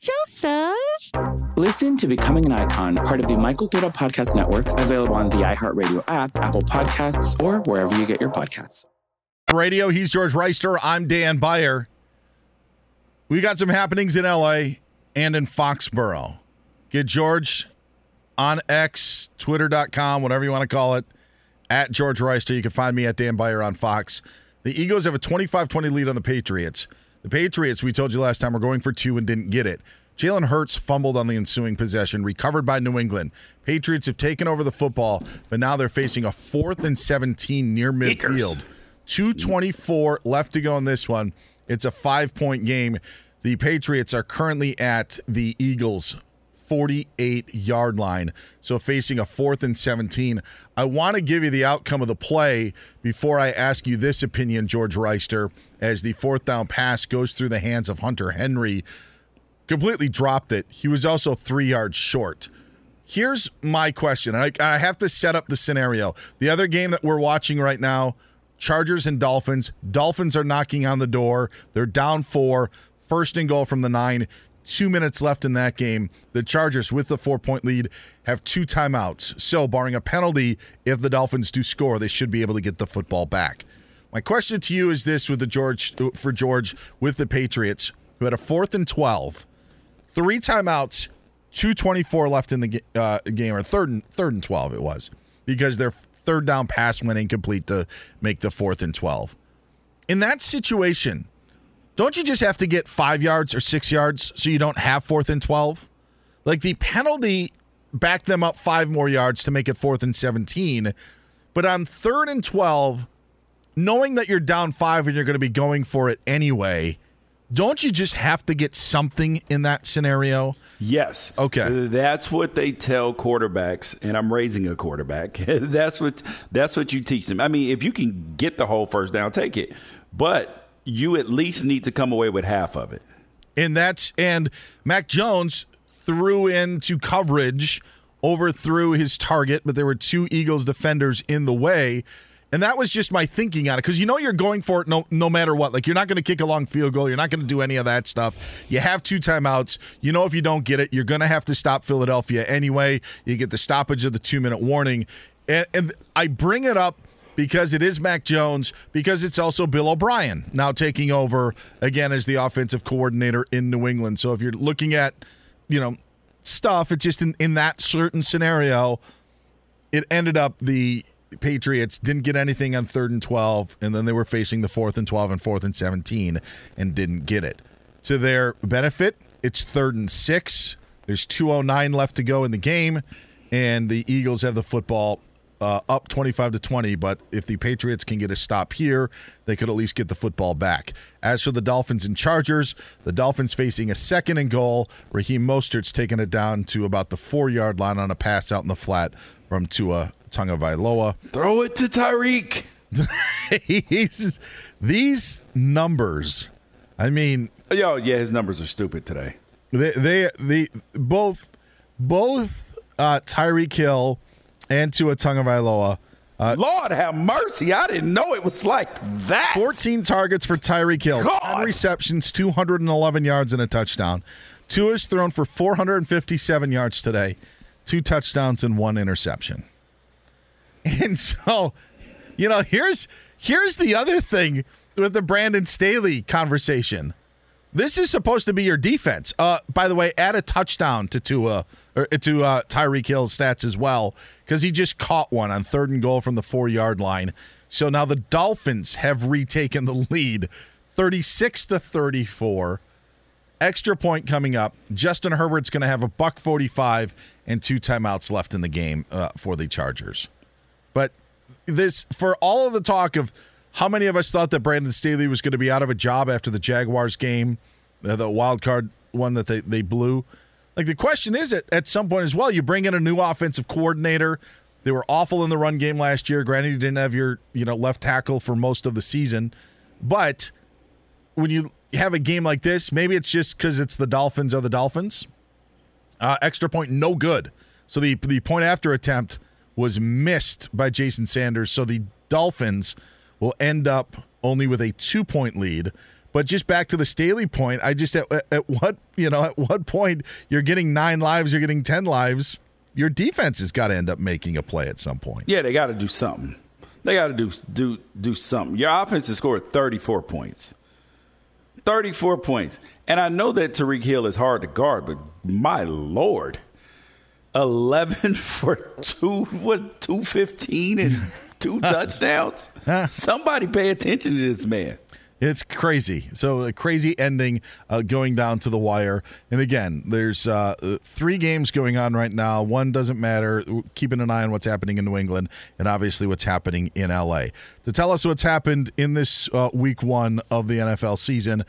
T: Joseph!
L: Listen to Becoming an Icon, part of the My Cultura Podcast Network, available on the iHeartRadio app, Apple Podcasts, or wherever you get your podcasts.
B: Radio, he's George Wrighster. I'm Dan Beyer. We got some happenings in LA and in Foxborough. Get George on X, Twitter.com, whatever you want to call it, at George Wrighster. You can find me at Dan Beyer on Fox. The Eagles have a 25 20 lead on the Patriots. The Patriots, we told you last time, were going for two and didn't get it. Jalen Hurts fumbled on the ensuing possession, recovered by New England. Patriots have taken over the football, but now they're facing a fourth and 17 near midfield. 224 left to go in this one. It's a five point game. The Patriots are currently at the Eagles' 48 yard line. So facing a fourth and 17. I want to give you the outcome of the play before I ask you this opinion, George Wrighster, as the fourth down pass goes through the hands of Hunter Henry. Completely dropped it. He was also three yards short. Here's my question. I, I have to set up the scenario. The other game that we're watching right now, Chargers and Dolphins. Dolphins are knocking on the door. They're down four. First and goal from the nine. Two minutes left in that game. The Chargers, with the four point lead, have two timeouts. So, barring a penalty, if the Dolphins do score, they should be able to get the football back. My question to you is this: with the George for George with the Patriots, who had a fourth and twelve, three timeouts, two twenty four left in the uh, game, or third and third and twelve it was, because their third down pass went incomplete to make the fourth and twelve. In that situation, don't you just have to get five yards or six yards so you don't have fourth and 12? Like the penalty backed them up five more yards to make it fourth and 17. But on third and 12, knowing that you're down five and you're going to be going for it anyway, don't you just have to get something in that scenario?
D: Yes.
B: Okay.
D: That's what they tell quarterbacks, and I'm raising a quarterback. that's what that's what you teach them. I mean, if you can get the whole first down, take it. But you at least need to come away with half of it.
B: And that's and Mac Jones threw into coverage overthrew his target, but there were two Eagles defenders in the way. And that was just my thinking on it because you know you're going for it no no matter what. Like you're not going to kick a long field goal. You're not going to do any of that stuff. You have two timeouts. You know if you don't get it, you're going to have to stop Philadelphia anyway. You get the stoppage of the two minute warning, and, and I bring it up because it is Mac Jones because it's also Bill O'Brien now taking over again as the offensive coordinator in New England. So if you're looking at you know stuff, it's just in in that certain scenario, it ended up the Patriots didn't get anything on third and 12, and then they were facing the fourth and 12 and fourth and 17 and didn't get it. To their benefit, it's third and six. There's 209 left to go in the game, and the Eagles have the football uh, up 25 to 20. But if the Patriots can get a stop here, they could at least get the football back. As for the Dolphins and Chargers, the Dolphins facing a second and goal. Raheem Mostert's taking it down to about the four yard line on a pass out in the flat from Tua Tagovailoa.
D: Throw it to Tyreek.
B: These numbers, I mean,
D: Yo, yeah, his numbers are stupid today.
B: they they the both both uh, Tyreek Hill and Tua Tagovailoa. Uh,
D: Lord have mercy. I didn't know it was like that.
B: 14 targets for Tyreek Hill, 10 receptions, 211 yards, and a touchdown. Tua's thrown for 457 yards today, two touchdowns and one interception. And so, you know, here's here's the other thing with the Brandon Staley conversation. This is supposed to be your defense. Uh, by the way, add a touchdown to Tua or to uh, Tyreek Hill's stats as well because he just caught one on third and goal from the four yard line. So now the Dolphins have retaken the lead, thirty six to thirty four. Extra point coming up. Justin Herbert's going to have a buck forty five and two timeouts left in the game uh, for the Chargers. But this for all of the talk of how many of us thought that Brandon Staley was going to be out of a job after the Jaguars game, uh, the wild card one that they, they blew. Like the question is at, at some point as well, you bring in a new offensive coordinator. They were awful in the run game last year. Granted, you didn't have your you know left tackle for most of the season, but when you have a game like this, maybe it's just because it's the Dolphins or the Dolphins. Uh, extra point, no good. So the the point after attempt was missed by Jason Sanders. So the Dolphins will end up only with a two point lead. But just back to the Staley point, I just at, at what you know at what point you're getting nine lives, you're getting ten lives. Your defense has got to end up making a play at some point.
D: Yeah, they got to do something. They got to do do do something. Your offense has scored 34 points. 34 points. And I know that Tyreek Hill is hard to guard, but my lord. 11 for 2 what 215 and two touchdowns. Somebody pay attention to this man.
B: It's crazy. So a crazy ending uh, going down to the wire. And again, there's uh, three games going on right now. One doesn't matter. Keeping an eye on what's happening in New England and obviously what's happening in LA. To tell us what's happened in this uh, week one of the NFL season,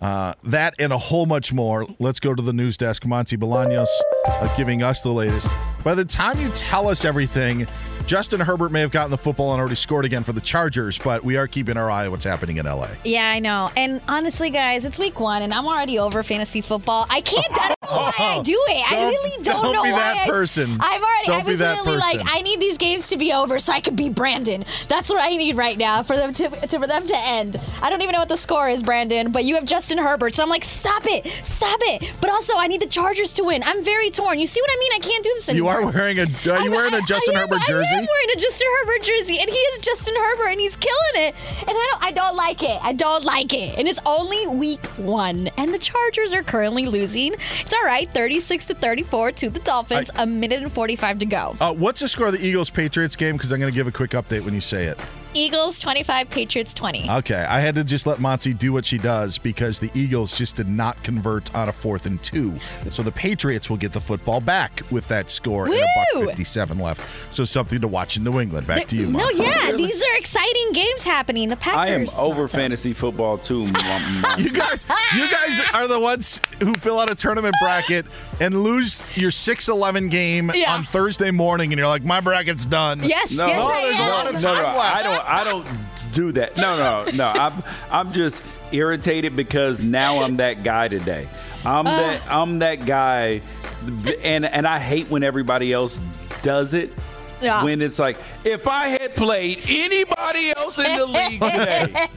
B: uh, that and a whole much more. Let's go to the news desk. Monty Bolaños uh, giving us the latest. By the time you tell us everything, Justin Herbert may have gotten the football and already scored again for the Chargers, but we are keeping our eye on what's happening in LA.
F: Yeah, I know. And honestly, guys, it's week one, and I'm already over fantasy football. I can't. I don't know why I do it. I
B: Don't-
F: really don't,
B: don't
F: know
B: be
F: why.
B: that
F: I-
B: person.
F: I've already.
B: Don't
F: I was literally like. I need these games to be over so I can be Brandon. That's what I need right now for them to, to for them to end. I don't even know what the score is, Brandon, but you have Justin Herbert, so I'm like, stop it, stop it. But also, I need the Chargers to win. I'm very torn. You see what I mean? I can't do this anymore.
B: You are wearing a are you wearing a Justin
F: I am,
B: Herbert jersey?
F: I am wearing a Justin Herbert jersey, and he is Justin Herbert, and he's killing it. And I don't, I don't like it. I don't like it. And it's only week one, and the Chargers are currently losing. It's all right, thirty-six to thirty-four to the Dolphins. a minute and forty-five to go.
B: Uh, what's the score of the Eagles Patriots game? Because I'm going to give a quick update when you say it.
F: Eagles twenty-five, Patriots twenty.
B: Okay, I had to just let Monty do what she does because the Eagles just did not convert on a fourth and two. So the Patriots will get the football back with that score and a
F: Woo!
B: buck fifty-seven left. So something to watch in New England. Back to you, Monty.
F: No,
B: Monty.
F: yeah, these are exciting games happening. The Packers.
D: I am
F: Packers.
D: over fantasy football too. Mom- mom.
B: You guys, you guys are the ones who fill out a tournament bracket and lose your 6-11 game
F: Yeah.
B: on Thursday morning, and you're like, "My bracket's done."
F: Yes,
D: No,
F: yes,
B: no,
F: I oh,
B: there's a lot of
D: no,
B: time
D: no,
B: left.
D: I don't. I don't do that. No, no, no. I'm. I'm just irritated because now I'm that guy today. I'm that. I'm that guy and and I hate when everybody else does it.
F: Yeah.
D: When it's like, if I had played anybody else in the league today,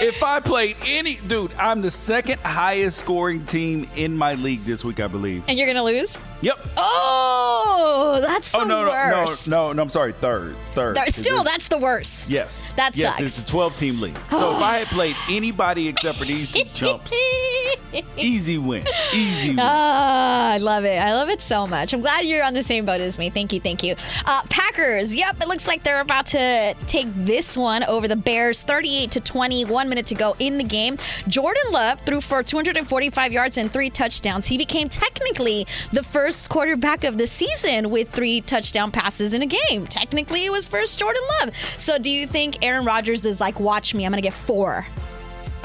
D: if I played any dude, I'm the second highest scoring team in my league this week, I believe.
F: And you're gonna lose?
D: Yep.
F: Oh, that's the
D: oh no, no,
F: worst.
D: no, no, no, I'm sorry, third, third.
F: Th- Still, that's the worst.
D: Yes.
F: That
D: yes,
F: sucks.
D: it's a 12 team league. So if I had played anybody except for these two chumps, easy win. Easy win.
F: Ah, I love it. I love it so much. I'm glad you're on the same boat as me. Thank you, thank you. Uh, Packers. Yep, it looks like they're about to take this one over the Bears, 38 to 20. One minute to go in the game. Jordan Love threw for 245 yards and three touchdowns. He became technically the first quarterback of the season with three touchdown passes in a game. Technically, it was first Jordan Love. So, do you think Aaron Rodgers is like, watch me, I'm gonna get four?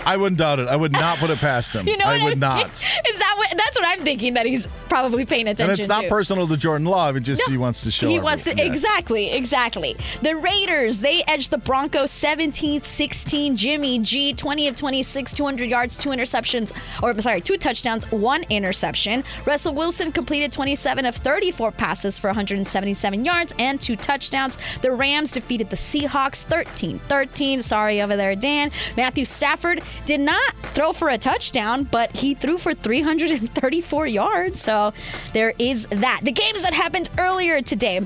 B: I wouldn't doubt it. I would not put it past him.
F: You know
B: I
F: what
B: would
F: mean?
B: not.
F: Is that what? That's what I'm thinking. That he's probably paying attention.
B: And it's not
F: to.
B: personal to Jordan Love. It just he wants to show.
F: He wants to.
B: Yes.
F: exactly, exactly. The Raiders they edged the Broncos 17-16. Jimmy G 20 of 26, 200 yards, two interceptions, or I'm sorry, two touchdowns, one interception. Russell Wilson completed 27 of 34 passes for 177 yards and two touchdowns. The Rams defeated the Seahawks 13-13. Sorry over there, Dan. Matthew Stafford did not throw for a touchdown, but he threw for 334 yards. So there is that. The games that happened earlier today.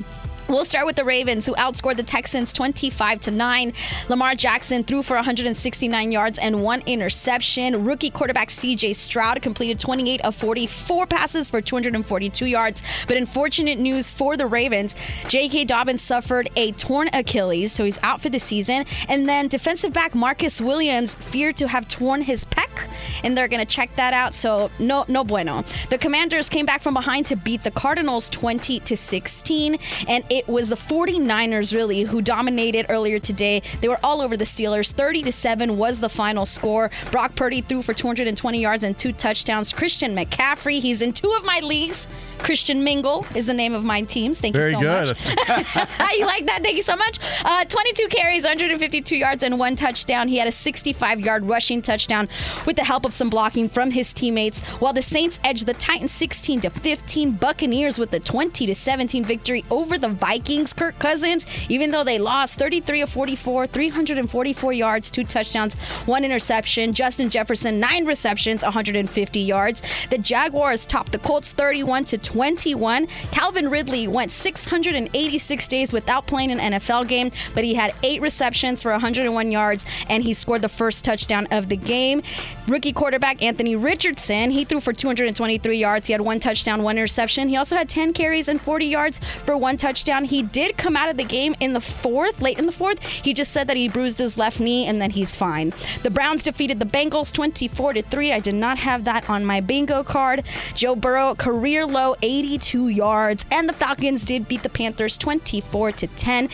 F: We'll start with the Ravens, who outscored the Texans 25 to 9. Lamar Jackson threw for 169 yards and one interception. Rookie quarterback CJ Stroud completed 28 of 44 passes for 242 yards. But unfortunate news for the Ravens, J.K. Dobbins suffered a torn Achilles, so he's out for the season. And then defensive back Marcus Williams feared to have torn his pec, and they're going to check that out. So no, no bueno. The Commanders came back from behind to beat the Cardinals 20 to 16, and it was the 49ers really who dominated earlier today. They were all over the Steelers. 30 to 7 was the final score. Brock Purdy threw for 220 yards and two touchdowns. Christian McCaffrey, he's in two of my leagues. Christian Mingle is the name of my teams. Thank
B: Very
F: you so
B: good.
F: much. you like that? Thank you so much. Uh, 22 carries, 152 yards, and one touchdown. He had a 65 yard rushing touchdown with the help of some blocking from his teammates. While the Saints edged the Titans 16 to 15, Buccaneers with the 20 to 17 victory over the Vikings. Kirk Cousins, even though they lost 33 of 44, 344 yards, two touchdowns, one interception. Justin Jefferson, nine receptions, 150 yards. The Jaguars topped the Colts 31 to 21. Calvin Ridley went 686 days without playing an NFL game, but he had eight receptions for 101 yards and he scored the first touchdown of the game. Rookie quarterback Anthony Richardson, he threw for 223 yards. He had one touchdown, one interception. He also had 10 carries and 40 yards for one touchdown. He did come out of the game in the fourth, late in the fourth. He just said that he bruised his left knee and then he's fine. The Browns defeated the Bengals 24 to 3. I did not have that on my bingo card. Joe Burrow, career low 82 yards, and the Falcons did beat the Panthers 24 to 10.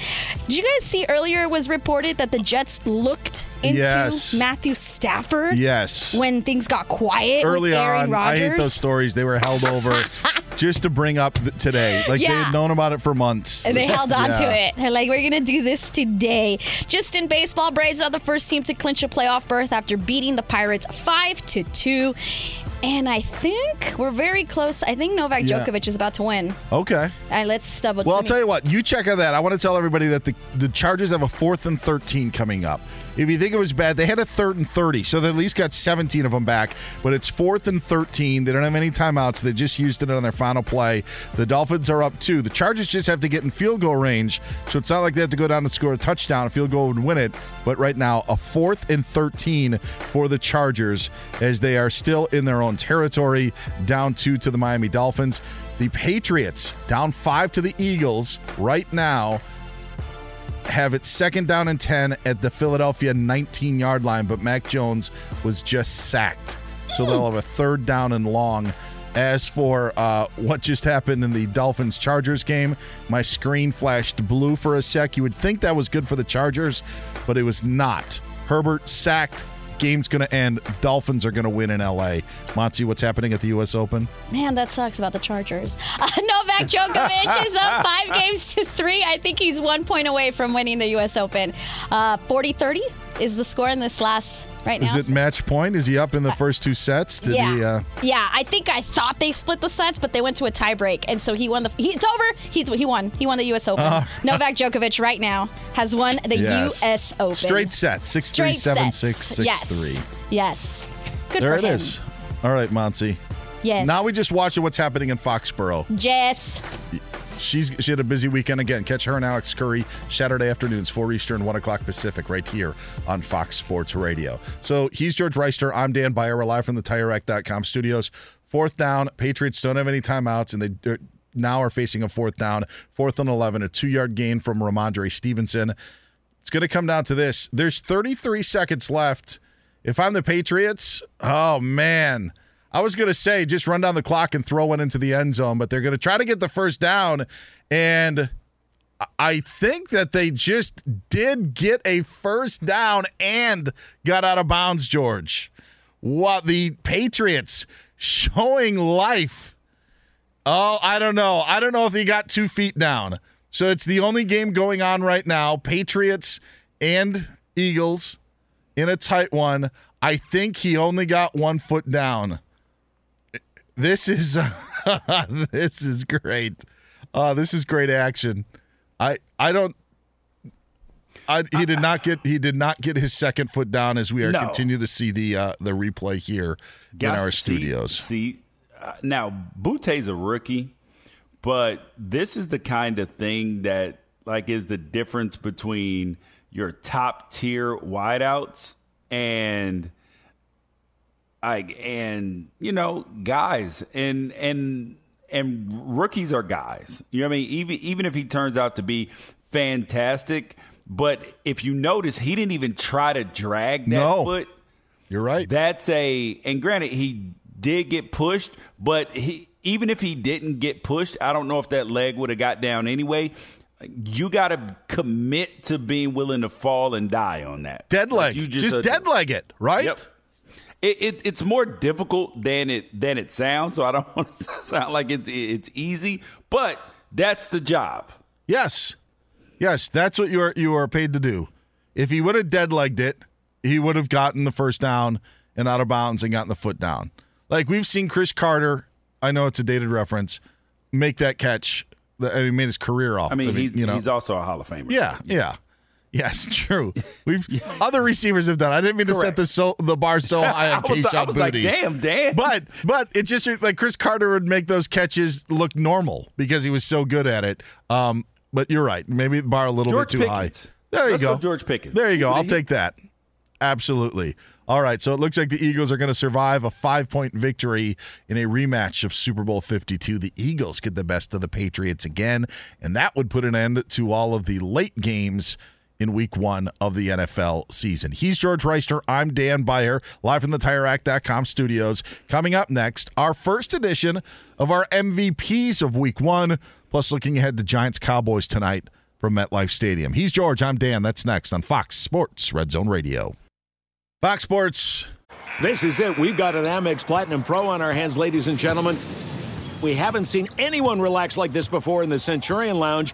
F: Did you guys see earlier it was reported that the Jets looked into
B: Yes.
F: Matthew Stafford?
B: Yes.
F: When things got quiet
B: Early on,
F: Rodgers.
B: I hate those stories. They were held over just to bring up today. Like they
F: Yeah.
B: had known about it for months.
F: And they held on to it. They're like, we're going to do this today. Just in baseball, Braves are the first team to clinch a playoff berth after beating the Pirates 5 to 2. And I think we're very close. I think Novak
B: Yeah.
F: Djokovic is about to win.
B: Okay.
F: All right, let's double
B: Well, I'll
F: me-
B: tell you what. You check on that. I want to tell everybody that the the Chargers have a fourth and thirteen coming up. If you think it was bad, they had a third and thirty, so they at least got seventeen of them back. But it's fourth and thirteen. They don't have any timeouts. They just used it on their final play. The Dolphins are up two. The Chargers just have to get in field goal range, so it's not like they have to go down and score a touchdown. A field goal would win it. But right now, a fourth and thirteen for the Chargers as they are still in their own territory, down two to the Miami Dolphins. The Patriots down five to the Eagles right now have it second down and 10 at the Philadelphia 19 yard line, but Mac Jones was just sacked. So they'll have a third down and long. As for uh, what just happened in the Dolphins Chargers game, my screen flashed blue for a sec. You would think that was good for the Chargers, but it was not. Herbert sacked. Game's going to end. Dolphins are going to win in LA. Monty, what's happening at the U.S. Open?
F: Man, that sucks about the Chargers. Uh, Novak Djokovic is up five games to three. I think he's one point away from winning the U.S. Open. Uh, 40 30? Is the score in this last right now.
B: Is it match point? Is he up in the first two sets? Did
F: yeah,
B: he? Uh,
F: yeah. I think I thought they split the sets, but they went to a tiebreak, and so he won the. He, it's over. He's he won. He won the U.S. Open.
B: Uh,
F: Novak Djokovic right now has won the
B: yes.
F: U.S. Open.
B: Straight set, six
F: Straight
B: three, seven six, six
F: yes.
B: three.
F: Yes. Good
B: there
F: for
B: it
F: him.
B: is. All right, Monty.
F: Yes.
B: Now we just watching what's happening in Foxborough.
F: Jess.
B: She's she had a busy weekend again. Catch her and Alex Curry Saturday afternoons, four Eastern, one o'clock Pacific, right here on Fox Sports Radio. So he's George Wrighster. I'm Dan Beyer. We're live from the TireRack.com studios. Fourth down. Patriots don't have any timeouts, and they uh, now are facing a fourth down, fourth and eleven, a two yard gain from Rhamondre Stevenson. It's going to come down to this. There's 33 seconds left. If I'm the Patriots, oh man. I was going to say just run down the clock and throw one into the end zone, but they're going to try to get the first down. And I think that they just did get a first down and got out of bounds, George. What the Patriots showing life. Oh, I don't know. I don't know if he got two feet down. So it's the only game going on right now. Patriots and Eagles in a tight one. I think he only got one foot down. This is this is great. Uh, this is great action. I I don't. I, he did not get he did not get his second foot down as we are
D: No.
B: continue to see the uh, the replay here in our
D: see-
B: studios.
D: See, uh, now Boutte's a rookie, but this is the kind of thing that like is the difference between your top tier wideouts and like and you know guys and and and rookies are guys. You know what I mean? Even even if he turns out to be fantastic, but if you notice, he didn't even try to drag that
B: No.
D: foot.
B: You're right.
D: That's a and granted he did get pushed, but he even if he didn't get pushed, I don't know if that leg would have got down anyway. You got to commit to being willing to fall and die on that.
B: Dead
D: Like,
B: leg.
D: you
B: just
D: uh,
B: dead leg it, right?
D: Yep. It, it, it's more difficult than it than it sounds. So I don't want to sound like it's it's easy, but that's the job.
B: Yes. Yes, that's what you are you are paid to do. If he would have dead legged it, he would have gotten the first down and out of bounds and gotten the foot down. Like we've seen Cris Carter, I know it's a dated reference, make that catch. that- I mean, made his career off.
D: I mean,
B: of it,
D: he's,
B: you know,
D: he's also a Hall of Famer.
B: yeah, yeah. Yes, true. We've other receivers have done. I didn't mean to set the so the bar so high on
D: I was- I
B: Kayshon
D: was like,
B: Boutte.
D: damn, Dan.
B: But but it just like Cris Carter would make those catches look normal because he was so good at it. Um, but you're right. Maybe the bar a little
D: George
B: bit too
D: Pickens.
B: high. There you
D: Let's
B: go.
D: go George Pickens.
B: There you go. I'll take that. Absolutely. All right. So it looks like the Eagles are going to survive a five point victory in a rematch of Super Bowl 52. The Eagles get the best of the Patriots again, and that would put an end to all of the late games in week one of the NFL season. He's George Wrighster. I'm Dan Beyer, live from the TireRack.com studios. Coming up next, our first edition of our MVPs of week one, plus looking ahead to Giants Cowboys tonight from MetLife Stadium. He's George. I'm Dan. That's next on Fox Sports Red Zone Radio. Fox Sports.
Q: This is it. We've got an Amex Platinum Pro on our hands, ladies and gentlemen. We haven't seen anyone relax like this before in the Centurion Lounge.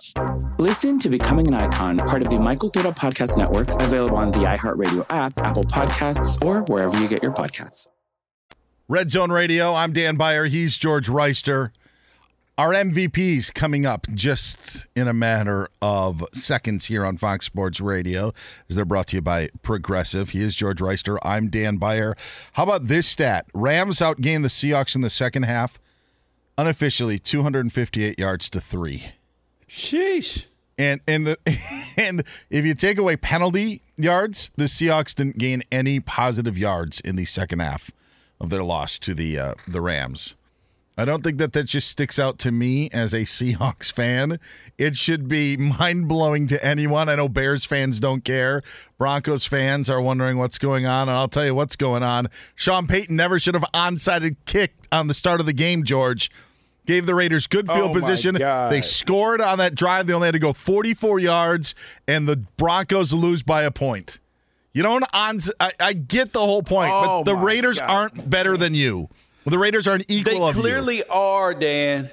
L: Listen to Becoming an Icon, part of the My Cultura Podcast Network, available on the iHeartRadio app, Apple Podcasts, or wherever you get your podcasts.
B: Red Zone Radio. I'm Dan Beyer. He's George Wrighster. Our MVPs coming up just in a matter of seconds here on Fox Sports Radio, as they're brought to you by Progressive. He is George Wrighster. I'm Dan Beyer. How about this stat? Rams outgained the Seahawks in the second half, unofficially 258 yards to three.
D: Sheesh.
B: And and the and if you take away penalty yards, the Seahawks didn't gain any positive yards in the second half of their loss to the uh, the Rams. I don't think that that just sticks out to me as a Seahawks fan. It should be mind blowing to anyone. I know Bears fans don't care. Broncos fans are wondering what's going on, and I'll tell you what's going on. Sean Payton never should have onside kicked on the start of the game. George gave the Raiders good field
D: Oh,
B: position. They scored on that drive. They only had to go 44 yards, and the Broncos lose by a point. You don't on. I, I get the whole point,
D: Oh,
B: but the Raiders
D: God.
B: aren't better than you. The Raiders aren't equal
D: They
B: of you.
D: clearly are, Dan.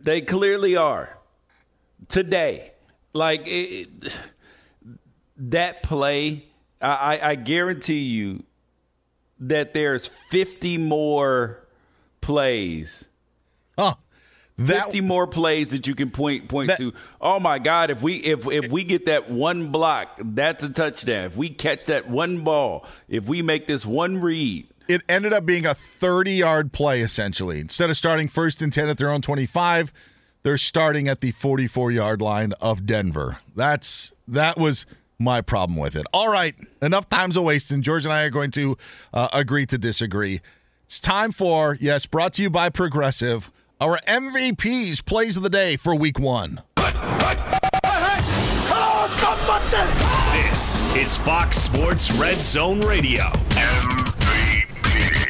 D: They clearly are. Today, like it, that play, I, I, I guarantee you that there's 50 more plays.
B: Huh. That,
D: 50 more plays that you can point point to. Oh my God! If we if if we get that one block, that's a touchdown. If we catch that one ball, if we make this one read,
B: it ended up being a 30 yard play essentially. Instead of starting first and 10 at their own 25, they're starting at the 44 yard line of Denver. That's that was my problem with it. All right, enough time's a wasting. George and I are going to uh, agree to disagree. It's time for yes, brought to you by Progressive. Our MVPs plays of the day for week one.
A: This is Fox Sports Red Zone Radio.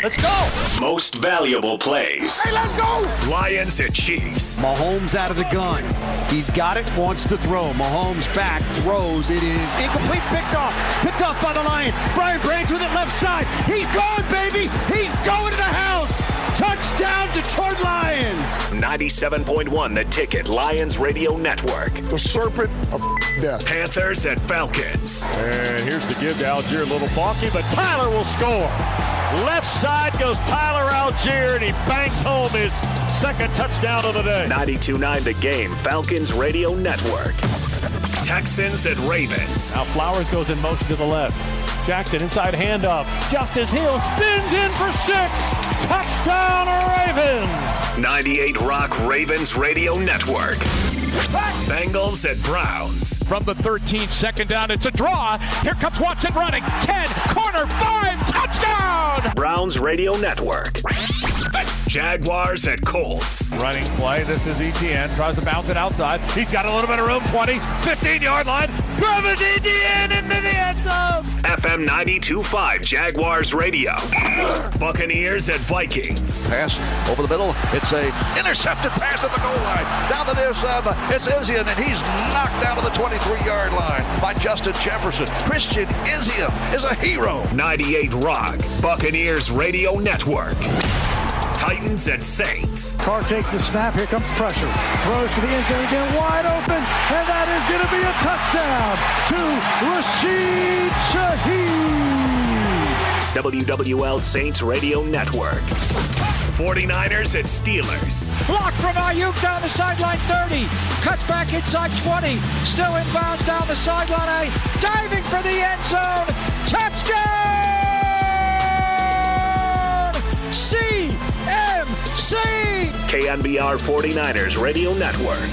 U: Let's go.
A: Most valuable plays.
U: Hey, let's go.
A: Lions at Chiefs.
U: Mahomes out of the gun. He's got it, wants to throw. Mahomes back, throws. It is incomplete, picked off. Picked off by the Lions. Brian Branch with it left side. He's gone, baby. He's going to the house. Touchdown, Detroit Lions.
A: 97.1 The Ticket Lions Radio Network.
U: The serpent of death.
A: Panthers and Falcons.
U: And here's the give to Allgeier. A little balky, but Tyler will score. Left side goes Tyler Allgeier, and he bangs home his second touchdown of the day.
A: 92.9 The Game Falcons Radio Network. Texans at Ravens.
U: Now Flowers goes in motion to the left. Jackson inside handoff. Justice Hill spins in for six. Touchdown Ravens.
A: 98 Rock Ravens Radio Network. Bengals at Browns.
U: From the 13, second down, it's a draw. Here comes Watson running. 10, corner, 5, touchdown!
A: Browns Radio Network. Jaguars at Colts.
U: Running play. This is Etienne. Tries to bounce it outside. He's got a little bit of room. 20, 15 yard line. Travis Etienne into the end zone.
A: FM 92.5 Jaguars Radio. Buccaneers at Vikings.
U: Pass over the middle. It's a intercepted pass at the goal line. Down the near side. It's Izien, and he's knocked down to the 23-yard line by Justin Jefferson. Christian Izien is a hero.
A: 98 Rock. Buccaneers Radio Network. Titans and Saints.
U: Carr takes the snap. Here comes pressure. Throws to the end zone again, wide open, and that is going to be a touchdown to Rashid Shaheed.
A: WWL Saints Radio Network. 49ers at Steelers.
S: Block from Aiyuk down the sideline 30. Cuts back inside 20. Still inbounds down the sideline. A diving for the end zone. Touchdown!
A: DNVR 49ers radio network.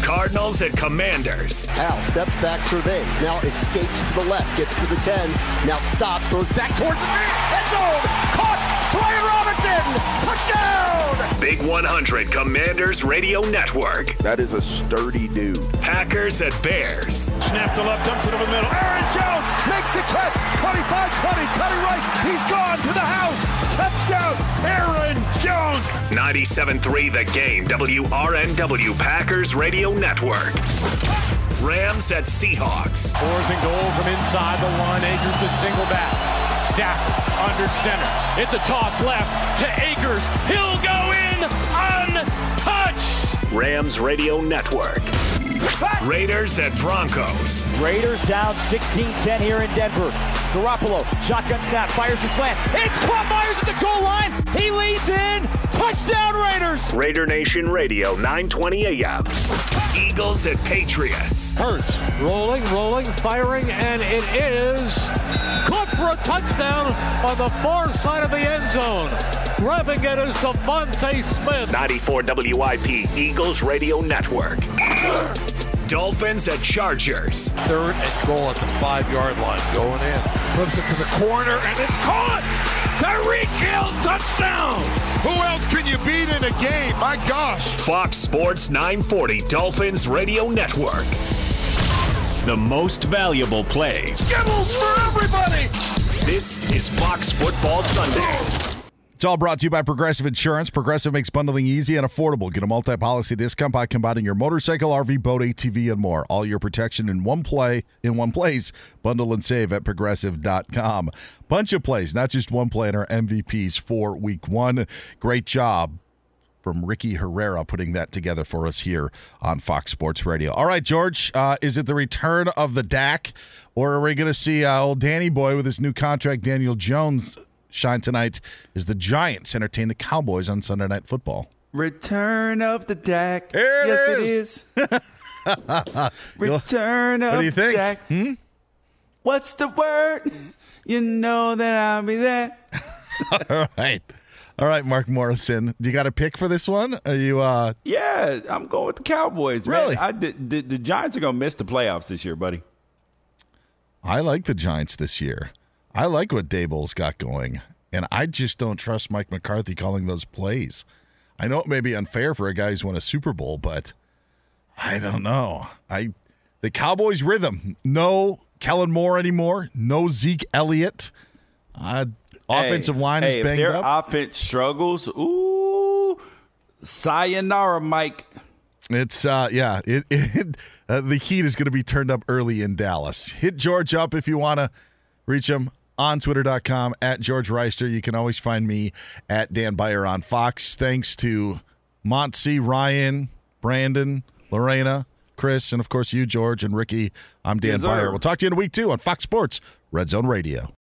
A: Cardinals at Commanders.
V: Al steps back, surveys. Now escapes to the left, gets to the 10. Now stops, throws back towards the end zone. Caught! Brian Robinson! Touchdown!
A: Big 100 Commanders radio network.
V: That is a sturdy dude.
A: Packers at Bears.
U: Snap to left, dumps it over the middle. Aaron Jones makes the catch. 25-20, cutting right. He's gone to the house. Touchdown, Aaron Jones.
A: 97.3 The Game, WRNW Packers radio network. Rams at Seahawks.
S: Fourth and goal from inside the one. Akers to single back. Stafford under center. It's a toss left to Akers. He'll go in untouched.
A: Rams radio network. Raiders at Broncos.
U: Raiders down 16-10 here in Denver. Garoppolo, shotgun snap, fires the slant. It's caught Meyers at the goal line. He leads in. Touchdown Raiders.
A: Raider Nation Radio, 920 AM. Eagles at Patriots.
S: Hurts rolling, rolling, firing, and it is caught for a touchdown on the far side of the end zone. Grabbing it is DeVonta Smith.
A: 94 WIP Eagles Radio Network. Dolphins at Chargers.
W: Third and goal at the five yard line. Going in. Flips it to the corner, and it's caught! Tyreek Hill, touchdown! Who else can you beat in a game? My gosh!
A: Fox Sports 940 Dolphins Radio Network. The most valuable plays.
W: Gibbles for everybody!
A: This is Fox Football Sunday.
B: It's all brought to you by Progressive Insurance. Progressive makes bundling easy and affordable. Get a multi policy discount by combining your motorcycle, RV, boat, ATV, and more. All your protection in one play, in one place. Bundle and save at progressive.com. Bunch of plays, not just one play in our MVPs for week one. Great job from Ricky Herrera putting that together for us here on Fox Sports Radio. All right, George, uh, is it the return of the Dak, or are we going to see uh, old Danny Boy with his new contract, Daniel Jones? Shine tonight as the Giants entertain the Cowboys on Sunday Night Football.
D: Return of the Dak.
B: Here it
D: yes,
B: is.
D: it is. Return of
B: What do you think?
D: Dak.
B: Hmm?
D: What's the word? You know that I'll be there.
B: All right. All right, Mark Morrison. Do you got a pick for this one? Are you uh
D: Yeah, I'm going with the Cowboys.
B: Really?
D: Man. I did, the, the Giants are going to miss the playoffs this year, buddy.
B: I like the Giants this year. I like what Daboll's got going, and I just don't trust Mike McCarthy calling those plays. I know it may be unfair for a guy who's won a Super Bowl, but I don't know. I the Cowboys rhythm. No Kellen Moore anymore. No Zeke Elliott. Uh, offensive
D: Hey,
B: line
D: hey,
B: is banged
D: if their
B: up.
D: offense struggles, ooh, sayonara, Mike.
B: It's uh yeah, it, it uh, the heat is going to be turned up early in Dallas. Hit George up if you want to reach him on twitter.com at George Wrighster. You can always find me at Dan Beyer on Fox. Thanks to Monty, Ryan, Brandon, Lorena, Chris, and of course you, George and Ricky. I'm Dan
X: Yes.
B: Beyer. We'll talk to you in a week two on Fox Sports Red Zone Radio.